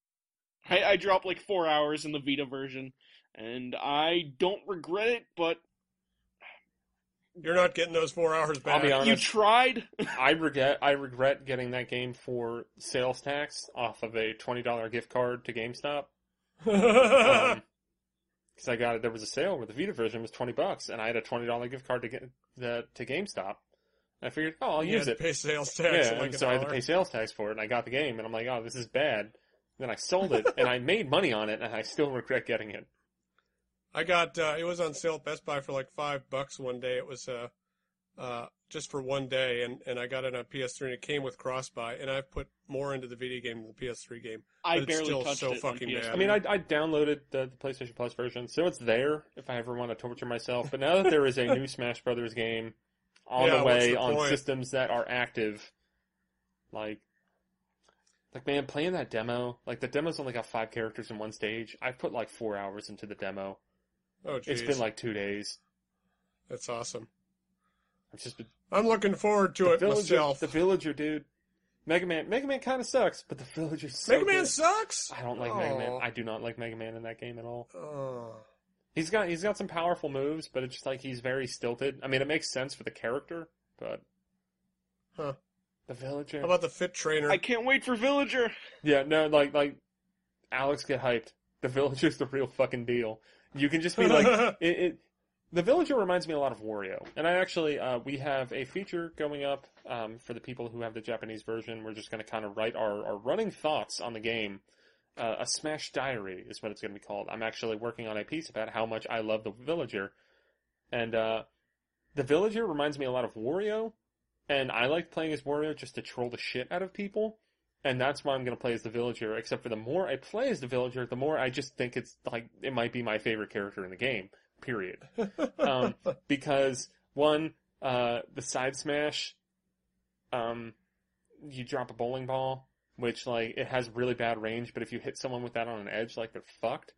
Speaker 8: I, I dropped like four hours in the Vita version, and I don't regret it, but
Speaker 3: You're not getting those four hours back.
Speaker 2: I'll be honest.
Speaker 8: you tried.
Speaker 2: I regret I regret getting that game for sales tax off of a twenty dollar gift card to GameStop. Um, because I got it, there was a sale where the Vita version was twenty bucks, and I had a twenty dollar gift card to get the to GameStop. And I figured, oh, I'll
Speaker 3: you
Speaker 2: use
Speaker 3: had
Speaker 2: it.
Speaker 3: to pay sales tax.
Speaker 2: Yeah,
Speaker 3: like a
Speaker 2: so I had to pay sales tax for it, and I got the game, and I'm like, oh, this is bad. Then I sold it, and I made money on it, and I still regret getting it.
Speaker 3: I got uh, it was on sale at Best Buy for like five bucks one day. It was uh, uh, just for one day, and, and I got it on PS3, and it came with cross buy. And I've put more into the video game than the PS3 game.
Speaker 8: I
Speaker 3: But it's
Speaker 8: barely
Speaker 3: still
Speaker 8: touched
Speaker 3: so
Speaker 8: it. on
Speaker 3: fucking
Speaker 8: PS3.
Speaker 3: bad.
Speaker 2: I mean, I, I downloaded the, the PlayStation Plus version, so it's there if I ever want to torture myself. But now that there is a new Smash Brothers game on
Speaker 3: Yeah,
Speaker 2: the way
Speaker 3: the
Speaker 2: on
Speaker 3: point?
Speaker 2: systems that are active, like, like man, playing that demo, like the demo's only got five characters in one stage. I've put like four hours into the demo.
Speaker 3: Oh,
Speaker 2: It's
Speaker 3: jeez,
Speaker 2: been like two days.
Speaker 3: that's awesome.
Speaker 2: I've just been
Speaker 3: I'm looking forward to it
Speaker 2: villager,
Speaker 3: myself.
Speaker 2: the villager, dude. Mega Man, Mega Man kind of sucks, but the villager's so
Speaker 3: Mega Man sucks.
Speaker 2: I don't like Mega Man. I do not like Mega Man in that game at all.
Speaker 3: Oh.
Speaker 2: He's got he's got some powerful moves, but it's just like he's very stilted. I mean, it makes sense for the character, but
Speaker 3: Huh.
Speaker 2: the villager.
Speaker 3: How about the Fit Trainer?
Speaker 8: I can't wait for Villager.
Speaker 2: yeah, no, like like Alex get hyped. The villager's the real fucking deal. You can just be like it, it. The villager reminds me a lot of Wario, and I actually uh, we have a feature going up um, for the people who have the Japanese version. We're just going to kind of write our, our running thoughts on the game. Uh, a Smash Diary is what it's going to be called. I'm actually working on a piece about how much I love the villager, and uh, the villager reminds me a lot of Wario, and I like playing as Wario just to troll the shit out of people. And that's why I'm going to play as the villager. Except for the more I play as the villager, the more I just think it's like it might be my favorite character in the game. Period. um, because one, uh, the side smash, um, you drop a bowling ball, which like it has really bad range, but if you hit someone with that on an edge, like they're fucked.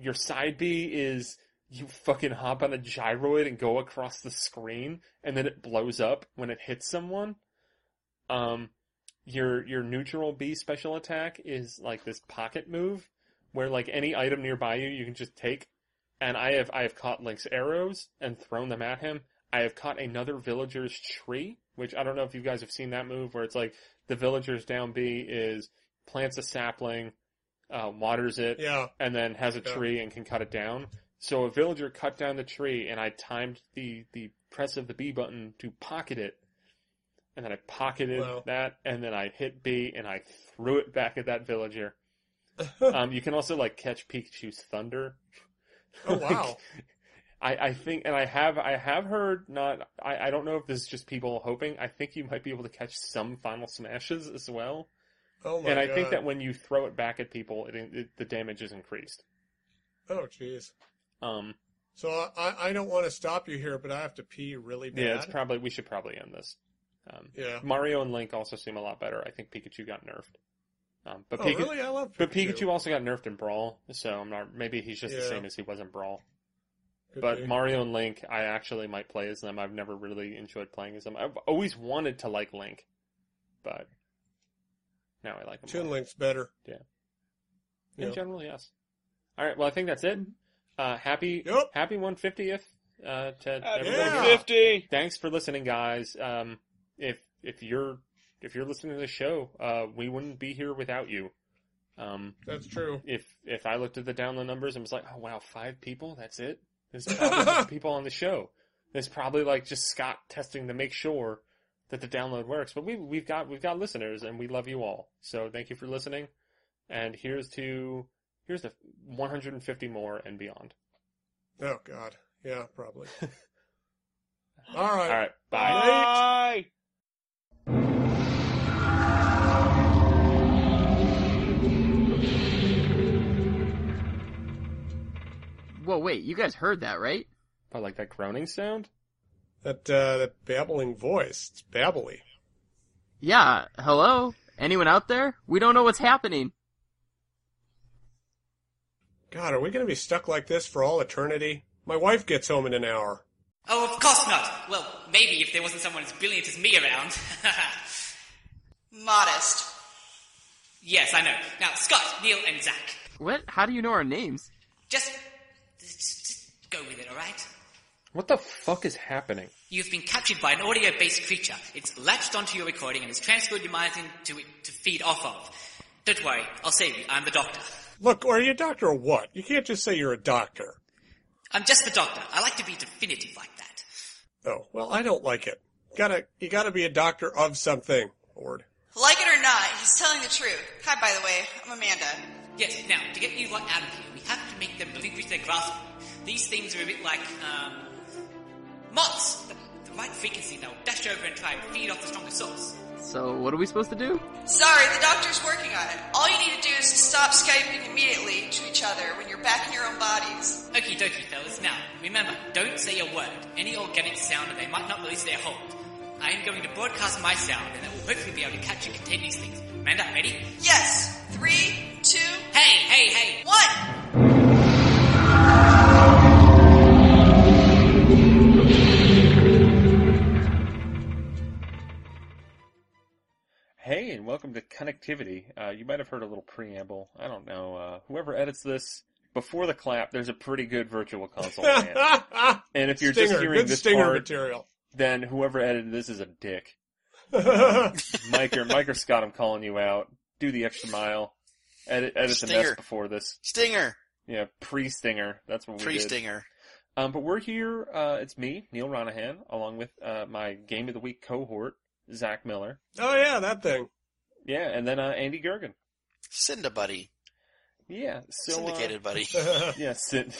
Speaker 2: Your side B is you fucking hop on a gyroid and go across the screen, and then it blows up when it hits someone. Um, your your neutral B special attack is like this pocket move, where like any item nearby you, you can just take. And I have I have caught Link's arrows and thrown them at him. I have caught another villager's tree, which I don't know if you guys have seen that move, where it's like the villager's down B is plants a sapling, uh, waters it,
Speaker 3: Yeah.
Speaker 2: and then has a
Speaker 3: Yeah.
Speaker 2: tree and can cut it down. So a villager cut down the tree, and I timed the the press of the B button to pocket it, and then I pocketed
Speaker 3: Wow.
Speaker 2: that, and then I hit B, and I threw it back at that villager. um, you can also like catch Pikachu's thunder.
Speaker 3: Oh wow.
Speaker 2: I, I think, and I have, I have heard not, I, I don't know if this is just people hoping. I think you might be able to catch some final smashes as well.
Speaker 3: Oh my
Speaker 2: and I
Speaker 3: god.
Speaker 2: think that when you throw it back at people, it, it, the damage is increased.
Speaker 3: Oh jeez.
Speaker 2: Um,
Speaker 3: So I, I don't want to stop you here, but I have to pee really bad.
Speaker 2: yeah, it's probably, we should probably end this. Um,
Speaker 3: Yeah.
Speaker 2: Mario and Link also seem a lot better. I think Pikachu got nerfed. Um, but
Speaker 3: Oh
Speaker 2: Pikachu,
Speaker 3: really? I love Pikachu.
Speaker 2: but Pikachu also got nerfed in Brawl, so I'm not, maybe he's just the
Speaker 3: Yeah.
Speaker 2: same as he was in Brawl.
Speaker 3: Could
Speaker 2: But. Mario and Link, I actually might play as them. I've never really enjoyed playing as them. I've always wanted to like Link, but now I like him.
Speaker 3: Toon
Speaker 2: more.
Speaker 3: Link's better.
Speaker 2: Yeah.
Speaker 3: Yeah.
Speaker 2: In general, yes. All right. Well, I think that's it. Uh, happy
Speaker 3: Yep.
Speaker 2: happy 150th uh, to
Speaker 8: Happy
Speaker 2: everybody.
Speaker 3: Yeah.
Speaker 8: 150.
Speaker 2: Thanks for listening, guys. Um, if if you're if you're listening to the show, uh, we wouldn't be here without you. Um,
Speaker 3: That's true.
Speaker 2: if if I looked at the download numbers and was like, oh wow, five people, that's it. There's probably just people on the show. There's probably like just Scott testing to make sure that the download works. But we we've got we've got listeners and we love you all. So thank you for listening. And here's to here's to 150 more and beyond.
Speaker 3: Oh god. Yeah, probably. All right.
Speaker 2: All right, bye.
Speaker 8: Bye.
Speaker 1: Whoa, wait, you guys heard that, right?
Speaker 2: I like that groaning sound.
Speaker 3: That uh, that babbling voice. It's babbly.
Speaker 1: Yeah, hello? Anyone out there? We don't know what's happening.
Speaker 3: God, are we going to be stuck like this for all eternity? My wife gets home in an hour.
Speaker 6: Oh, of course not. Well, maybe if there wasn't someone as brilliant as me around.
Speaker 5: Modest.
Speaker 6: yes, I know. Now, Scott, Neal, and Zach.
Speaker 1: What? How do you know our names?
Speaker 6: Just, just, just go with it, alright?
Speaker 2: What the fuck is happening?
Speaker 6: You've been captured by an audio-based creature. It's latched onto your recording and has transferred your minds into it to feed off of. Don't worry, I'll save you. I'm the doctor.
Speaker 3: Look, are you a doctor or what? You can't just say you're a doctor.
Speaker 6: I'm just the doctor. I like to be definitive like that.
Speaker 3: Oh, well, I don't like it. You Gotta, you gotta be a doctor of something, Lord.
Speaker 5: Like it or not, he's telling the truth. Hi, by the way, I'm Amanda.
Speaker 6: Yes, now, to get you lot out of here, we have to make them relinquish their grasp. These things are a bit like, um, moths. The, the right frequency, they'll dash over and try and feed off the stronger source.
Speaker 1: So, what are we supposed to do?
Speaker 5: Sorry, the doctor's working on it. All you need to do is to stop Skyping immediately to each other when you're back in your own bodies.
Speaker 6: Okie dokie, fellas. Now, remember, don't say a word. Any organic sound and they might not release their hold. I am going to broadcast my sound and that will hopefully be able to catch and contain these things. Amanda, ready?
Speaker 5: Yes. Three, two,
Speaker 6: Hey, hey, hey!
Speaker 5: one.
Speaker 2: Hey, and welcome to Connectivity. Uh, you might have heard a little preamble. I don't know. Uh, whoever edits this, before the clap, there's a pretty good virtual console and if you're
Speaker 3: stinger,
Speaker 2: just hearing
Speaker 3: good
Speaker 2: this
Speaker 3: stinger
Speaker 2: part,
Speaker 3: material.
Speaker 2: Then whoever edited this is a dick. Mike or, Mike or Scott, I'm calling you out. Do the extra mile. Edit, edit the mess before this.
Speaker 9: Stinger.
Speaker 2: Yeah, pre-stinger. That's what we
Speaker 9: Pre-stinger.
Speaker 2: Um, but we're here. Uh, it's me, Neal Ronaghan, along with uh, my Game of the Week cohort, Zach Miller.
Speaker 3: oh yeah, that thing.
Speaker 2: Yeah, and then uh, Andy Goergen.
Speaker 9: Cinda buddy.
Speaker 2: Yeah, so uh,
Speaker 9: Syndicated buddy.
Speaker 2: yeah, Sin-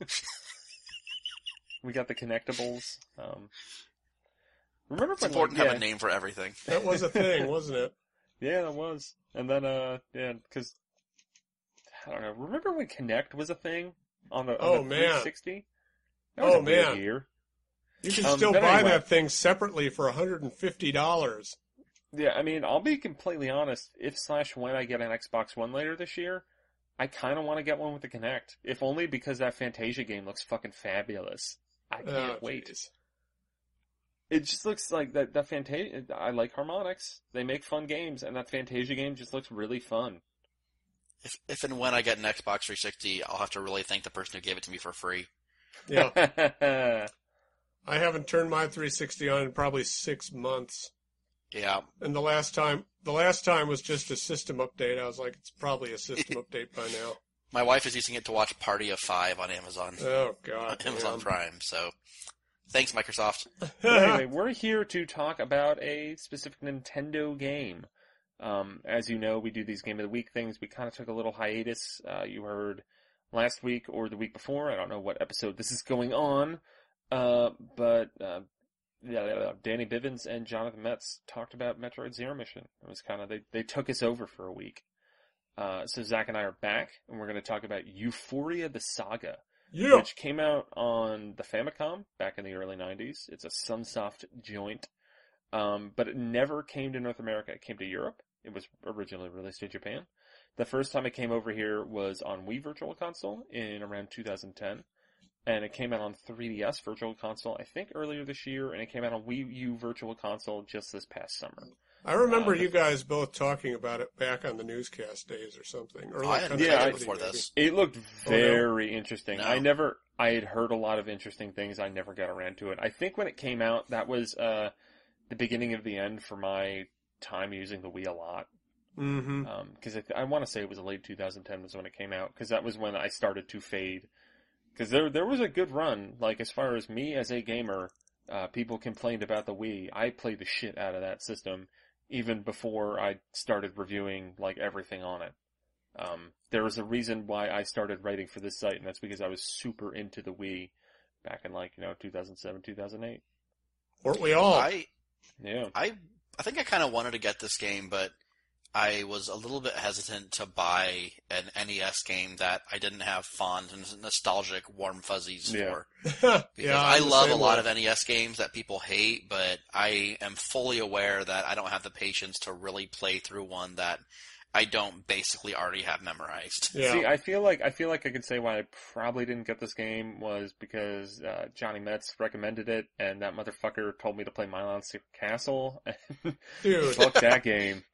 Speaker 2: We got the connectables. Um, remember
Speaker 9: It's
Speaker 2: when,
Speaker 9: important
Speaker 2: like,
Speaker 9: to have
Speaker 2: yeah,
Speaker 9: a name for everything.
Speaker 3: That was a thing, wasn't it?
Speaker 2: Yeah, that was. And then, uh, yeah, because I don't know. Remember when Kinect was a thing on the, on
Speaker 3: Oh,
Speaker 2: the
Speaker 3: man.
Speaker 2: 360? That was
Speaker 3: Oh,
Speaker 2: a weird
Speaker 3: man.
Speaker 2: year.
Speaker 3: You can
Speaker 2: Um,
Speaker 3: still buy
Speaker 2: anyway.
Speaker 3: that thing separately for $150.
Speaker 2: Yeah, I mean, I'll be completely honest. If slash when I get an Xbox One later this year, I kind of want to get one with the Kinect. If only because that Fantasia game looks fucking fabulous. I uh, can't
Speaker 3: Oh,
Speaker 2: wait.
Speaker 3: jeez.
Speaker 2: It just looks like that. That Fantasia. I like Harmonix. They make fun games, and that Fantasia game just looks really fun.
Speaker 9: If, if and when I get an Xbox 360, I'll have to really thank the person who gave it to me for free.
Speaker 3: Yeah.
Speaker 2: yeah,
Speaker 3: I haven't turned my 360 on in probably six months.
Speaker 9: Yeah,
Speaker 3: And the last time, the last time was just a system update. I was like, it's probably a system update by now.
Speaker 9: My wife is using it to watch Party of Five on Amazon,
Speaker 3: Oh God.
Speaker 9: Amazon
Speaker 3: man.
Speaker 9: Prime. So, thanks Microsoft.
Speaker 2: anyway, we're here to talk about a specific Nintendo game. Um, as you know, we do these Game of the Week things. We kind of took a little hiatus. Uh, you heard last week or the week before. I don't know what episode this is going on. Uh, but, uh, yeah, yeah, yeah, Danny Bivens and Jonathan Metz talked about Metroid Zero Mission. It was kind of, they, they took us over for a week. Uh, so Zach and I are back, and we're going to talk about Ufouria the Saga
Speaker 3: yeah.
Speaker 2: which came out on the Famicom back in the early 90s. It's a Sunsoft joint, um, but it never came to North America. It came to Europe. It was originally released in Japan. The first time it came over here was on Wii Virtual Console in around 2010. And it came out on 3DS Virtual Console, I think earlier this year, and it came out on Wii U Virtual Console just this past summer.
Speaker 3: I remember
Speaker 2: uh,
Speaker 3: you guys both talking about it back on the newscast days or something. Or
Speaker 9: I
Speaker 3: like
Speaker 9: hadn't
Speaker 2: Yeah, I-
Speaker 9: it
Speaker 3: City,
Speaker 9: before
Speaker 3: maybe.
Speaker 9: this.
Speaker 2: It looked
Speaker 3: Oh, no?
Speaker 2: very interesting.
Speaker 9: No.
Speaker 2: I never, I had heard a lot of interesting things. I never got around to it. I think when it came out, that was uh, the beginning of the end for my time using the Wii a lot.
Speaker 3: Mm-hmm.
Speaker 2: Because I, I want to say it was late 2010 was when it came out. Because that was when I started to fade. Because there, there was a good run. Like as far as me as a gamer, uh, people complained about the Wii. I played the shit out of that system, even before I started reviewing like everything on it. Um, there was a reason why I started writing for this site, and that's because I was super into the Wii back in like you know 2007, 2008.
Speaker 3: Weren't we all?
Speaker 9: I
Speaker 2: Yeah.
Speaker 9: I I think I kind of wanted to get this game, but I was a little bit hesitant to buy an NES game that I didn't have fond and nostalgic warm fuzzies
Speaker 2: Yeah.
Speaker 9: for. Because
Speaker 3: yeah,
Speaker 9: I love a lot
Speaker 3: way.
Speaker 9: of NES games that people hate, but I am fully aware that I don't have the patience to really play through one that I don't basically already have memorized.
Speaker 3: Yeah.
Speaker 2: See, I feel like I feel like I could say why I probably didn't get this game was because uh, Johnny Metz recommended it, and that motherfucker told me to play Milon Secret Castle.
Speaker 3: Dude.
Speaker 2: Fuck that game.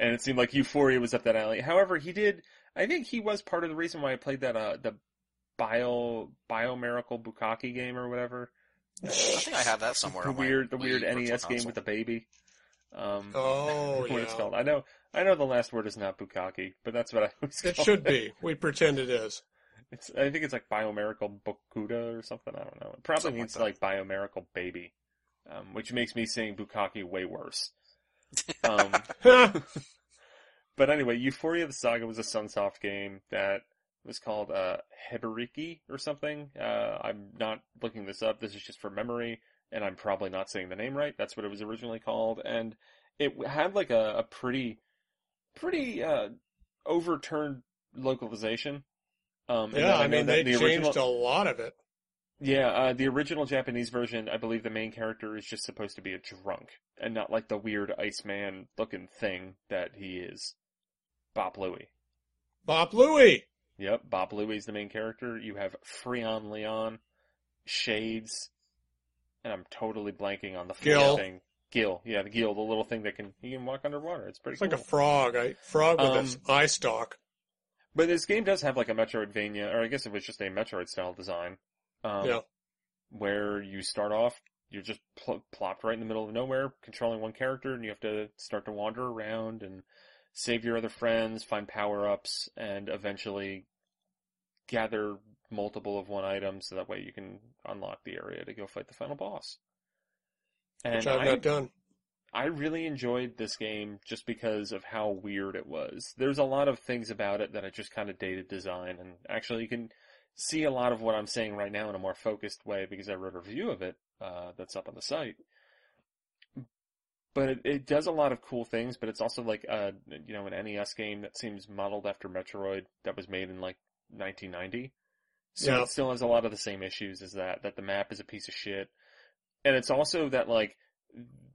Speaker 2: And it seemed like Ufouria was up that alley. However, he did. I think he was part of the reason why I played that uh the Bio Bio Miracle Bukaki game or whatever.
Speaker 9: I think I have that somewhere.
Speaker 2: The weird the weird NES game with the baby. Um,
Speaker 3: Oh,
Speaker 2: what it's
Speaker 3: yeah.
Speaker 2: called. I know. I know the last word is not Bukaki, but that's what I was.
Speaker 3: It should be. We pretend it is.
Speaker 2: It's, I think it's like Biomiracle Bokuda or something. I don't know. It probably
Speaker 9: Something
Speaker 2: means
Speaker 9: like
Speaker 2: like, Biomiracle Baby, um, which makes me saying Bukaki way worse. Um, but anyway, Ufouria the Saga was a Sunsoft game that was called uh, Heberiki or something. Uh, I'm not looking this up. This is just for memory, and I'm probably not saying the name right. That's what it was originally called, and it had like a, a pretty, pretty uh, overturned localization. Um,
Speaker 3: yeah, I mean, they
Speaker 2: the
Speaker 3: changed
Speaker 2: original,
Speaker 3: a lot of it.
Speaker 2: Yeah, uh, the original Japanese version, I believe the main character is just supposed to be a drunk, and not like the weird Iceman looking thing that he is. Bop Louie.
Speaker 3: Bop Louie.
Speaker 2: Yep, Bop Louie is the main character. You have Freon Leon, Shades, and I'm totally blanking on the
Speaker 3: Gil.
Speaker 2: thing. Gil, yeah, the Gil, the little thing that can he can walk underwater. It's pretty
Speaker 3: It's
Speaker 2: cool.
Speaker 3: like a frog. I frog with
Speaker 2: Um,
Speaker 3: its eye stalk.
Speaker 2: But this game does have like a Metroidvania, or I guess it was just a Metroid style design. Um,
Speaker 3: Yeah.
Speaker 2: Where you start off, you're just pl- plopped right in the middle of nowhere, controlling one character, and you have to start to wander around and save your other friends, find power ups, and eventually gather multiple of one item so that way you can unlock the area to go fight the final boss. And
Speaker 3: Which I've
Speaker 2: I
Speaker 3: not done.
Speaker 2: I really enjoyed this game just because of how weird it was. There's a lot of things about it that I just kind of dated design, and actually you can see a lot of what I'm saying right now in a more focused way because I wrote a review of it uh, that's up on the site. But it, it does a lot of cool things, but it's also like uh you know an NES game that seems modeled after Metroid that was made in like 1990. So
Speaker 3: Yeah.
Speaker 2: it still has a lot of the same issues as that that the map is a piece of shit. And it's also that like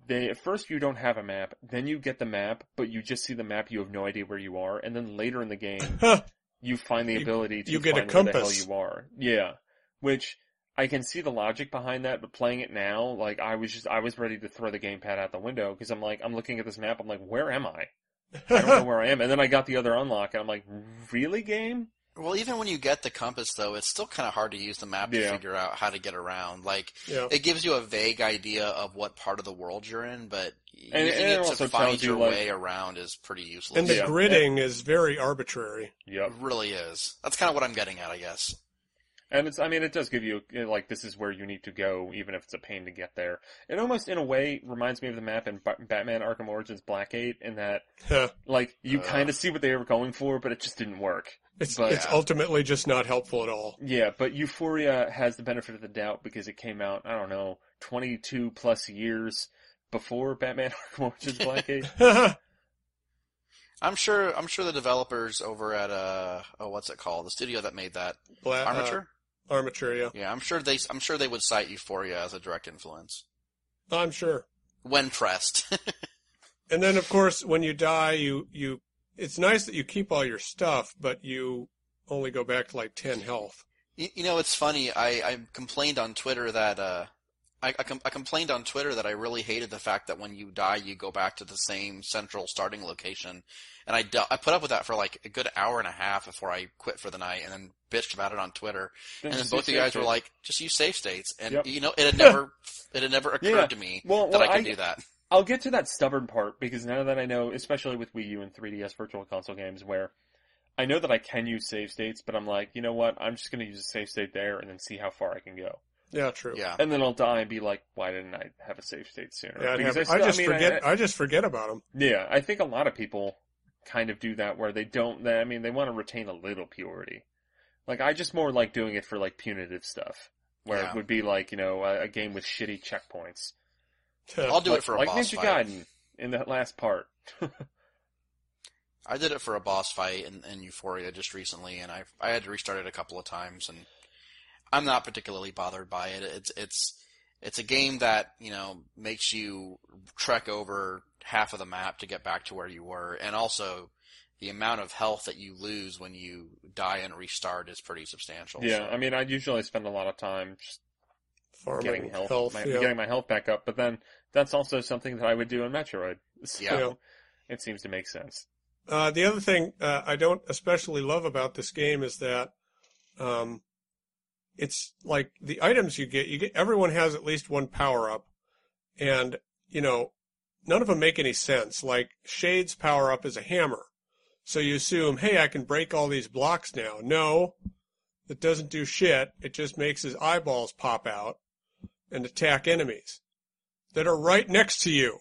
Speaker 2: they at first you don't have a map, then you get the map, but you just see the map, you have no idea where you are, and then later in the game you find the
Speaker 3: You-
Speaker 2: ability to
Speaker 3: you get a
Speaker 2: find where the hell
Speaker 3: compass.
Speaker 2: you are. Yeah. Which I can see the logic behind that, but playing it now, like I was just I was ready to throw the gamepad out the window because I'm like I'm looking at this map, I'm like, where am I? I don't know where I am. And then I got the other unlock and I'm like, really game?
Speaker 9: Well, even when you get the compass, though, it's still kind of hard to use the map to figure out how to get around. Like,
Speaker 3: yeah.
Speaker 9: it gives you a vague idea of what part of the world you're in, but
Speaker 2: And-
Speaker 9: using
Speaker 2: and it
Speaker 9: it to find
Speaker 2: tells you,
Speaker 9: your
Speaker 2: like-
Speaker 9: way around is pretty useless.
Speaker 3: And the
Speaker 2: Yeah.
Speaker 3: gridding is very arbitrary.
Speaker 2: Yep.
Speaker 9: It really is. That's kind of what I'm getting at, I guess.
Speaker 2: And it's, I mean, it does give you, you like, this is where you need to go, even if it's a pain to get there. It almost, in a way, reminds me of the map in Ba- Batman Arkham Origins Blackgate, in that, like, you
Speaker 9: Uh.
Speaker 2: kind of see what they were going for, but it just didn't work.
Speaker 3: It's
Speaker 2: But-
Speaker 3: it's ultimately just not helpful at all.
Speaker 2: Yeah, but Ufouria has the benefit of the doubt because it came out, I don't know, 22 plus years before Batman Arkham Origins Blackgate.
Speaker 9: I'm sure. I'm sure the developers over at uh oh what's it called the studio that made that
Speaker 3: Bla- uh,
Speaker 9: Armature.
Speaker 3: armature, yeah.
Speaker 9: yeah, I'm sure they. I'm sure they would cite Ufouria as a direct influence
Speaker 3: I'm sure.
Speaker 9: when pressed.
Speaker 3: And then, of course, when you die, you you. It's nice that you keep all your stuff, but you only go back to like ten health.
Speaker 9: You, you know, it's funny. I, I complained on Twitter that uh, I, I, com- I complained on Twitter that I really hated the fact that when you die, you go back to the same central starting location, and I, do- I put up with that for like a good hour and a half before I quit for the night, and then bitched about it on Twitter. and then both of you guys
Speaker 2: safe
Speaker 9: were like, "Just use safe states," and
Speaker 2: Yep.
Speaker 9: you know, it had never it had never occurred
Speaker 2: Yeah.
Speaker 9: to me
Speaker 2: Well,
Speaker 9: that
Speaker 2: well,
Speaker 9: I could
Speaker 2: I-
Speaker 9: do that.
Speaker 2: I'll get to that stubborn part because now that I know, especially with Wii U and 3DS Virtual Console games, where I know that I can use save states, but I'm like, you know what? I'm just going to use a save state there and then see how far I can go.
Speaker 3: Yeah, true.
Speaker 9: Yeah,
Speaker 2: And then I'll die and be like, why didn't I have a save state sooner?
Speaker 3: Yeah, I'd
Speaker 2: Because
Speaker 3: have- I,
Speaker 2: still-
Speaker 3: just
Speaker 2: mean,
Speaker 3: forget.
Speaker 2: I-
Speaker 3: I, just forget about them.
Speaker 2: yeah, I think a lot of people kind of do that where they don't. They, I mean, they want to retain a little purity. Like I just more like doing it for like punitive stuff, where
Speaker 9: Yeah.
Speaker 2: it would be like you know a, a game with shitty checkpoints.
Speaker 9: I'll do
Speaker 2: like,
Speaker 9: it for a
Speaker 2: like
Speaker 9: boss
Speaker 2: Ninja
Speaker 9: fight.
Speaker 2: Gaiden in that last part.
Speaker 9: I did it for a boss fight in, in Ufouria just recently, and I I had to restart it a couple of times, and I'm not particularly bothered by it. It's it's it's a game that you know makes you trek over half of the map to get back to where you were, and also the amount of health that you lose when you die and restart is pretty substantial.
Speaker 2: Yeah,
Speaker 9: so-
Speaker 2: I mean, I usually spend a lot of time just
Speaker 3: Farming
Speaker 2: getting health,
Speaker 3: health.
Speaker 2: my,
Speaker 3: yeah.
Speaker 2: getting my health back up. But then that's also something that I would do in Metroid. So
Speaker 9: Yeah.
Speaker 2: it seems to make sense.
Speaker 3: Uh, the other thing uh, I don't especially love about this game is that um, it's like the items you get. You get everyone has at least one power up, and you know none of them make any sense. Like Shade's power up is a hammer, so you assume, hey, I can break all these blocks now. No, it doesn't do shit. It just makes his eyeballs pop out and attack enemies that are right next to you.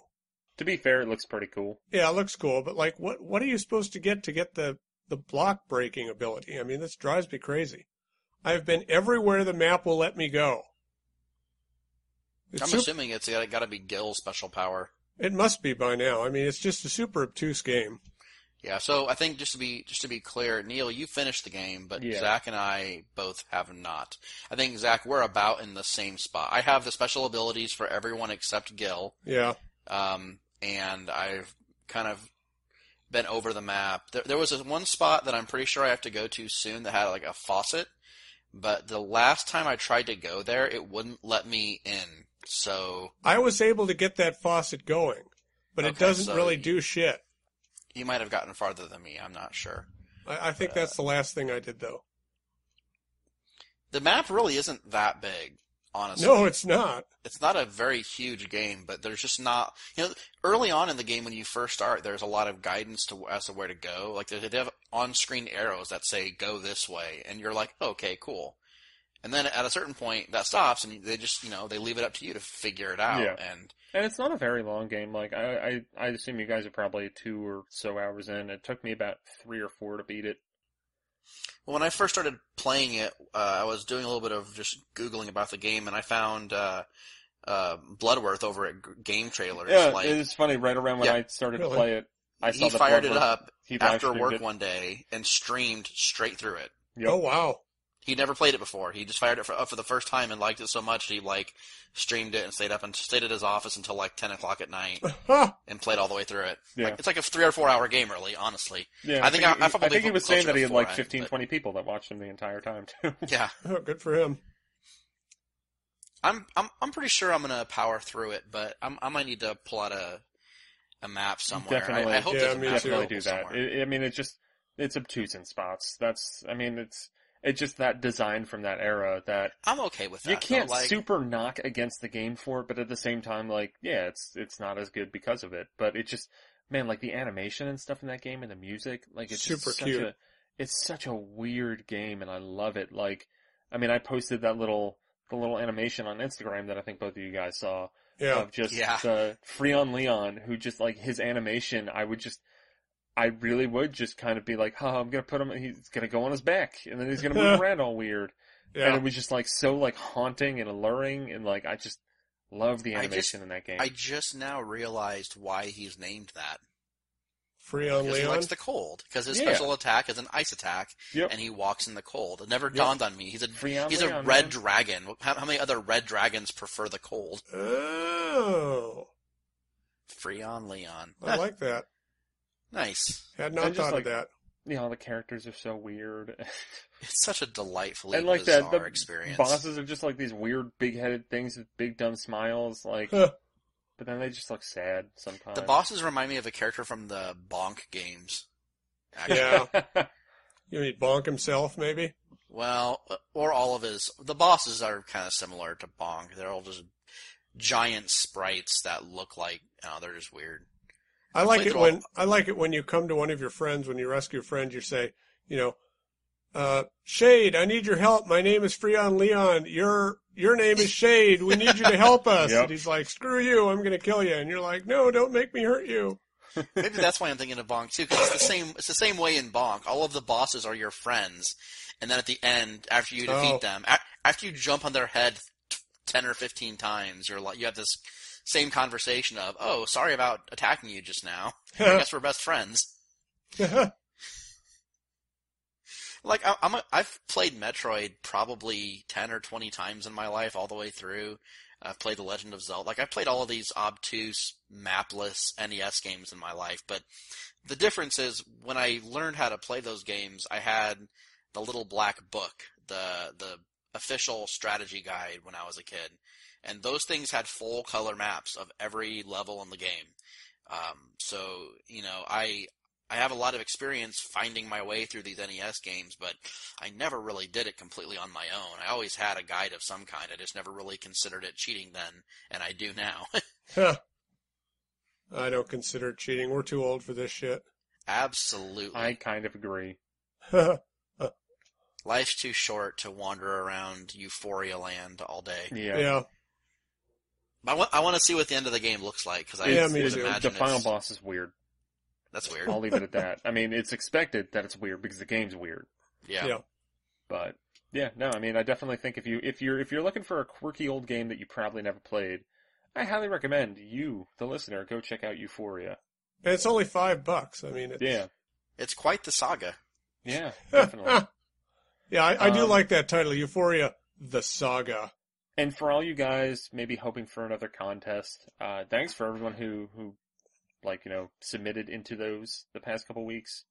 Speaker 2: To be fair, it looks pretty cool.
Speaker 3: Yeah, it looks cool, but like, what what are you supposed to get to get the the block breaking ability? I mean, this drives me crazy. I've been everywhere the map will let me go. It's
Speaker 9: I'm
Speaker 3: sup-
Speaker 9: assuming it's got, got to be Gil's special power.
Speaker 3: it must be by now. I mean, it's just a super obtuse game.
Speaker 9: Yeah, so I think just to be just to be clear, Neal, you finished the game, but
Speaker 2: Yeah.
Speaker 9: Zach and I both have not. I think Zach, we're about in the same spot. I have the special abilities for everyone except Gil,
Speaker 3: Yeah,
Speaker 9: um, and I've kind of been over the map. There, there was this one spot that I'm pretty sure I have to go to soon that had like a faucet, but the last time I tried to go there, it wouldn't let me in. So
Speaker 3: I was able to get that faucet going, but it doesn't
Speaker 9: so
Speaker 3: really do shit.
Speaker 9: You might have gotten farther than me. I'm not sure.
Speaker 3: I, I think that's the last thing I did, though.
Speaker 9: The map really isn't that big, honestly.
Speaker 3: No, it's not.
Speaker 9: it's not a very huge game, but there's just not you know early on in the game when you first start, there's a lot of guidance to as to where to go. Like they they have on-screen arrows that say "go this way," and you're like, "Okay, cool." And then at a certain point, that stops, and they just you know they leave it up to you to figure it out.
Speaker 2: Yeah.
Speaker 9: And
Speaker 2: And it's not a very long game. Like I, I, I assume you guys are probably two or so hours in. It took me about three or four to beat it.
Speaker 9: Well, when I first started playing it, uh, I was doing a little bit of just googling about the game, and I found uh, uh, Bloodworth over at Game Trailers.
Speaker 2: Yeah,
Speaker 9: like,
Speaker 2: it's funny. Right around when
Speaker 9: Yeah.
Speaker 2: I started
Speaker 3: Really?
Speaker 2: to play it, I saw
Speaker 9: he
Speaker 2: the
Speaker 9: fired it up
Speaker 2: he
Speaker 9: after work
Speaker 2: it.
Speaker 9: one day and streamed straight through it.
Speaker 2: Yep.
Speaker 3: Oh wow.
Speaker 9: He'd never played it before. He just fired it for, up for the first time and liked it so much he like streamed it and stayed up and stayed at his office until like ten o'clock at night and played all the way through it.
Speaker 2: Yeah.
Speaker 9: Like, it's like a three or four hour game, really. Honestly,
Speaker 2: Yeah,
Speaker 9: I think I-
Speaker 2: he,
Speaker 9: I probably
Speaker 2: think he was saying that he had like
Speaker 9: four
Speaker 2: 15,
Speaker 9: but-
Speaker 2: 20 people that watched him the entire time too.
Speaker 9: yeah.
Speaker 3: Oh, good for him.
Speaker 9: I'm I'm I'm pretty sure I'm gonna power through it, but I'm, I might need to pull out a a map somewhere.
Speaker 2: Definitely,
Speaker 9: I, I hope
Speaker 3: Yeah,
Speaker 9: there's a map
Speaker 2: definitely do that. It, I mean, it's just it's obtuse in spots. That's I mean, it's it's just that design from that era that
Speaker 9: I'm okay with that.
Speaker 2: you can't
Speaker 9: though. Like,
Speaker 2: super knock against the game for it, but at the same time, like yeah, it's it's not as good because of it. But it just man, like the animation and stuff in that game and the music, like it's just
Speaker 3: Super
Speaker 2: such
Speaker 3: cute.
Speaker 2: A, it's such a weird game, and I love it. Like, I mean, I posted that little the little animation on Instagram that I think both of you guys saw
Speaker 3: Yeah.
Speaker 2: of just
Speaker 9: Yeah.
Speaker 2: the Freon Leon, who just like his animation, I would just, I really would just kind of be like, huh, I'm gonna put him, he's gonna go on his back, and then he's gonna move around all weird.
Speaker 3: Yeah.
Speaker 2: And it was just like so like haunting and alluring, and like I just love the
Speaker 9: I just-
Speaker 2: animation in that game.
Speaker 9: I just now realized why he's named that.
Speaker 3: Freon
Speaker 9: Because he likes the cold. Because his
Speaker 2: Yeah.
Speaker 9: special attack is an ice attack,
Speaker 2: Yep.
Speaker 9: and he walks in the cold. It never
Speaker 2: Yep.
Speaker 9: dawned on me. He's a
Speaker 2: Freon
Speaker 9: he's a red
Speaker 2: man.
Speaker 9: dragon. How, how many other red dragons prefer the cold?
Speaker 3: Oh,
Speaker 9: Freon Leon.
Speaker 3: I like that.
Speaker 9: Nice.
Speaker 3: Had not
Speaker 2: And just
Speaker 3: thought
Speaker 2: like-
Speaker 3: of that.
Speaker 2: You know, the characters are so weird.
Speaker 9: It's such a delightfully
Speaker 2: and like
Speaker 9: bizarre
Speaker 2: that, the
Speaker 9: experience.
Speaker 2: bosses are just like these weird big-headed things with big dumb smiles, like, but then they just look sad sometimes.
Speaker 9: The bosses remind me of a character from the Bonk games. actually.
Speaker 3: Yeah. You mean Bonk himself, maybe?
Speaker 9: Well, uh, or all of his. The bosses are kind of similar to Bonk. They're all just giant sprites that look like. Oh, they're just weird.
Speaker 3: I like it when
Speaker 9: all-
Speaker 3: I like it when you come to one of your friends when you rescue a friend. You say, you know, uh, Shade, I need your help. My name is Freon Leon. Your your name is Shade. We need you to help us.
Speaker 2: Yep.
Speaker 3: And he's like, screw you. I'm going to kill you. And you're like, no, don't make me hurt you.
Speaker 9: Maybe that's why I'm thinking of Bonk too, because it's the same. It's the same way in Bonk. All of the bosses are your friends, and then at the end, after you defeat
Speaker 3: Oh.
Speaker 9: them, after you jump on their head ten or fifteen times, you're like, you have this same conversation of, "Oh, sorry about attacking you just now. I guess we're best friends." Like I, I'm, a, I've played Metroid probably ten or twenty times in my life, all the way through. I've played The Legend of Zelda. Like I've played all of these obtuse, mapless NES games in my life, but the difference is when I learned how to play those games, I had the little black book, the the official strategy guide when I was a kid, and those things had full color maps of every level in the game. Um, so you know, I I have a lot of experience finding my way through these NES games, but I never really did it completely on my own. I always had a guide of some kind. I just never really considered it cheating then, and I do now.
Speaker 3: Huh. I don't consider it cheating. We're too old for this shit.
Speaker 9: Absolutely.
Speaker 2: I kind of agree.
Speaker 9: Life's too short to wander around Ufouria Land all day.
Speaker 2: Yeah.
Speaker 3: yeah.
Speaker 9: I want, I want to see what the end of the game looks like because I
Speaker 3: Yeah,
Speaker 2: It's-
Speaker 3: me
Speaker 9: would imagine
Speaker 2: the final
Speaker 9: it's-
Speaker 2: boss is weird.
Speaker 9: That's weird.
Speaker 2: I'll leave it at that. I mean, it's expected that it's weird because the game's weird.
Speaker 9: Yeah.
Speaker 3: Yeah.
Speaker 2: But yeah, no, I mean, I definitely think if you if you're if you're looking for a quirky old game that you probably never played, I highly recommend you, the listener, go check out Ufouria.
Speaker 3: And it's only five bucks. I mean, it's,
Speaker 2: Yeah,
Speaker 9: It's quite the saga.
Speaker 2: yeah, definitely.
Speaker 3: yeah, I, I do
Speaker 2: Um,
Speaker 3: like that title, Ufouria: The Saga.
Speaker 2: And for all you guys maybe hoping for another contest, uh, thanks for everyone who who like you know submitted into those the past couple weeks.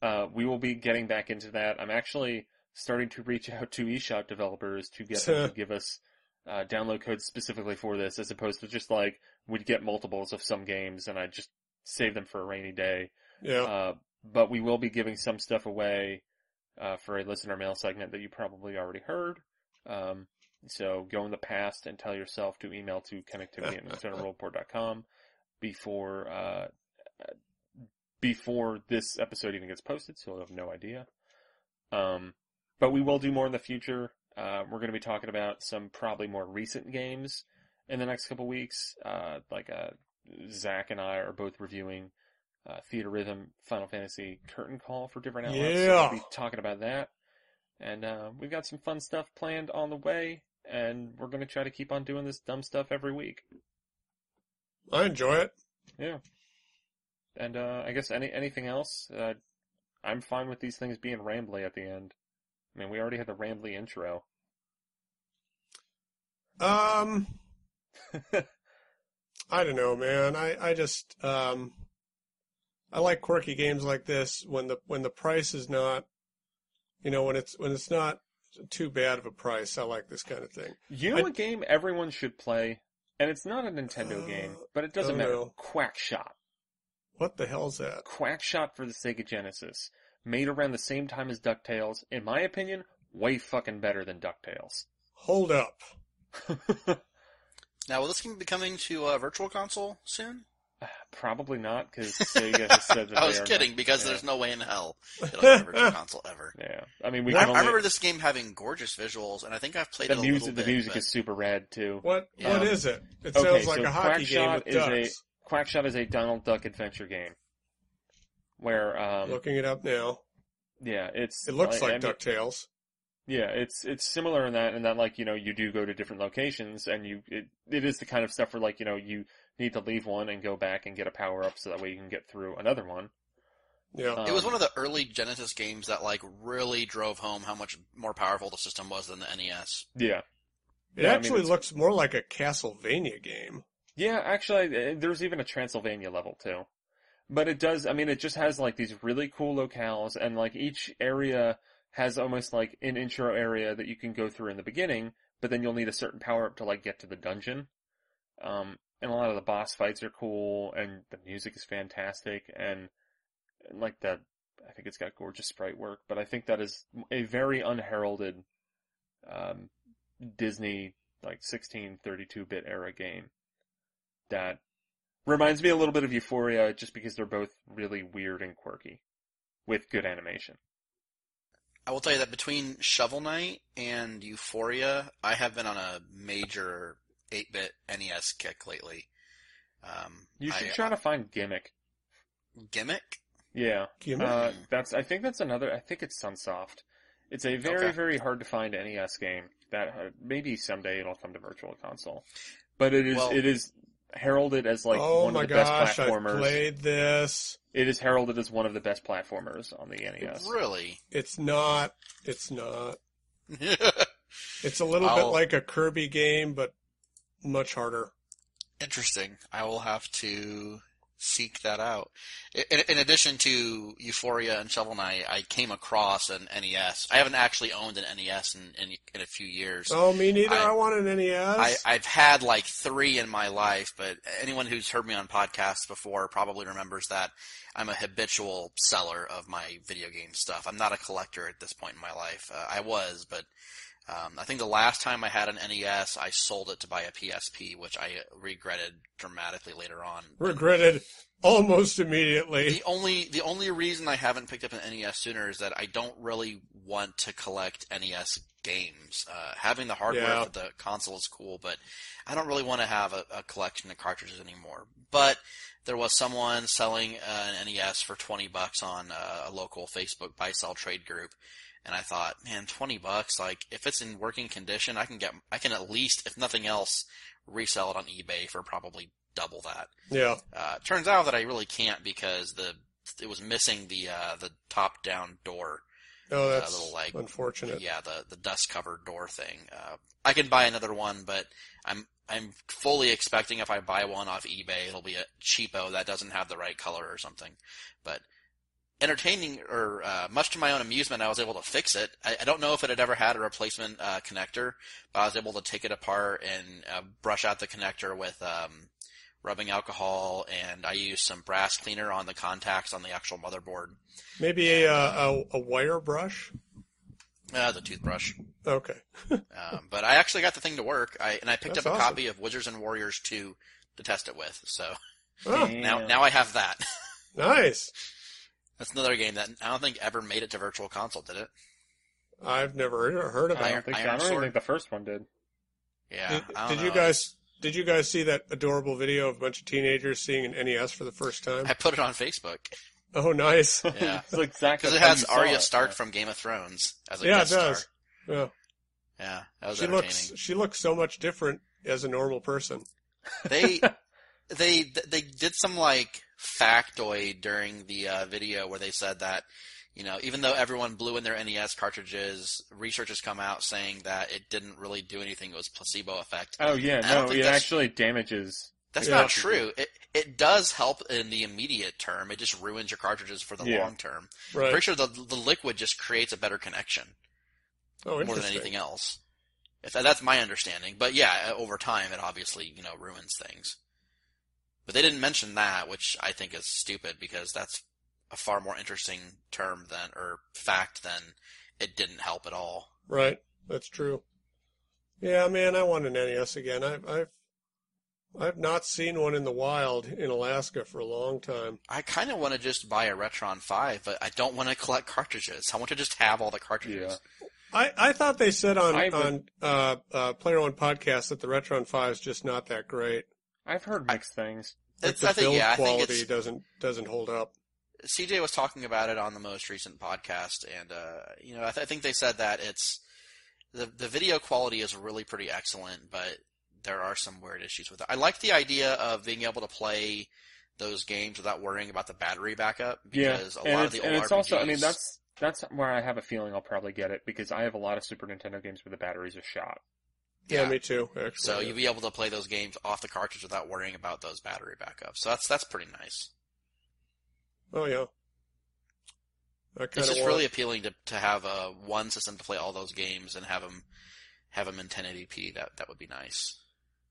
Speaker 2: Uh, we will be getting back into that. I'm actually starting to reach out to eShop developers to get them to give us uh, download codes specifically for this, as opposed to just like we'd get multiples of some games and I just save them for a rainy day.
Speaker 3: Yeah,
Speaker 2: Uh, but we will be giving some stuff away uh, for a listener mail segment that you probably already heard. Um, so go in the past and tell yourself to email to connectivity at NintendoWorldReport.com before uh, before this episode even gets posted, so you'll have no idea. Um, but we will do more in the future. Uh, we're going to be talking about some probably more recent games in the next couple weeks. Uh, like uh, Zach and I are both reviewing uh, Theatrhythm Final Fantasy curtain call for different outlets. So
Speaker 3: Yeah.
Speaker 2: we'll be talking about that. And uh, we've got some fun stuff planned on the way, and we're going to try to keep on doing this dumb stuff every week.
Speaker 3: I enjoy it.
Speaker 2: Yeah. And uh, I guess any anything else? Uh, I'm fine with these things being rambly at the end. I mean, we already had the rambly intro.
Speaker 3: Um, I don't know, man. I, I just um, I like quirky games like this when the when the price is not, you know, when it's when it's not too bad of a price. I like this kind of thing.
Speaker 2: You know
Speaker 3: I-
Speaker 2: what game everyone should play? And it's not a Nintendo
Speaker 3: Uh,
Speaker 2: game, but it doesn't matter.
Speaker 3: no.
Speaker 2: Quackshot.
Speaker 3: What the hell's that?
Speaker 2: Quackshot for the Sega Genesis. Made around the same time as DuckTales. In my opinion, way fucking better than DuckTales.
Speaker 3: Hold up.
Speaker 9: Now, will this game be coming to uh, Virtual Console soon?
Speaker 2: Probably not, because Sega has said that
Speaker 9: I
Speaker 2: they
Speaker 9: was
Speaker 2: are
Speaker 9: kidding
Speaker 2: not-
Speaker 9: because
Speaker 2: yeah.
Speaker 9: there's no way in hell it'll get a Console ever.
Speaker 2: Yeah, I mean, we
Speaker 9: I,
Speaker 2: can
Speaker 9: I
Speaker 2: only,
Speaker 9: remember this game having gorgeous visuals, and I think I've played
Speaker 2: the
Speaker 9: it a
Speaker 2: music.
Speaker 9: little
Speaker 2: The music
Speaker 9: but-
Speaker 2: is super rad too.
Speaker 3: What
Speaker 9: Yeah.
Speaker 3: what is it? It
Speaker 2: Okay,
Speaker 3: sounds like
Speaker 2: so
Speaker 3: a hockey game
Speaker 2: Quackshot
Speaker 3: with
Speaker 2: is a-
Speaker 3: ducks.
Speaker 2: Quackshot is a Donald Duck adventure game, where um,
Speaker 3: Looking it up now.
Speaker 2: yeah, it's
Speaker 3: It looks
Speaker 2: I-
Speaker 3: like
Speaker 2: I mean,
Speaker 3: Ducktales.
Speaker 2: Yeah, it's it's similar in that in that like you know you do go to different locations and you it it is the kind of stuff where like you know you need to leave one and go back and get a power up so that way you can get through another one.
Speaker 3: Yeah.
Speaker 9: It was
Speaker 2: Um,
Speaker 9: one of the early Genesis games that like really drove home how much more powerful the system was than the NES.
Speaker 2: Yeah,
Speaker 3: It
Speaker 2: Yeah, I mean,
Speaker 3: actually looks more like a Castlevania game.
Speaker 2: yeah. Actually, uh, there's even a Transylvania level too, but it does. I mean, it just has like these really cool locales and like each area has almost like an intro area that you can go through in the beginning, but then you'll need a certain power up to like get to the dungeon. Um, and a lot of the boss fights are cool, and the music is fantastic, and, like the, I think it's got gorgeous sprite work, but I think that is a very unheralded, um, Disney like 16, 32-bit era game that reminds me a little bit of Ufouria, just because they're both really weird and quirky, with good animation.
Speaker 9: I will tell you that between Shovel Knight and Ufouria, I have been on a major 8-bit NES kick lately. Um,
Speaker 2: You should
Speaker 9: I-
Speaker 2: try to find Gimmick.
Speaker 9: gimmick.
Speaker 2: Yeah.
Speaker 3: Gimmick?
Speaker 2: Uh, that's, I think that's another, I think it's Sunsoft. It's a very,
Speaker 9: Okay.
Speaker 2: very hard to find NES game that uh, maybe someday it'll come to Virtual Console. But it is,
Speaker 9: Well-
Speaker 2: it is heralded as like
Speaker 3: oh
Speaker 2: one of the best
Speaker 3: gosh, I've
Speaker 2: platformers.
Speaker 3: played this.
Speaker 2: It is heralded as one of the best platformers on the NES.
Speaker 9: Really?
Speaker 3: It's not. It's not. It's a little bit
Speaker 9: I'll-
Speaker 3: like a Kirby game, but much harder.
Speaker 9: Interesting. I will have to seek that out. In, in addition to Ufouria and Shovel Knight, I came across an NES. I haven't actually owned an NES in, in, in a few years.
Speaker 3: Oh, me neither.
Speaker 9: I-
Speaker 3: I, want an NES.
Speaker 9: I, I've had like three in my life, but anyone who's heard me on podcasts before probably remembers that I'm a habitual seller of my video game stuff. I'm not a collector at this point in my life. Uh, I was, but um, I think the last time I had an NES, I sold it to buy a PSP, which I regretted dramatically later on.
Speaker 3: Regretted almost immediately.
Speaker 9: The only the only reason I haven't picked up an NES sooner is that I don't really want to collect NES games. Uh, having the hardware
Speaker 3: Yeah.
Speaker 9: for the console is cool, but I don't really want to have a, a collection of cartridges anymore. But there was someone selling uh, an NES for twenty bucks on uh, a local Facebook buy sell trade group, and I thought, man, twenty bucks. Like if it's in working condition, I can get I can at least, if nothing else, resell it on eBay for probably double that.
Speaker 3: Yeah.
Speaker 9: Uh, turns out that I really can't because the it was missing the uh, the top down door.
Speaker 3: Oh,
Speaker 9: uh,
Speaker 3: that's
Speaker 9: little, like,
Speaker 3: unfortunate.
Speaker 9: Yeah, the the dust covered door thing. Uh, I can buy another one, but I'm I'm fully expecting if I buy one off eBay, it'll be a cheapo that doesn't have the right color or something. But entertaining, or uh, much to my own amusement, I was able to fix it. I, I don't know if it had ever had a replacement uh, connector, but I was able to take it apart and uh, brush out the connector with um, rubbing alcohol, and I used some brass cleaner on the contacts on the actual motherboard.
Speaker 3: Maybe a, uh, a a wire brush.
Speaker 9: Uh, the toothbrush.
Speaker 3: Okay.
Speaker 9: Um, but I actually got the thing to work. I and I picked
Speaker 3: That's
Speaker 9: up a
Speaker 3: awesome.
Speaker 9: copy of Wizards and Warriors 2 to test it with. So
Speaker 3: Oh,
Speaker 9: now now I have that.
Speaker 3: nice.
Speaker 9: That's another game that I don't think ever made it to Virtual Console, did it?
Speaker 3: I've never heard of it.
Speaker 2: I
Speaker 3: that.
Speaker 2: don't think
Speaker 9: Iron
Speaker 2: I don't even think the first one did.
Speaker 9: Yeah.
Speaker 3: Did,
Speaker 9: I don't
Speaker 3: did you guys did you guys see that adorable video of a bunch of teenagers seeing an NES for the first time?
Speaker 9: I put it on Facebook.
Speaker 3: Oh, nice.
Speaker 9: Yeah.
Speaker 2: it's exactly
Speaker 9: Because it has
Speaker 2: you
Speaker 9: Arya Stark
Speaker 2: yeah.
Speaker 9: from Game of Thrones as a
Speaker 3: yeah, it
Speaker 9: guest
Speaker 3: does.
Speaker 9: star.
Speaker 3: Yeah.
Speaker 9: Yeah, that was
Speaker 3: She
Speaker 9: entertaining.
Speaker 3: looks she looks so much different as a normal person.
Speaker 9: They they they did some like factoid during the uh, video where they said that you know even though everyone blew in their NES cartridges, research has come out saying that it didn't really do anything. It was placebo effect.
Speaker 2: Oh yeah,
Speaker 9: I
Speaker 2: no, it actually damages.
Speaker 9: That's
Speaker 3: Yeah.
Speaker 9: not true. It it does help in the immediate term. It just ruins your cartridges for the
Speaker 2: Yeah.
Speaker 9: long term.
Speaker 3: Right.
Speaker 9: Pretty sure the the liquid just creates a better connection
Speaker 3: oh,
Speaker 9: more than anything else. If that's my understanding, but yeah, over time it obviously you know ruins things. But they didn't mention that, which I think is stupid because that's a far more interesting term than or fact than it didn't help at all.
Speaker 3: Right. That's true. Yeah, man, I want an NES again. I've I've I've not seen one in the wild in Alaska for a long time.
Speaker 9: I kind of want to just buy a Retron Five, but I don't want to collect cartridges. I want to just have all the cartridges. Yeah.
Speaker 3: I, I thought they said on
Speaker 2: I would-
Speaker 3: on uh, uh, Player One podcast that the Retron Five is just not that great.
Speaker 2: I've heard mixed things.
Speaker 3: Like
Speaker 9: It's,
Speaker 3: the
Speaker 9: I think
Speaker 3: build
Speaker 9: yeah, I think
Speaker 3: quality
Speaker 9: it's
Speaker 3: doesn't doesn't hold up.
Speaker 9: CJ was talking about it on the most recent podcast, and uh, you know, I, th- I think they said that it's the the video quality is really pretty excellent, but there are some weird issues with it. I like the idea of being able to play those games without worrying about the battery backup
Speaker 2: Yeah,
Speaker 9: because a
Speaker 2: and
Speaker 9: lot
Speaker 2: it's,
Speaker 9: of the
Speaker 2: and
Speaker 9: old
Speaker 2: it's also, I mean, that's that's where I have a feeling I'll probably get it because I have a lot of Super Nintendo games where the batteries are shot.
Speaker 3: Yeah,
Speaker 9: Yeah.
Speaker 3: me too. Actually,
Speaker 9: so you'll be able to play those games off the cartridge without worrying about those battery backups. So that's that's pretty nice.
Speaker 3: oh yeah.
Speaker 9: It's just
Speaker 3: want.
Speaker 9: really appealing to to have uh, one system to play all those games and have them have them in 1080p. That that would be nice.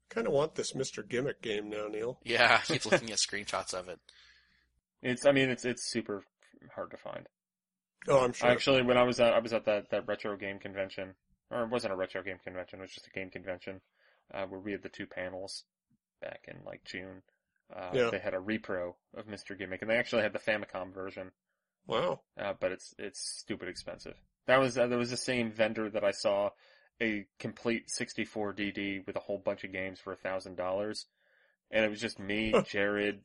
Speaker 3: kind of want this Mr. Gimmick game now, Neal.
Speaker 9: Yeah, I keep looking at screenshots of it.
Speaker 2: It's, I mean, it's it's super hard to find.
Speaker 3: Oh, I'm sure.
Speaker 2: Actually, when I was at I was at that that retro game convention, or it wasn't a retro game convention, it was just a game convention, uh, where we had the two panels back in like June. Uh,
Speaker 3: Yeah.
Speaker 2: They had a repro of Mr. Gimmick, and they actually had the Famicom version,
Speaker 3: Wow.
Speaker 2: uh, but it's it's stupid expensive. That was uh, there was the same vendor that I saw a complete 64 DD with a whole bunch of games for a thousand dollars, and it was just me, Jared,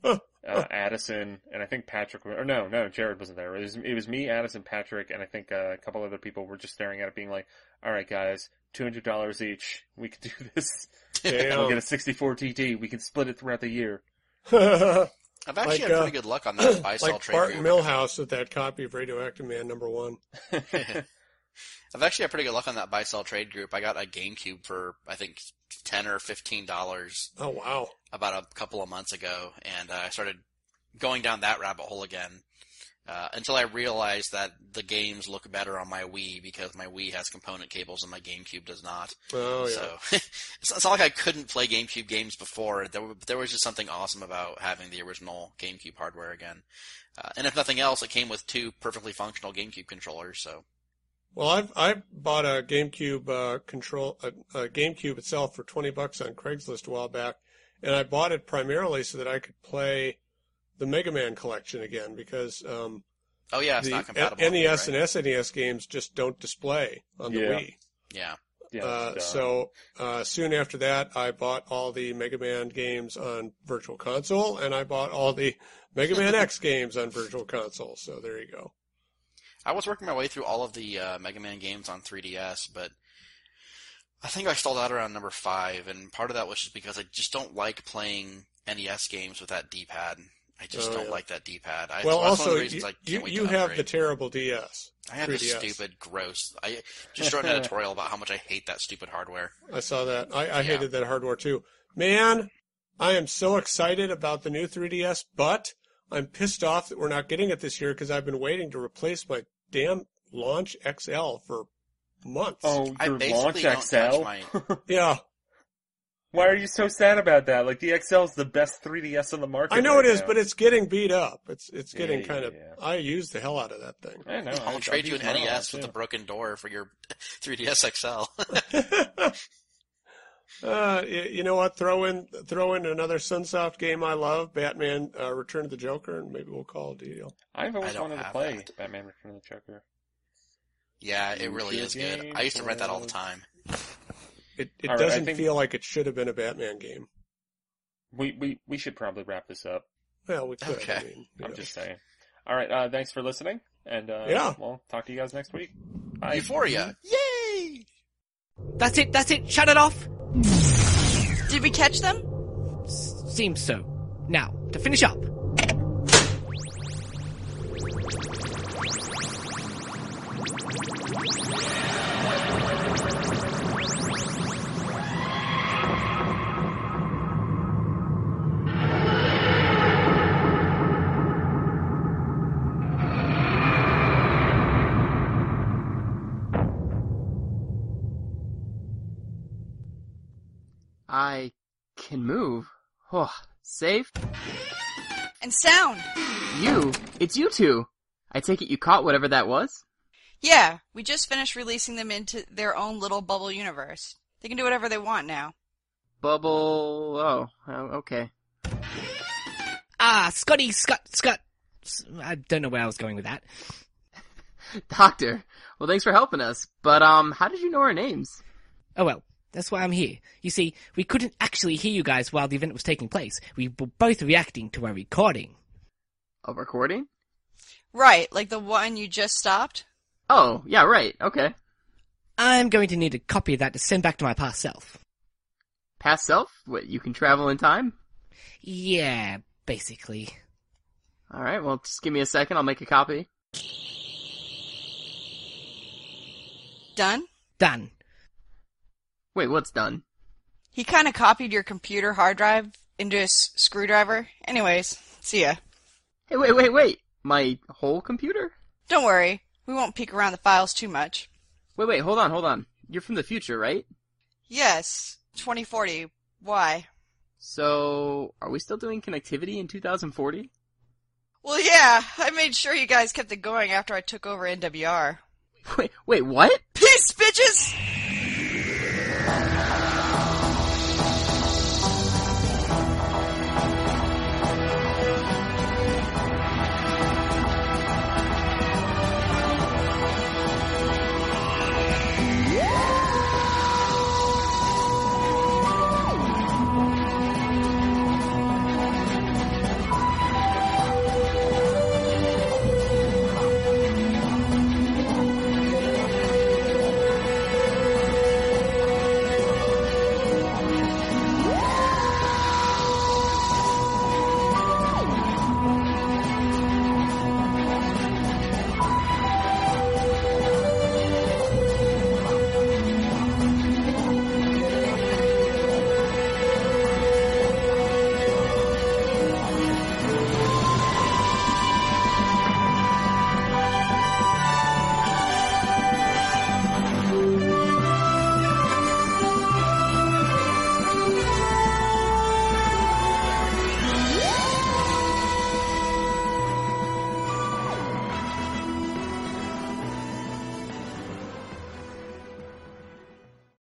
Speaker 2: uh, Addison, and I think Patrick. Or no, no, Jared wasn't there. It was it was me, Addison, Patrick, and I think uh, a couple other people were just staring at it, being like, "All right, guys, two hundred dollars each. We can do this.
Speaker 3: Damn.
Speaker 2: We'll get a 64 DD. We can split it throughout the year."
Speaker 9: I've actually
Speaker 3: Like,
Speaker 9: had pretty
Speaker 3: uh,
Speaker 9: good luck on that buy sell
Speaker 3: like
Speaker 9: trade
Speaker 3: Barton
Speaker 9: group.
Speaker 3: Milhouse with that copy of Radioactive Man number one.
Speaker 9: I've actually had pretty good luck on that buy sell trade group. I got a GameCube for I think ten or fifteen dollars
Speaker 3: Oh wow.
Speaker 9: about a couple of months ago, and uh, I started going down that rabbit hole again uh, until I realized that the games look better on my Wii because my Wii has component cables and my GameCube does not.
Speaker 3: Oh yeah.
Speaker 9: So it's, not like I couldn't play GameCube games before. There, there was just something awesome about having the original GameCube hardware again. Uh, and if nothing else, it came with two perfectly functional GameCube controllers. So
Speaker 3: Well, I've I bought a GameCube uh, control a, a GameCube itself for twenty bucks on Craigslist a while back, and I bought it primarily so that I could play the Mega Man collection again because um,
Speaker 9: oh yeah, it's
Speaker 3: the
Speaker 9: not compatible.
Speaker 3: NES
Speaker 9: right?
Speaker 3: and SNES games just don't display on the
Speaker 2: Yeah.
Speaker 3: Wii.
Speaker 9: Yeah.
Speaker 2: Yeah.
Speaker 3: Uh,
Speaker 2: uh,
Speaker 3: so uh, soon after that, I bought all the Mega Man games on Virtual Console, and I bought all the Mega Man X games on Virtual Console. So there you go.
Speaker 9: I was working my way through all of the uh, Mega Man games on 3DS, but I think I stalled out around number five, and part of that was just because I just don't like playing NES games with that D-pad. I just
Speaker 3: Oh,
Speaker 9: don't
Speaker 3: yeah.
Speaker 9: like that D-pad. I,
Speaker 3: well,
Speaker 9: that's one of
Speaker 3: also
Speaker 9: the reasons
Speaker 3: you,
Speaker 9: I can't
Speaker 3: you,
Speaker 9: wait
Speaker 3: you
Speaker 9: to
Speaker 3: have the terrible DS.
Speaker 9: I have this stupid, gross. I just wrote an editorial about how much I hate that stupid hardware.
Speaker 3: I saw that. I, I
Speaker 9: Yeah.
Speaker 3: hated that hardware too. Man, I am so excited about the new 3DS, but I'm pissed off that we're not getting it this year because I've been waiting to replace my damn Launch XL for months.
Speaker 2: oh,
Speaker 9: I
Speaker 2: your
Speaker 9: basically
Speaker 2: launch
Speaker 9: don't
Speaker 2: XL.
Speaker 9: my-
Speaker 3: Yeah,
Speaker 2: Why are you so sad about that? Like the XL is the best 3DS on the market.
Speaker 3: I know
Speaker 2: right
Speaker 3: it is,
Speaker 2: now.
Speaker 3: but it's getting beat up. It's it's getting
Speaker 2: Yeah,
Speaker 3: kind of.
Speaker 2: yeah.
Speaker 3: I use the hell out of that thing.
Speaker 2: I know.
Speaker 9: I'll
Speaker 2: I-
Speaker 9: trade you an
Speaker 2: mine a lot,
Speaker 9: NES with a broken door for your 3DS XL.
Speaker 3: uh, you know what? Throw in throw in another Sunsoft game I love, Batman: uh, Return of the Joker, and maybe we'll call it a deal.
Speaker 2: I've always
Speaker 9: I
Speaker 2: wanted to play
Speaker 9: that.
Speaker 2: Batman Return of the Joker.
Speaker 9: yeah, it really is good. I used to rent that all the time.
Speaker 3: It it
Speaker 2: All right,
Speaker 3: doesn't
Speaker 2: think-
Speaker 3: feel like it should have been a Batman game.
Speaker 2: We we we should probably wrap this up.
Speaker 3: Well, we could.
Speaker 9: Okay.
Speaker 3: I mean,
Speaker 2: I'm
Speaker 3: know.
Speaker 2: just saying. All right. Uh, thanks for listening, and uh,
Speaker 3: Yeah.
Speaker 2: we'll talk to you guys next week. Bye.
Speaker 9: Ufouria. Yay!
Speaker 6: That's it, that's it, shut it off!
Speaker 5: Did we catch them?
Speaker 6: Seems so. Now, to finish up.
Speaker 1: Can move. Oh, safe?
Speaker 5: And sound.
Speaker 1: You? It's you two. I take it you caught whatever that was?
Speaker 5: Yeah, we just finished releasing them into their own little bubble universe. They can do whatever they want now.
Speaker 1: Bubble. Oh, oh, okay.
Speaker 6: Ah, Scotty, Scott, Scott. I don't know where I was going with that.
Speaker 1: Doctor. Well, thanks for helping us. But, um, how did you know our names?
Speaker 6: Oh well, that's why I'm here. You see, we couldn't actually hear you guys while the event was taking place. We were both reacting to a recording.
Speaker 1: A recording?
Speaker 5: Right, like the one you just stopped?
Speaker 1: Oh, yeah, right. Okay.
Speaker 6: I'm going to need a copy of that to send back to my past self.
Speaker 1: Past self? What, you can travel in time?
Speaker 6: Yeah, basically.
Speaker 1: Alright, well, just give me a second. I'll make a copy.
Speaker 5: Done?
Speaker 6: Done.
Speaker 1: Wait, what's done?
Speaker 5: He kinda copied your computer hard drive into a s- screwdriver. Anyways, see ya.
Speaker 1: Hey, wait, wait, wait. My whole computer?
Speaker 5: Don't worry, we won't peek around the files too much.
Speaker 1: Wait, wait, hold on, hold on. You're from the future, right?
Speaker 5: Yes, 2040. Why?
Speaker 1: So, are we still doing connectivity in 2040?
Speaker 5: Well, yeah, I made sure you guys kept it going after I took over NWR.
Speaker 1: Wait, wait, what?
Speaker 5: Peace, bitches! Yeah.